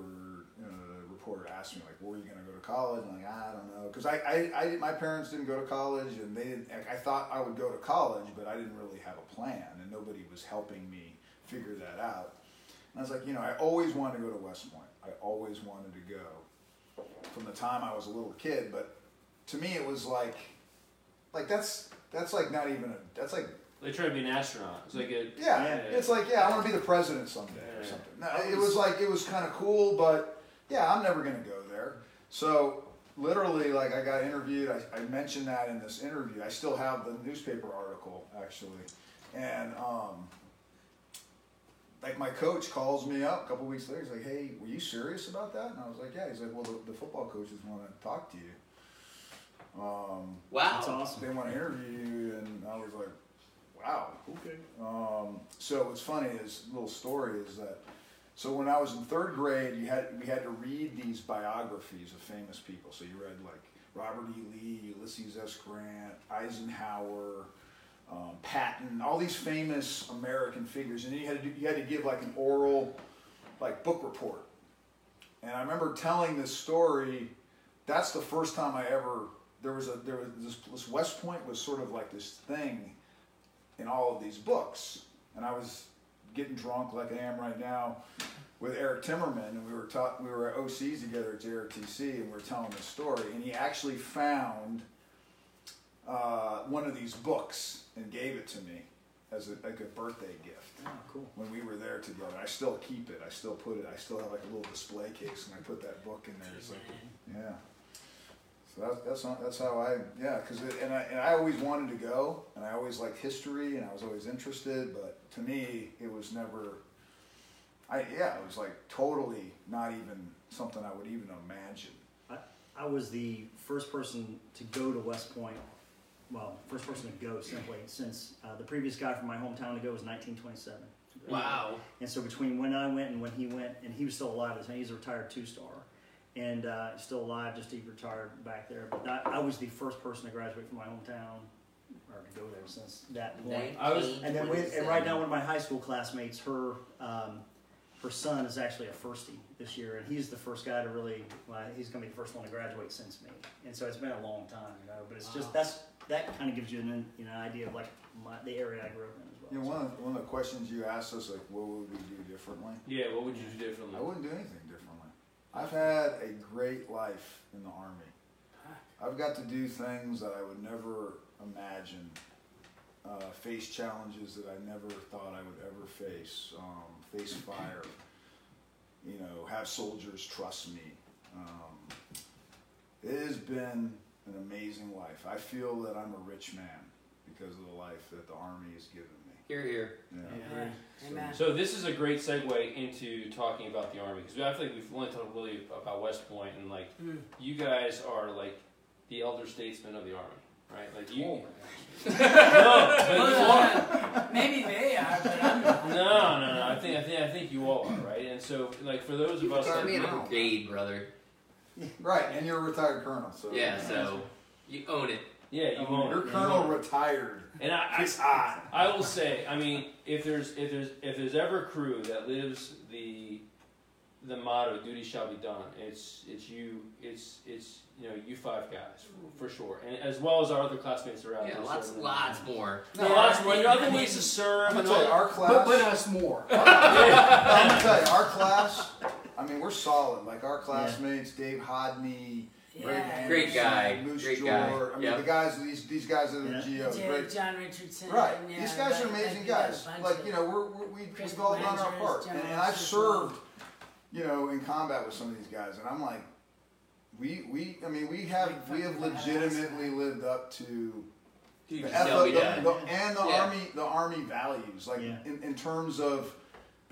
S6: the reporter asked me like, "Where are you going to go to college?" I'm like, "I don't know," because I, I I my parents didn't go to college, and they didn't. I thought I would go to college, but I didn't really have a plan, and nobody was helping me figure that out. And I was like, you know, I always wanted to go to West Point. I always wanted to go from the time I was a little kid. But to me, it was like, like that's that's like not even a that's like
S2: they try to be an astronaut. It's like a
S6: yeah,
S7: Yeah.
S6: it's like yeah, I want to be the president someday or something. No, it was like it was kind of cool, but yeah, I'm never gonna go there. So literally, like I got interviewed. I, I mentioned that in this interview. I still have the newspaper article actually, and um, like my coach calls me up a couple weeks later. He's like, "Hey, were you serious about that?" And I was like, "Yeah." He's like, "Well, the, the football coaches want to talk to you. Um,
S7: That's
S1: Wow.
S7: awesome.
S6: they want to interview you," and I was like, "Wow, okay." Um, so what's funny is little story is that so when I was in third grade, you had we had to read these biographies of famous people. So you read like Robert E. Lee, Ulysses S. Grant, Eisenhower, um, Patton, all these famous American figures, and you had to do, you had to give like an oral like book report. And I remember telling this story. That's the first time I ever there was a there was this, this West Point was sort of like this thing in all of these books, and I was getting drunk like I am right now with Eric Timmerman, and we were taught we were at OCs together at JRTC, and we were telling this story, and he actually found uh, one of these books and gave it to me as a, like a birthday gift
S7: Oh, cool.
S6: when we were there together. I still keep it. I still put it. I still have like a little display case, and I put that book in there. It's like, yeah. So that's that's not, that's how I yeah because and I and I always wanted to go, and I always liked history, and I was always interested. But to me, it was never. I yeah, it was like totally not even something I would even imagine.
S7: I was the first person to go to West Point. Well, first person to go simply since uh, the previous guy from my hometown to go was 1927.
S1: Wow.
S7: And so between when I went and when he went, and he was still alive at the time, he's a retired two star, and uh, still alive, just he retired back there. But I, I was the first person to graduate from my hometown, or to go there since that point.
S2: I was-
S7: And then with, and right now, one of my high school classmates, her um, her son is actually a firstie this year, and he's the first guy to really. Well, he's gonna be the first one to graduate since me, and so it's been a long time, you know. But it's just that's that kind of gives you an you know idea of like my, the area I grew up in as well.
S6: You know, one of, one of the questions you asked us, like, what would we do differently?
S2: Yeah, what would you do differently?
S6: I wouldn't do anything differently. I've had a great life in the army. I've got to do things that I would never imagine. Uh, face challenges that I never thought I would ever face. Um, face fire. You know, have soldiers trust me. Um, it has been an amazing life. I feel that I'm a rich man because of the life that the army has given me.
S1: Here, here.
S6: Yeah.
S3: Yeah. Amen.
S2: So this is a great segue into talking about the army because I feel like we've only talked really about West Point and like
S3: Mm.
S2: you guys are like the elder statesmen of the army, right? Like you.
S5: Oh,
S2: no, but you are.
S3: Maybe they are, but I'm.
S2: No, no, no. I think I think I think you all are, right? And so, like for those of us
S1: Put
S2: that
S1: me in a brigade, brother.
S6: Right, and you're a retired colonel, so
S1: Yeah, so you own it.
S2: yeah, you own
S6: Your
S2: it. You
S6: colonel retired.
S2: And I, I,
S6: It's.
S2: I will say, I mean, if there's if there's if there's ever a crew that lives the the motto "duty shall be done," it's it's you, it's it's you know you five guys for sure, and as well as our other classmates around.
S1: Yeah, lots, lots more.
S2: No, lots more. There are other ways to serve.
S6: I'm gonna tell you, our class.
S5: but us more.
S6: I'm gonna tell you, our class. I mean, we're solid. Like our classmates, Dave Hodney, Greg
S3: Yeah.
S6: Anderson,
S1: Great guy,
S6: Moose
S1: great
S6: Jor.
S1: guy.
S6: I mean,
S1: Yep.
S6: the guys. These these guys are the
S7: Yeah.
S6: geos.
S3: J-
S6: Great.
S3: John Richardson.
S6: Right.
S3: Yeah, uh,
S6: These guys are amazing
S3: like we got a
S6: guys. Like you know, we're, we're we,
S3: Chris
S6: we've all done our
S3: Blanchard's
S6: part, and, and I've served, you know, in combat with some of these guys, and I'm like, we we. I mean, we have we have legitimately lived up to
S1: Dude,
S6: the,
S1: shall be
S6: the- the- and the
S1: Yeah.
S6: army the army values like
S7: Yeah.
S6: in, in terms of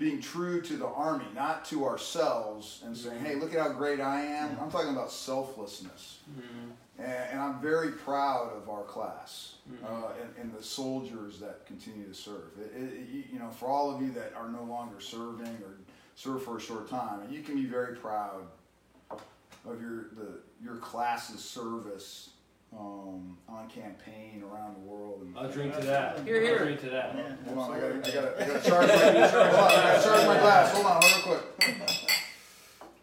S6: being true to the army not to ourselves and saying hey look at how great i am i'm talking about selflessness
S2: Mhm.
S6: and, and i'm very proud of our class
S2: Mhm.
S6: uh, and, and the soldiers that continue to serve it, it, you know for all of you that are no longer serving or serve for a short time you can be very proud of your the your class's service um, on campaign around the world. And,
S2: I'll drink to that.
S1: Here, here.
S2: I'll drink to that.
S7: Yeah,
S6: Hold on, I gotta, I
S7: absolutely.
S6: gotta, I gotta charge my, hold on, I gotta charge my glass. Hold on, real quick.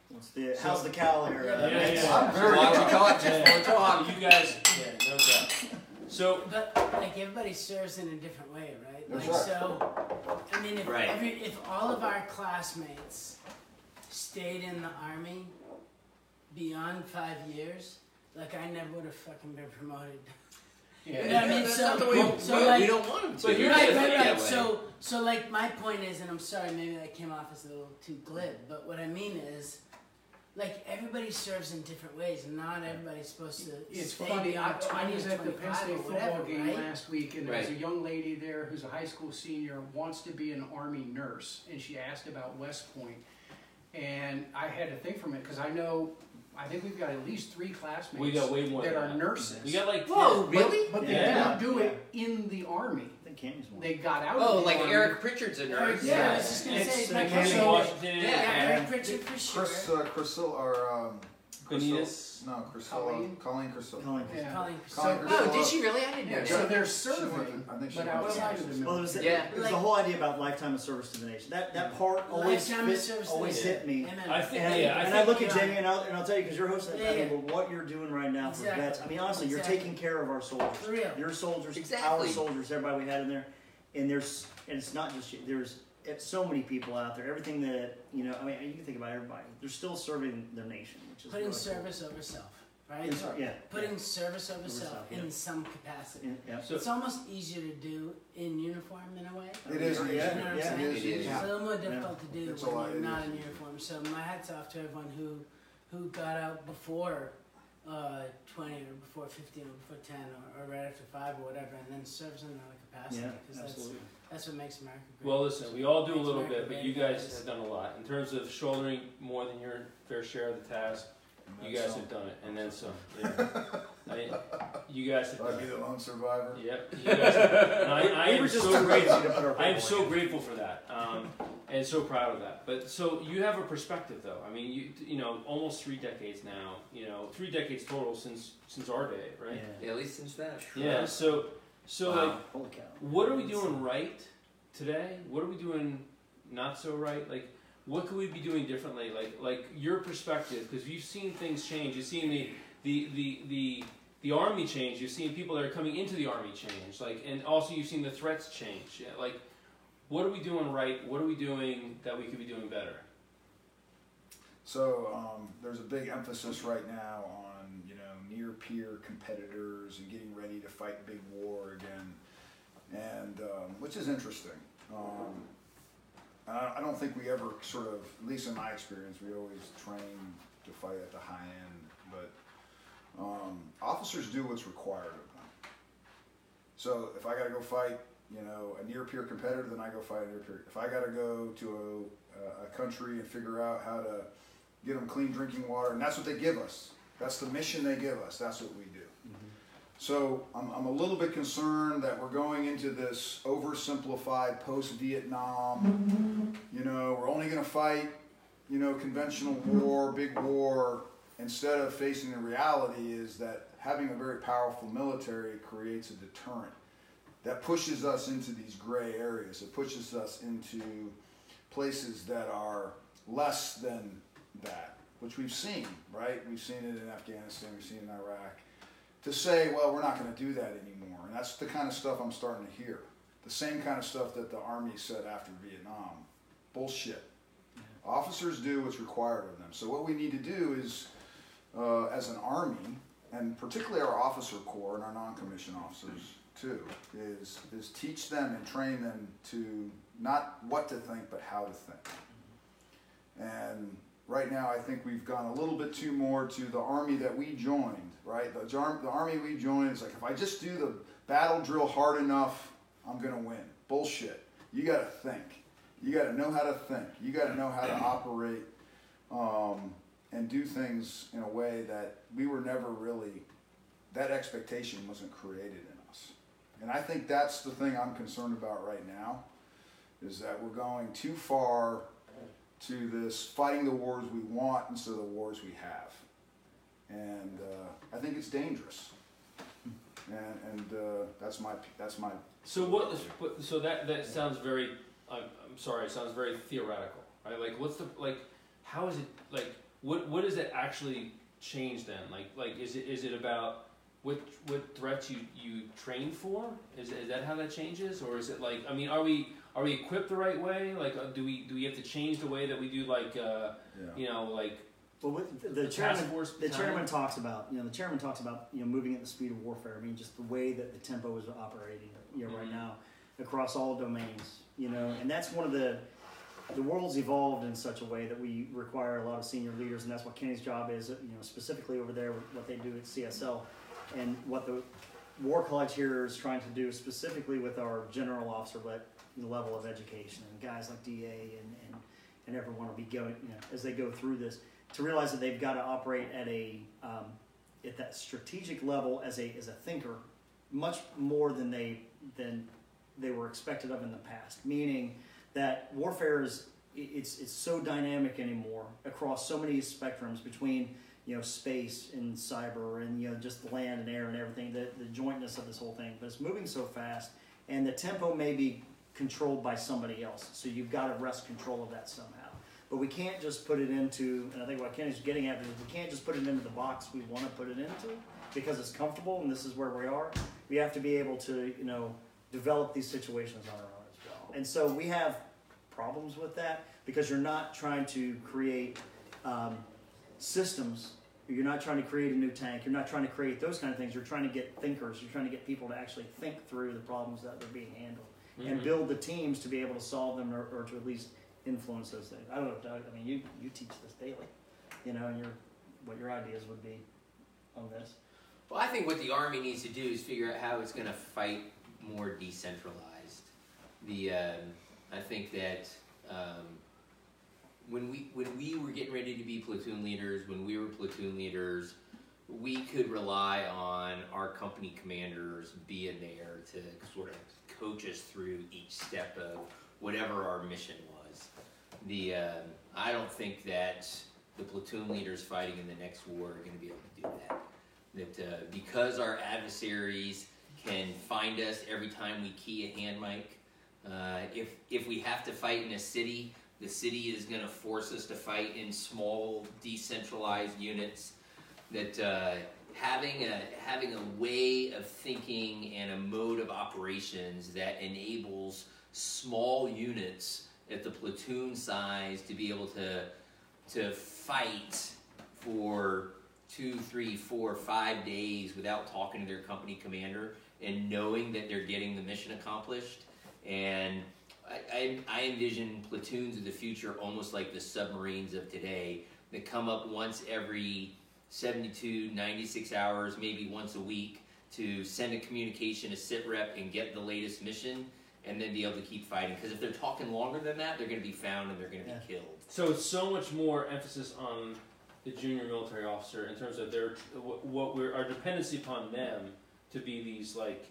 S7: What's the how's the cow here?
S3: Yeah,
S2: yeah,
S7: next-
S2: yeah.
S6: I'm very
S1: Watch it,
S6: proud.
S1: talk, just
S2: Yeah.
S1: talk.
S2: You guys, yeah, no doubt. So
S3: But like everybody serves in a different way, right?
S6: That's
S3: like
S6: right.
S3: so, I mean, if
S1: Right.
S3: every if all of our classmates stayed in the army beyond five years, like I never would have fucking been promoted.
S5: Yeah.
S3: You know what I mean?
S1: That's
S3: So-
S1: not the way
S3: so,
S1: we,
S3: like-
S1: we don't want them to.
S2: But
S1: We
S2: here's
S3: right, right, right. So, so like my point is, and I'm sorry, maybe that came off as a little too glib, but what I mean is, like everybody serves in different ways, and not everybody's supposed to
S5: It's
S3: stay
S5: funny, I,
S3: beyond
S5: I was at the Penn State football
S3: whatever,
S5: game
S3: right?
S5: last week, and there's a young lady there who's a high school senior, wants to be an Army nurse, and she asked about West And I had to think from it, because I know, I think we've got at least three classmates
S2: we got way more
S5: that
S2: than
S5: are
S2: that.
S5: nurses.
S2: We got like
S1: Whoa,
S2: ten.
S1: really?
S5: But they
S2: Yeah.
S5: didn't do it in the Army.
S7: I think Cammy's one.
S5: They got out
S1: Oh,
S5: of the
S1: like
S5: Army.
S1: Eric Pritchard's a nurse.
S3: Yeah, I was just gonna
S2: It's
S3: say,
S2: uh,
S3: like,
S2: Cameron
S3: so-
S2: Washington
S1: Yeah.
S3: Yeah,
S2: and
S3: Eric Pritchard for sure.
S6: Chris, uh, Priscilla, or um, Priscilla-
S2: Benitez.
S6: No, Priscilla.
S5: Colleen?
S6: Colleen Priscilla.
S7: Colin.
S5: Yeah.
S3: Colleen
S6: Colleen
S3: Priscilla.
S1: Oh, did she really? I didn't know
S5: Yeah,
S1: that.
S5: so they're
S6: She went
S5: serving,
S6: I think she
S5: but
S6: went to
S5: outside of the
S7: Well, it was.
S1: Yeah.
S7: it was
S3: Like-
S7: the whole idea about lifetime of service to the nation. That that part always
S3: Lifetime of
S7: fit,
S3: service to
S7: always
S3: the
S7: hit me.
S3: Amen.
S2: I think-
S7: And,
S2: yeah, I
S7: and
S2: think
S7: I look at
S3: you're
S7: Jamie and I'll, and I'll tell you because you're hosting.
S3: Yeah,
S7: I mean,
S3: yeah.
S7: well, what you're doing right now for
S3: Exactly.
S7: vets. I mean, honestly,
S3: Exactly.
S7: you're taking care of our soldiers.
S3: For real.
S7: Your soldiers, our soldiers, everybody we had in there, and there's and it's not just you. There's it's so many people out there. Everything that you know. I mean, you can think about everybody. They're still serving their nation, which is
S3: Putting
S7: really cool.
S3: service over self, right?
S7: It's- yeah.
S3: Putting service over
S7: Over
S3: self
S7: self,
S3: in
S7: yeah.
S3: some capacity.
S7: In- yeah.
S2: So-
S3: it's almost easier to do in uniform in a way.
S6: It is.
S7: Yeah,
S6: easy.
S3: You know what I'm
S7: yeah.
S6: It is.
S1: It is.
S3: a little more difficult to do
S6: It's
S3: when
S6: lot-
S3: you're not
S6: is.
S3: in uniform. So my hats off to everyone who who got out before uh, 20 or before 15 or before 10 or, or right after 5 or whatever and then serves in another capacity
S7: Yeah,
S3: that's,
S7: absolutely.
S3: That's what makes America great.
S2: Well, listen, we all do a little
S3: America
S2: bit, but you guys
S3: guys.
S2: have done a lot in terms of shouldering more than your fair share of the task. You guys
S6: some-
S2: have done it, and then some. Yeah. I mean, you guys have
S6: I'd
S2: done
S6: be
S2: it.
S6: the lone survivor.
S2: Yep. You guys have, and I, I am so grateful.
S7: to put
S2: I am so grateful for that, um, and so proud of that. But so you have a perspective, though. I mean, you you know, almost three decades now. You know, three decades total since since our day, right?
S7: Yeah.
S1: Yeah, at least since that.
S2: Yeah. So so
S1: Wow.
S2: like,
S7: Holy cow.
S2: what are we doing right today? What are we doing not so right? Like, what could we be doing differently? Like, like your perspective, because you've seen things change. You've seen the the the the the army change. You've seen people that are coming into the army change, like, and also you've seen the threats change. Yeah, like, what are we doing right? What are we doing that we could be doing better?
S6: So um, there's a big emphasis right now on you know near peer competitors and getting ready to fight big war again, and um, which is interesting. Um, I, don't think we ever sort of, at least in my experience, we always train to fight at the high end, but um, officers do what's required of them. So if I got to go fight, you know, a near peer competitor, then I go fight a near peer. If I got to go to a, a country and figure out how to get them clean drinking water, and that's what they give us. That's the mission they give us. That's what we do. Mm-hmm. So I'm, I'm a little bit concerned that we're going into this oversimplified post-Vietnam. Mm-hmm. You know, we're only going to fight, you know, conventional war, big war, instead of facing the reality is that having a very powerful military creates a deterrent that pushes us into these gray areas. It pushes us into places that are less than that, which we've seen, right? We've seen it in Afghanistan, we've seen it in Iraq. To say, well, we're not going to do that anymore, and that's the kind of stuff I'm starting to hear. The same kind of stuff that the Army said after Vietnam. Bullshit. Officers do what's required of them. So what we need to do is, uh, as an Army, and particularly our officer corps and our non-commissioned officers too, is is teach them and train them to not what to think, but how to think. And right now, I think we've gone a little bit too more to the army that we joined. Right, the, the army we joined is like if I just do the battle drill hard enough, I'm gonna win. Bullshit. You got to think. You got to know how to think. You got to know how to operate um, and do things in a way that we were never really. That expectation wasn't created in us, and I think that's the thing I'm concerned about right now, is that we're going too far to this fighting the wars we want instead of the wars we have, and uh, I think it's dangerous. And, and uh, that's my that's my
S2: So what? but- So that that sounds very. I'm, I'm sorry. It sounds very theoretical. Right? Like, what's the like? How is it like? What what does it actually change then? Like like is it is it about what what threats you you train for? Is is that how that changes, or is it like? I mean, are we are we equipped the right way? Like, uh, do we do we have to change the way that we do like uh,
S6: yeah.
S2: you know like
S7: Well, with the, the
S2: task
S7: chairman,
S2: force?
S7: the chairman talks about, you know, the chairman talks about, you know, moving at the speed of warfare. I mean, just the way that the tempo is operating, you know, right
S2: Mhm.
S7: now across all domains, you know, and that's one of the, the world's evolved in such a way that we require a lot of senior leaders, and that's what Kenny's job is, you know, specifically over there, what they do at CSL, and what the War College here is trying to do specifically with our general officer le- level of education, and guys like DA and, and, and everyone will be going, you know, as they go through this, to realize that they've got to operate at a um, at that strategic level as a as a thinker, much more than they than they were expected of in the past. Meaning that warfare is it's it's so dynamic anymore across so many spectrums between you know space and cyber and you know just the land and air and everything the the jointness of this whole thing. But it's moving so fast, and the tempo may be controlled by somebody else. So you've got to wrest control of that somehow. But we can't just put it into, and I think what Kenny's getting at is we can't just put it into the box we want to put it into because it's comfortable and this is where we are. We have to be able to, you know, develop these situations on our own as well. And so we have problems with that because you're not trying to create um, systems. You're not trying to create a new tank. You're not trying to create those kind of things. You're trying to get thinkers. You're trying to get people to actually think through the problems that are being handled and
S2: Mhm.
S7: build the teams to be able to solve them or, or to at least influence those things. I don't know, Doug. I mean, you you teach this daily, you know, and your what your ideas would be on this.
S1: Well, I think what the Army needs to do is figure out how it's going to fight more decentralized. The um, I think that um, when we when we were getting ready to be platoon leaders, when we were platoon leaders, we could rely on our company commanders being there to sort of coach us through each step of whatever our mission was. The um, I don't think that the platoon leaders fighting in the next war are going to be able to do that that uh, because our adversaries can find us every time we key a hand mic, uh, if if we have to fight in a city, the city is going to force us to fight in small, decentralized units. That uh, having a having a way of thinking and a mode of operations that enables small units at the platoon size to be able to to fight for two, three, four, five days without talking to their company commander and knowing that they're getting the mission accomplished. And I, I, I envision platoons of the future almost like the submarines of today that come up once every 72, 96 hours, maybe once a week to send a communication, a sit rep, and get the latest mission, and then be able to keep fighting. Because if they're talking longer than that, they're going to be found and they're going to
S7: Yeah.
S1: be killed.
S2: So it's so much more emphasis on the junior military officer in terms of their what what we're our dependency upon them to be these like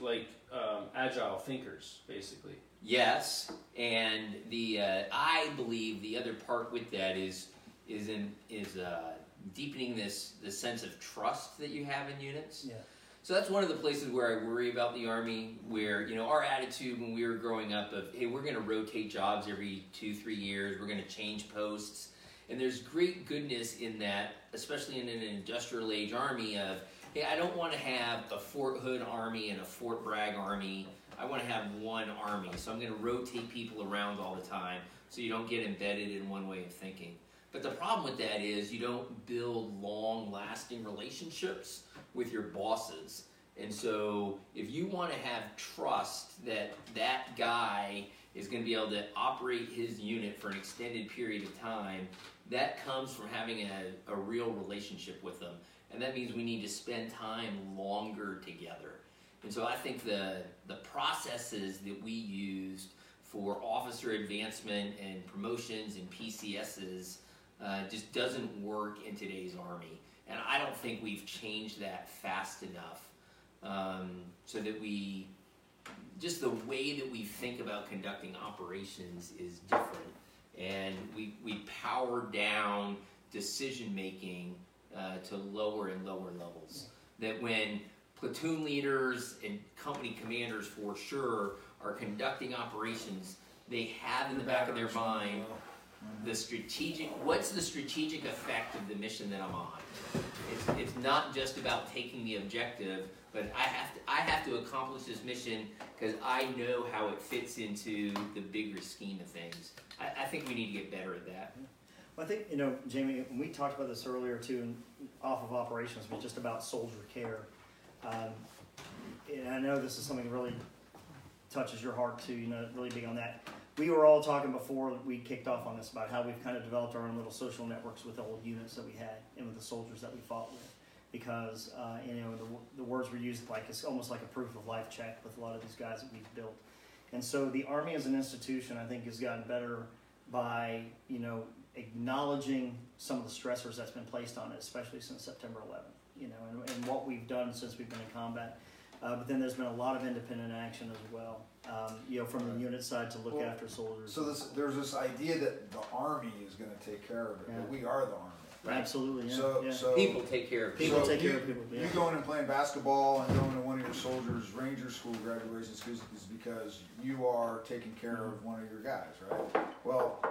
S2: like um, agile thinkers, basically.
S1: Yes, and the uh, I believe the other part with that is is in is uh, deepening this the sense of trust that you have in units.
S7: Yeah.
S1: So that's one of the places where I worry about the army. Where you know our attitude when we were growing up of hey we're going to rotate jobs every two three years we're going to change posts, and there's great goodness in that, especially in an industrial age army of hey I don't want to have a Fort Hood army and a Fort Bragg army. I want to have one army, so I'm going to rotate people around all the time so you don't get embedded in one way of thinking. But the problem with that is you don't build long lasting relationships with your bosses. And so if you want to have trust that that guy is going to be able to operate his unit for an extended period of time, that comes from having a, a real relationship with them. And that means we need to spend time longer together. And so I think the the processes that we used for officer advancement and promotions and PCSs uh, just doesn't work in today's army. And I don't think we've changed that fast enough um, so that we just the way that we think about conducting operations is different. And we, we power down decision making uh, to lower and lower levels. That when platoon leaders and company commanders, for sure, are conducting operations, they have in the back of their mind the strategic what's the strategic effect of the mission that I'm on? It's, it's not just about taking the objective, but I have to I have to accomplish this mission because I know how it fits into the bigger scheme of things. I, I think we need to get better at that.
S7: Well, I think, you know, Jamie, we talked about this earlier too, and off of operations, but just about soldier care. Um, and I know this is something that really touches your heart too, you know, really big on that. We were all talking before we kicked off on this about how we've kind of developed our own little social networks with the old units that we had and with the soldiers that we fought with. Because, uh, you know, the, the words were used like it's almost like a proof of life check with a lot of these guys that we've built. And so the Army as an institution, I think, has gotten better by, you know, acknowledging some of the stressors that's been placed on it, especially since September 11th, you know, and, and what we've done since we've been in combat. Uh, but then there's been a lot of independent action as well, um, you know, from the unit side to look
S6: Well,
S7: after soldiers.
S6: So this, there's this idea that the army is going to take care of it,
S7: Yeah.
S6: but we are the army.
S7: Absolutely, yeah.
S6: So,
S7: yeah.
S6: so
S1: People take care of
S7: People
S6: so
S7: take
S6: you,
S7: care of people, yeah.
S6: You going and playing basketball and going to one of your soldiers' ranger school graduations is is because you are taking care of one of your guys, right? Well,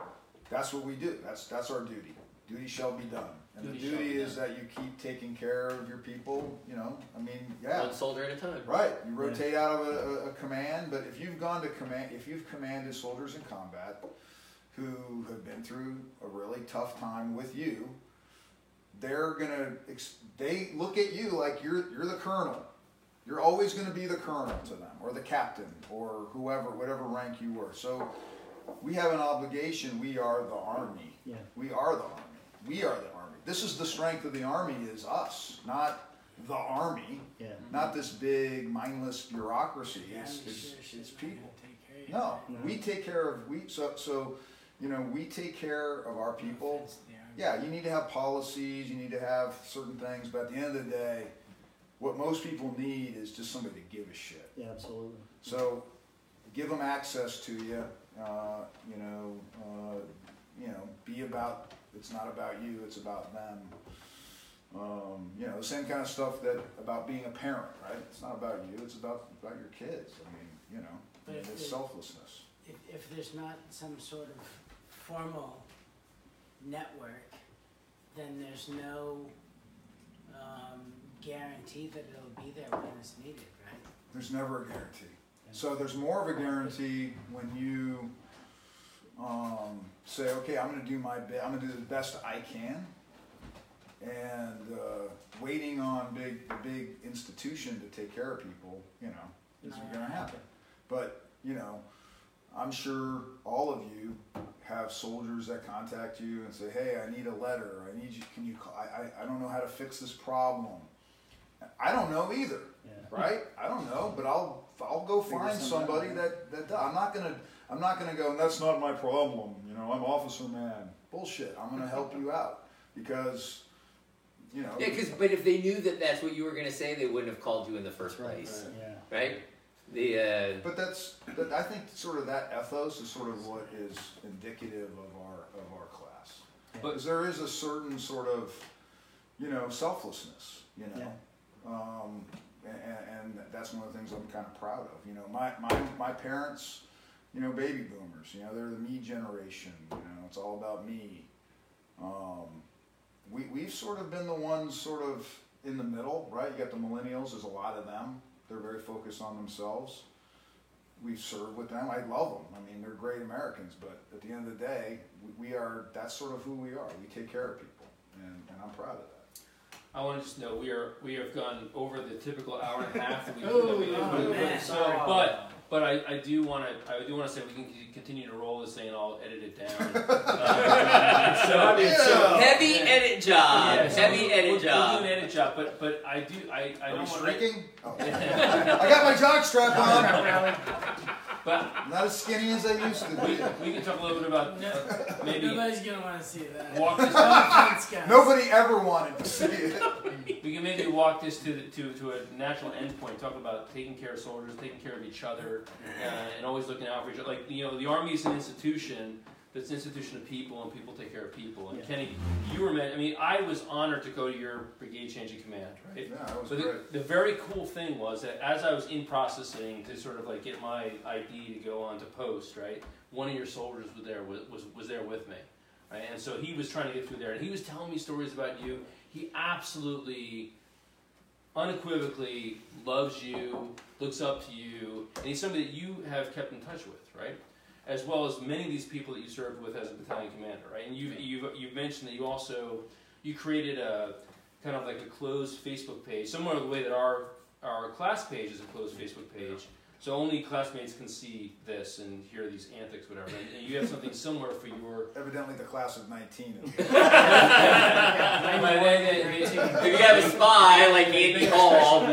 S6: that's what we do. That's that's our duty. Duty shall be done. And the
S2: shall
S6: duty is that you keep taking care of your people. You know, I mean, yeah,
S1: one soldier at a time.
S6: Right, you rotate out of a, a, a command, but if you've gone to command, if you've commanded soldiers in combat who have been through a really tough time with you, they're gonna ex- they look at you like you're you're the colonel. You're always gonna be the colonel to them, or the captain, or whoever, whatever rank you were. So we have an obligation. We are the army.
S7: Yeah.
S6: We are the army. We are the army. This is the strength of the army is us, not the army
S7: yeah.
S6: not this big mindless bureaucracy. It's, it's, it's people.
S3: how to take care of
S6: No,
S7: No.
S6: we take care of we so so you know we take care of our people.
S3: Offense to the army.
S6: Yeah, you need to have policies. You need to have certain things, but at the end of the day, what most people need is just somebody to give a shit.
S7: Yeah, absolutely.
S6: So give them access to you. Uh, you know, uh, you know, be about. It's not about you. It's about them. Um, you know, the same kind of stuff that about being a parent, right? It's not about you. It's about about your kids. I mean, you know,
S3: But if
S6: it's
S3: it-
S6: selflessness.
S3: If, if there's not some sort of formal network, then there's no um, guarantee that it'll be there when it's needed, right?
S6: There's never a guarantee. So there's more of a guarantee when you um, say, okay, I'm going to do my bit. I'm going to do the best I can, and uh, waiting on big the big institution to take care of people, you know, isn't going to happen. But you know, I'm sure all of you have soldiers that contact you and say, hey, I need a letter. I need you. Can you? Call? I, I I don't know how to fix this problem. I don't know either
S7: Yeah.
S6: right? I don't know, but I'll I'll go
S7: Figure
S6: find somebody
S7: out.
S6: that that does. I'm not gonna I'm not gonna go. and That's not my problem. You know, I'm officer man. Bullshit. I'm gonna help you out because you know.
S1: Yeah, because but if they knew that that's what you were going to say, they wouldn't have called you in the first
S7: Right,
S1: place,
S7: Yeah.
S1: right? The uh,
S6: But that's but I think sort of that ethos is sort of what is indicative of our of our class.
S2: But-
S6: Because there is a certain sort of you know selflessness. You know.
S7: Yeah.
S6: um, and, and that's one of the things I'm kind of proud of. You know, my, my, my parents, you know, baby boomers, you know, they're the me generation, you know, it's all about me. Um, we, we've sort of been the ones sort of in the middle, right? You got the millennials, there's a lot of them. They're very focused on themselves. We've served with them. I love them. I mean, they're great Americans, but at the end of the day, we, we are, that's sort of who we are. We take care of people, and, and I'm proud of that.
S2: I want to just know we are we have gone over the typical hour and a half that we.
S3: Oh,
S2: that we-
S3: oh,
S2: we-
S3: man.
S2: so, but but I, I do want to I do want to say we can continue to roll this thing and I'll edit it down. Uh, so,
S6: Yeah.
S1: heavy edit job,
S2: yeah, so
S1: heavy
S2: we'll,
S1: edit
S2: we'll,
S1: job.
S2: We'll do an edit job, but but I do I I
S6: Are
S2: don't
S6: we
S2: want
S6: shrinking? Oh. I got my jock strap on.
S2: But
S6: Not as skinny as I used to
S2: we,
S6: be.
S2: we can talk a little bit about uh, maybe
S3: Nobody's gonna want to see that.
S2: walk this.
S3: No guys.
S6: Nobody ever wanted to see it.
S2: We can maybe walk this to the, to to a natural endpoint. Talk about taking care of soldiers, taking care of each other, uh, and always looking out for each other. Like you know, the army is an institution. That's an institution of people, and people take care of people. And
S7: Yeah.
S2: Kenny, you were meant. I mean, I was honored to go to your brigade change in command, right?
S6: Yeah, that was
S2: But the,
S6: great.
S2: the very cool thing was that as I was in processing to sort of like get my ID to go on to post, right? One of your soldiers was there was, was, was there with me, right? And so he was trying to get through there, and he was telling me stories about you. He absolutely, unequivocally loves you, looks up to you, and he's somebody that you have kept in touch with, right? As well as many of these people that you served with as a battalion commander, right? And you've you've, you've mentioned that you also you created a kind of like a closed Facebook page, similar to the way that our our class page is a closed Facebook page. So only classmates can see this and hear these antics, whatever. And, and you have something similar for your.
S6: Evidently, the class of 19.
S2: But they- they- they-
S1: If you have a spy like Andy Hall,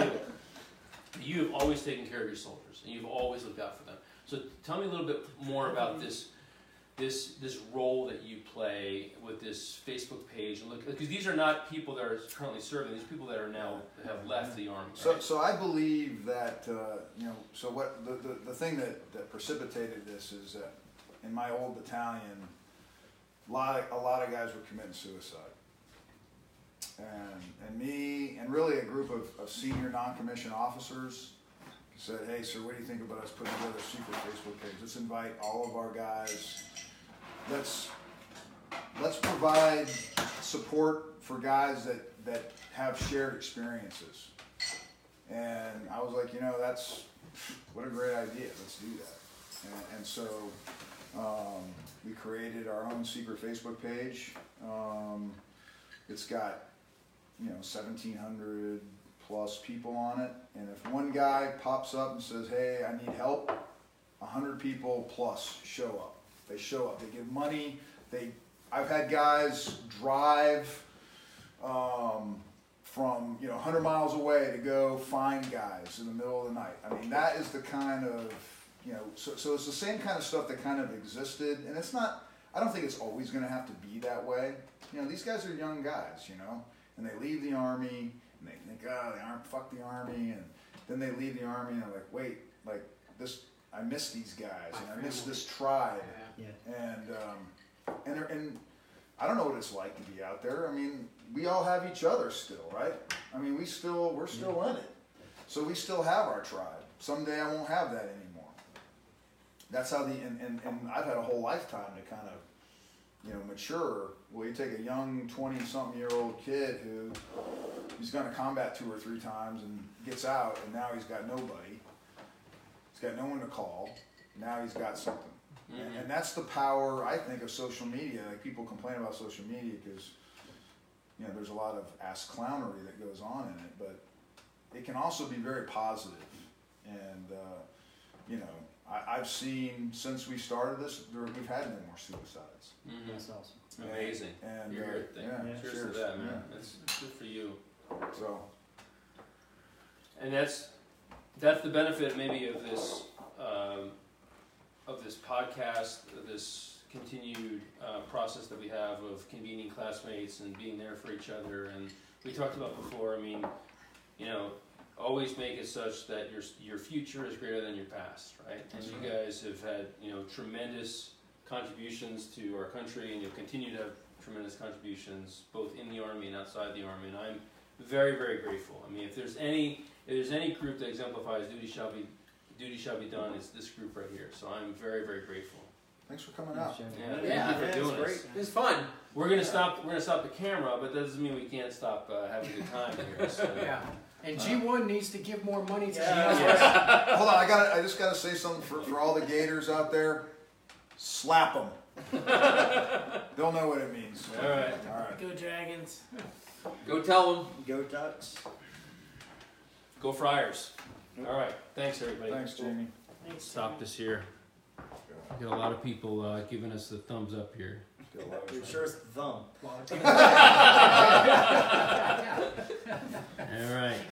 S2: You have always taken care of your soldiers, and you've always looked out for them. So tell me a little bit more about this, this, this role that you play with this Facebook page, and look because these are not people that are currently serving; these people that are now have left the army.
S6: So, so I believe that uh, you know. So what the, the, the thing that, that precipitated this is that in my old battalion, a lot of, a lot of guys were committing suicide, and and me and really a group of, of senior non-commissioned officers said, "Hey, sir, what do you think about us putting together a secret Facebook page? Let's invite all of our guys. Let's let's provide support for guys that that have shared experiences." And I was like, you know, that's what a great idea. Let's do that. And, and so um, we created our own secret Facebook page. Um, it's got you know 1,700 plus people on it, and if one guy pops up and says, "Hey, I need help," 100 people plus show up. They show up. They give money. They I've had guys drive. Um, from you know 100 miles away to go find guys in the middle of the night. I mean that is the kind of you know so, so it's the same kind of stuff that kind of existed and it's not I don't think it's always going to have to be that way. You know these guys are young guys, you know, and they leave the army and they think oh the army fuck the army and then they leave the army and they're like wait like this I miss these guys and I miss this tribe
S7: Yeah.
S6: and um, and and I don't know what it's like to be out there. I mean, we all have each other still, right? I mean, we still we're still in it, so we still have our tribe. Someday I won't have that anymore. That's how the and, and, and I've had a whole lifetime to kind of you know, mature. Well, you take a young twenty-something-year-old kid who he's going to combat two or three times and gets out, and now he's got nobody. He's got no one to call. Now he's got something. And, and that's the power, I think, of social media. Like people complain about social media because, you know, there's a lot of ass clownery that goes on in it, but it can also be very positive. And, uh, you know, I, I've seen since we started this, there, we've had no more suicides.
S2: Mhm.
S7: That's awesome.
S2: Amazing.
S6: And,
S2: You're
S6: uh.
S2: Thank-
S6: yeah,
S2: Cheers,
S6: cheers.
S2: to that, man.
S6: Yeah.
S2: That's good for you.
S6: So,
S2: And that's that's the benefit maybe of this um, of this podcast, this continued uh, process that we have of convening classmates and being there for each other. And we talked about before. I mean, you know, always make it such that your your future is greater than your past, right? And you guys have had you know tremendous contributions to our country, and you'll continue to have tremendous contributions both in the army and outside the army. And I'm very very grateful. I mean, if there's any if there's any group that exemplifies duty shall be duty shall be done, it's this group right here. So I'm very very grateful.
S6: thanks for coming out.
S2: Yeah, thank
S8: Yeah,
S2: you for
S7: it's
S2: doing
S7: great.
S2: this.
S8: It's fun.
S2: We're gonna stop. We're gonna stop the camera, but that doesn't mean we can't stop uh, having a good time here. So.
S5: Yeah, and G1 needs to give more money to
S7: Yeah.
S5: G1.
S6: Hold on, I got. I just got to say something for, for all the Gators out there. Slap them. They'll know what it means.
S2: All right.
S6: All right.
S3: Go Dragons.
S8: Go tell them.
S7: Go Ducks.
S2: Go Friars. All right. Thanks everybody.
S6: Thanks, Jamie.
S3: Thanks.
S2: Stop this here. We got a lot of people uh, giving us the thumbs up here.
S6: Got a lot
S7: sure thumb.
S2: All right.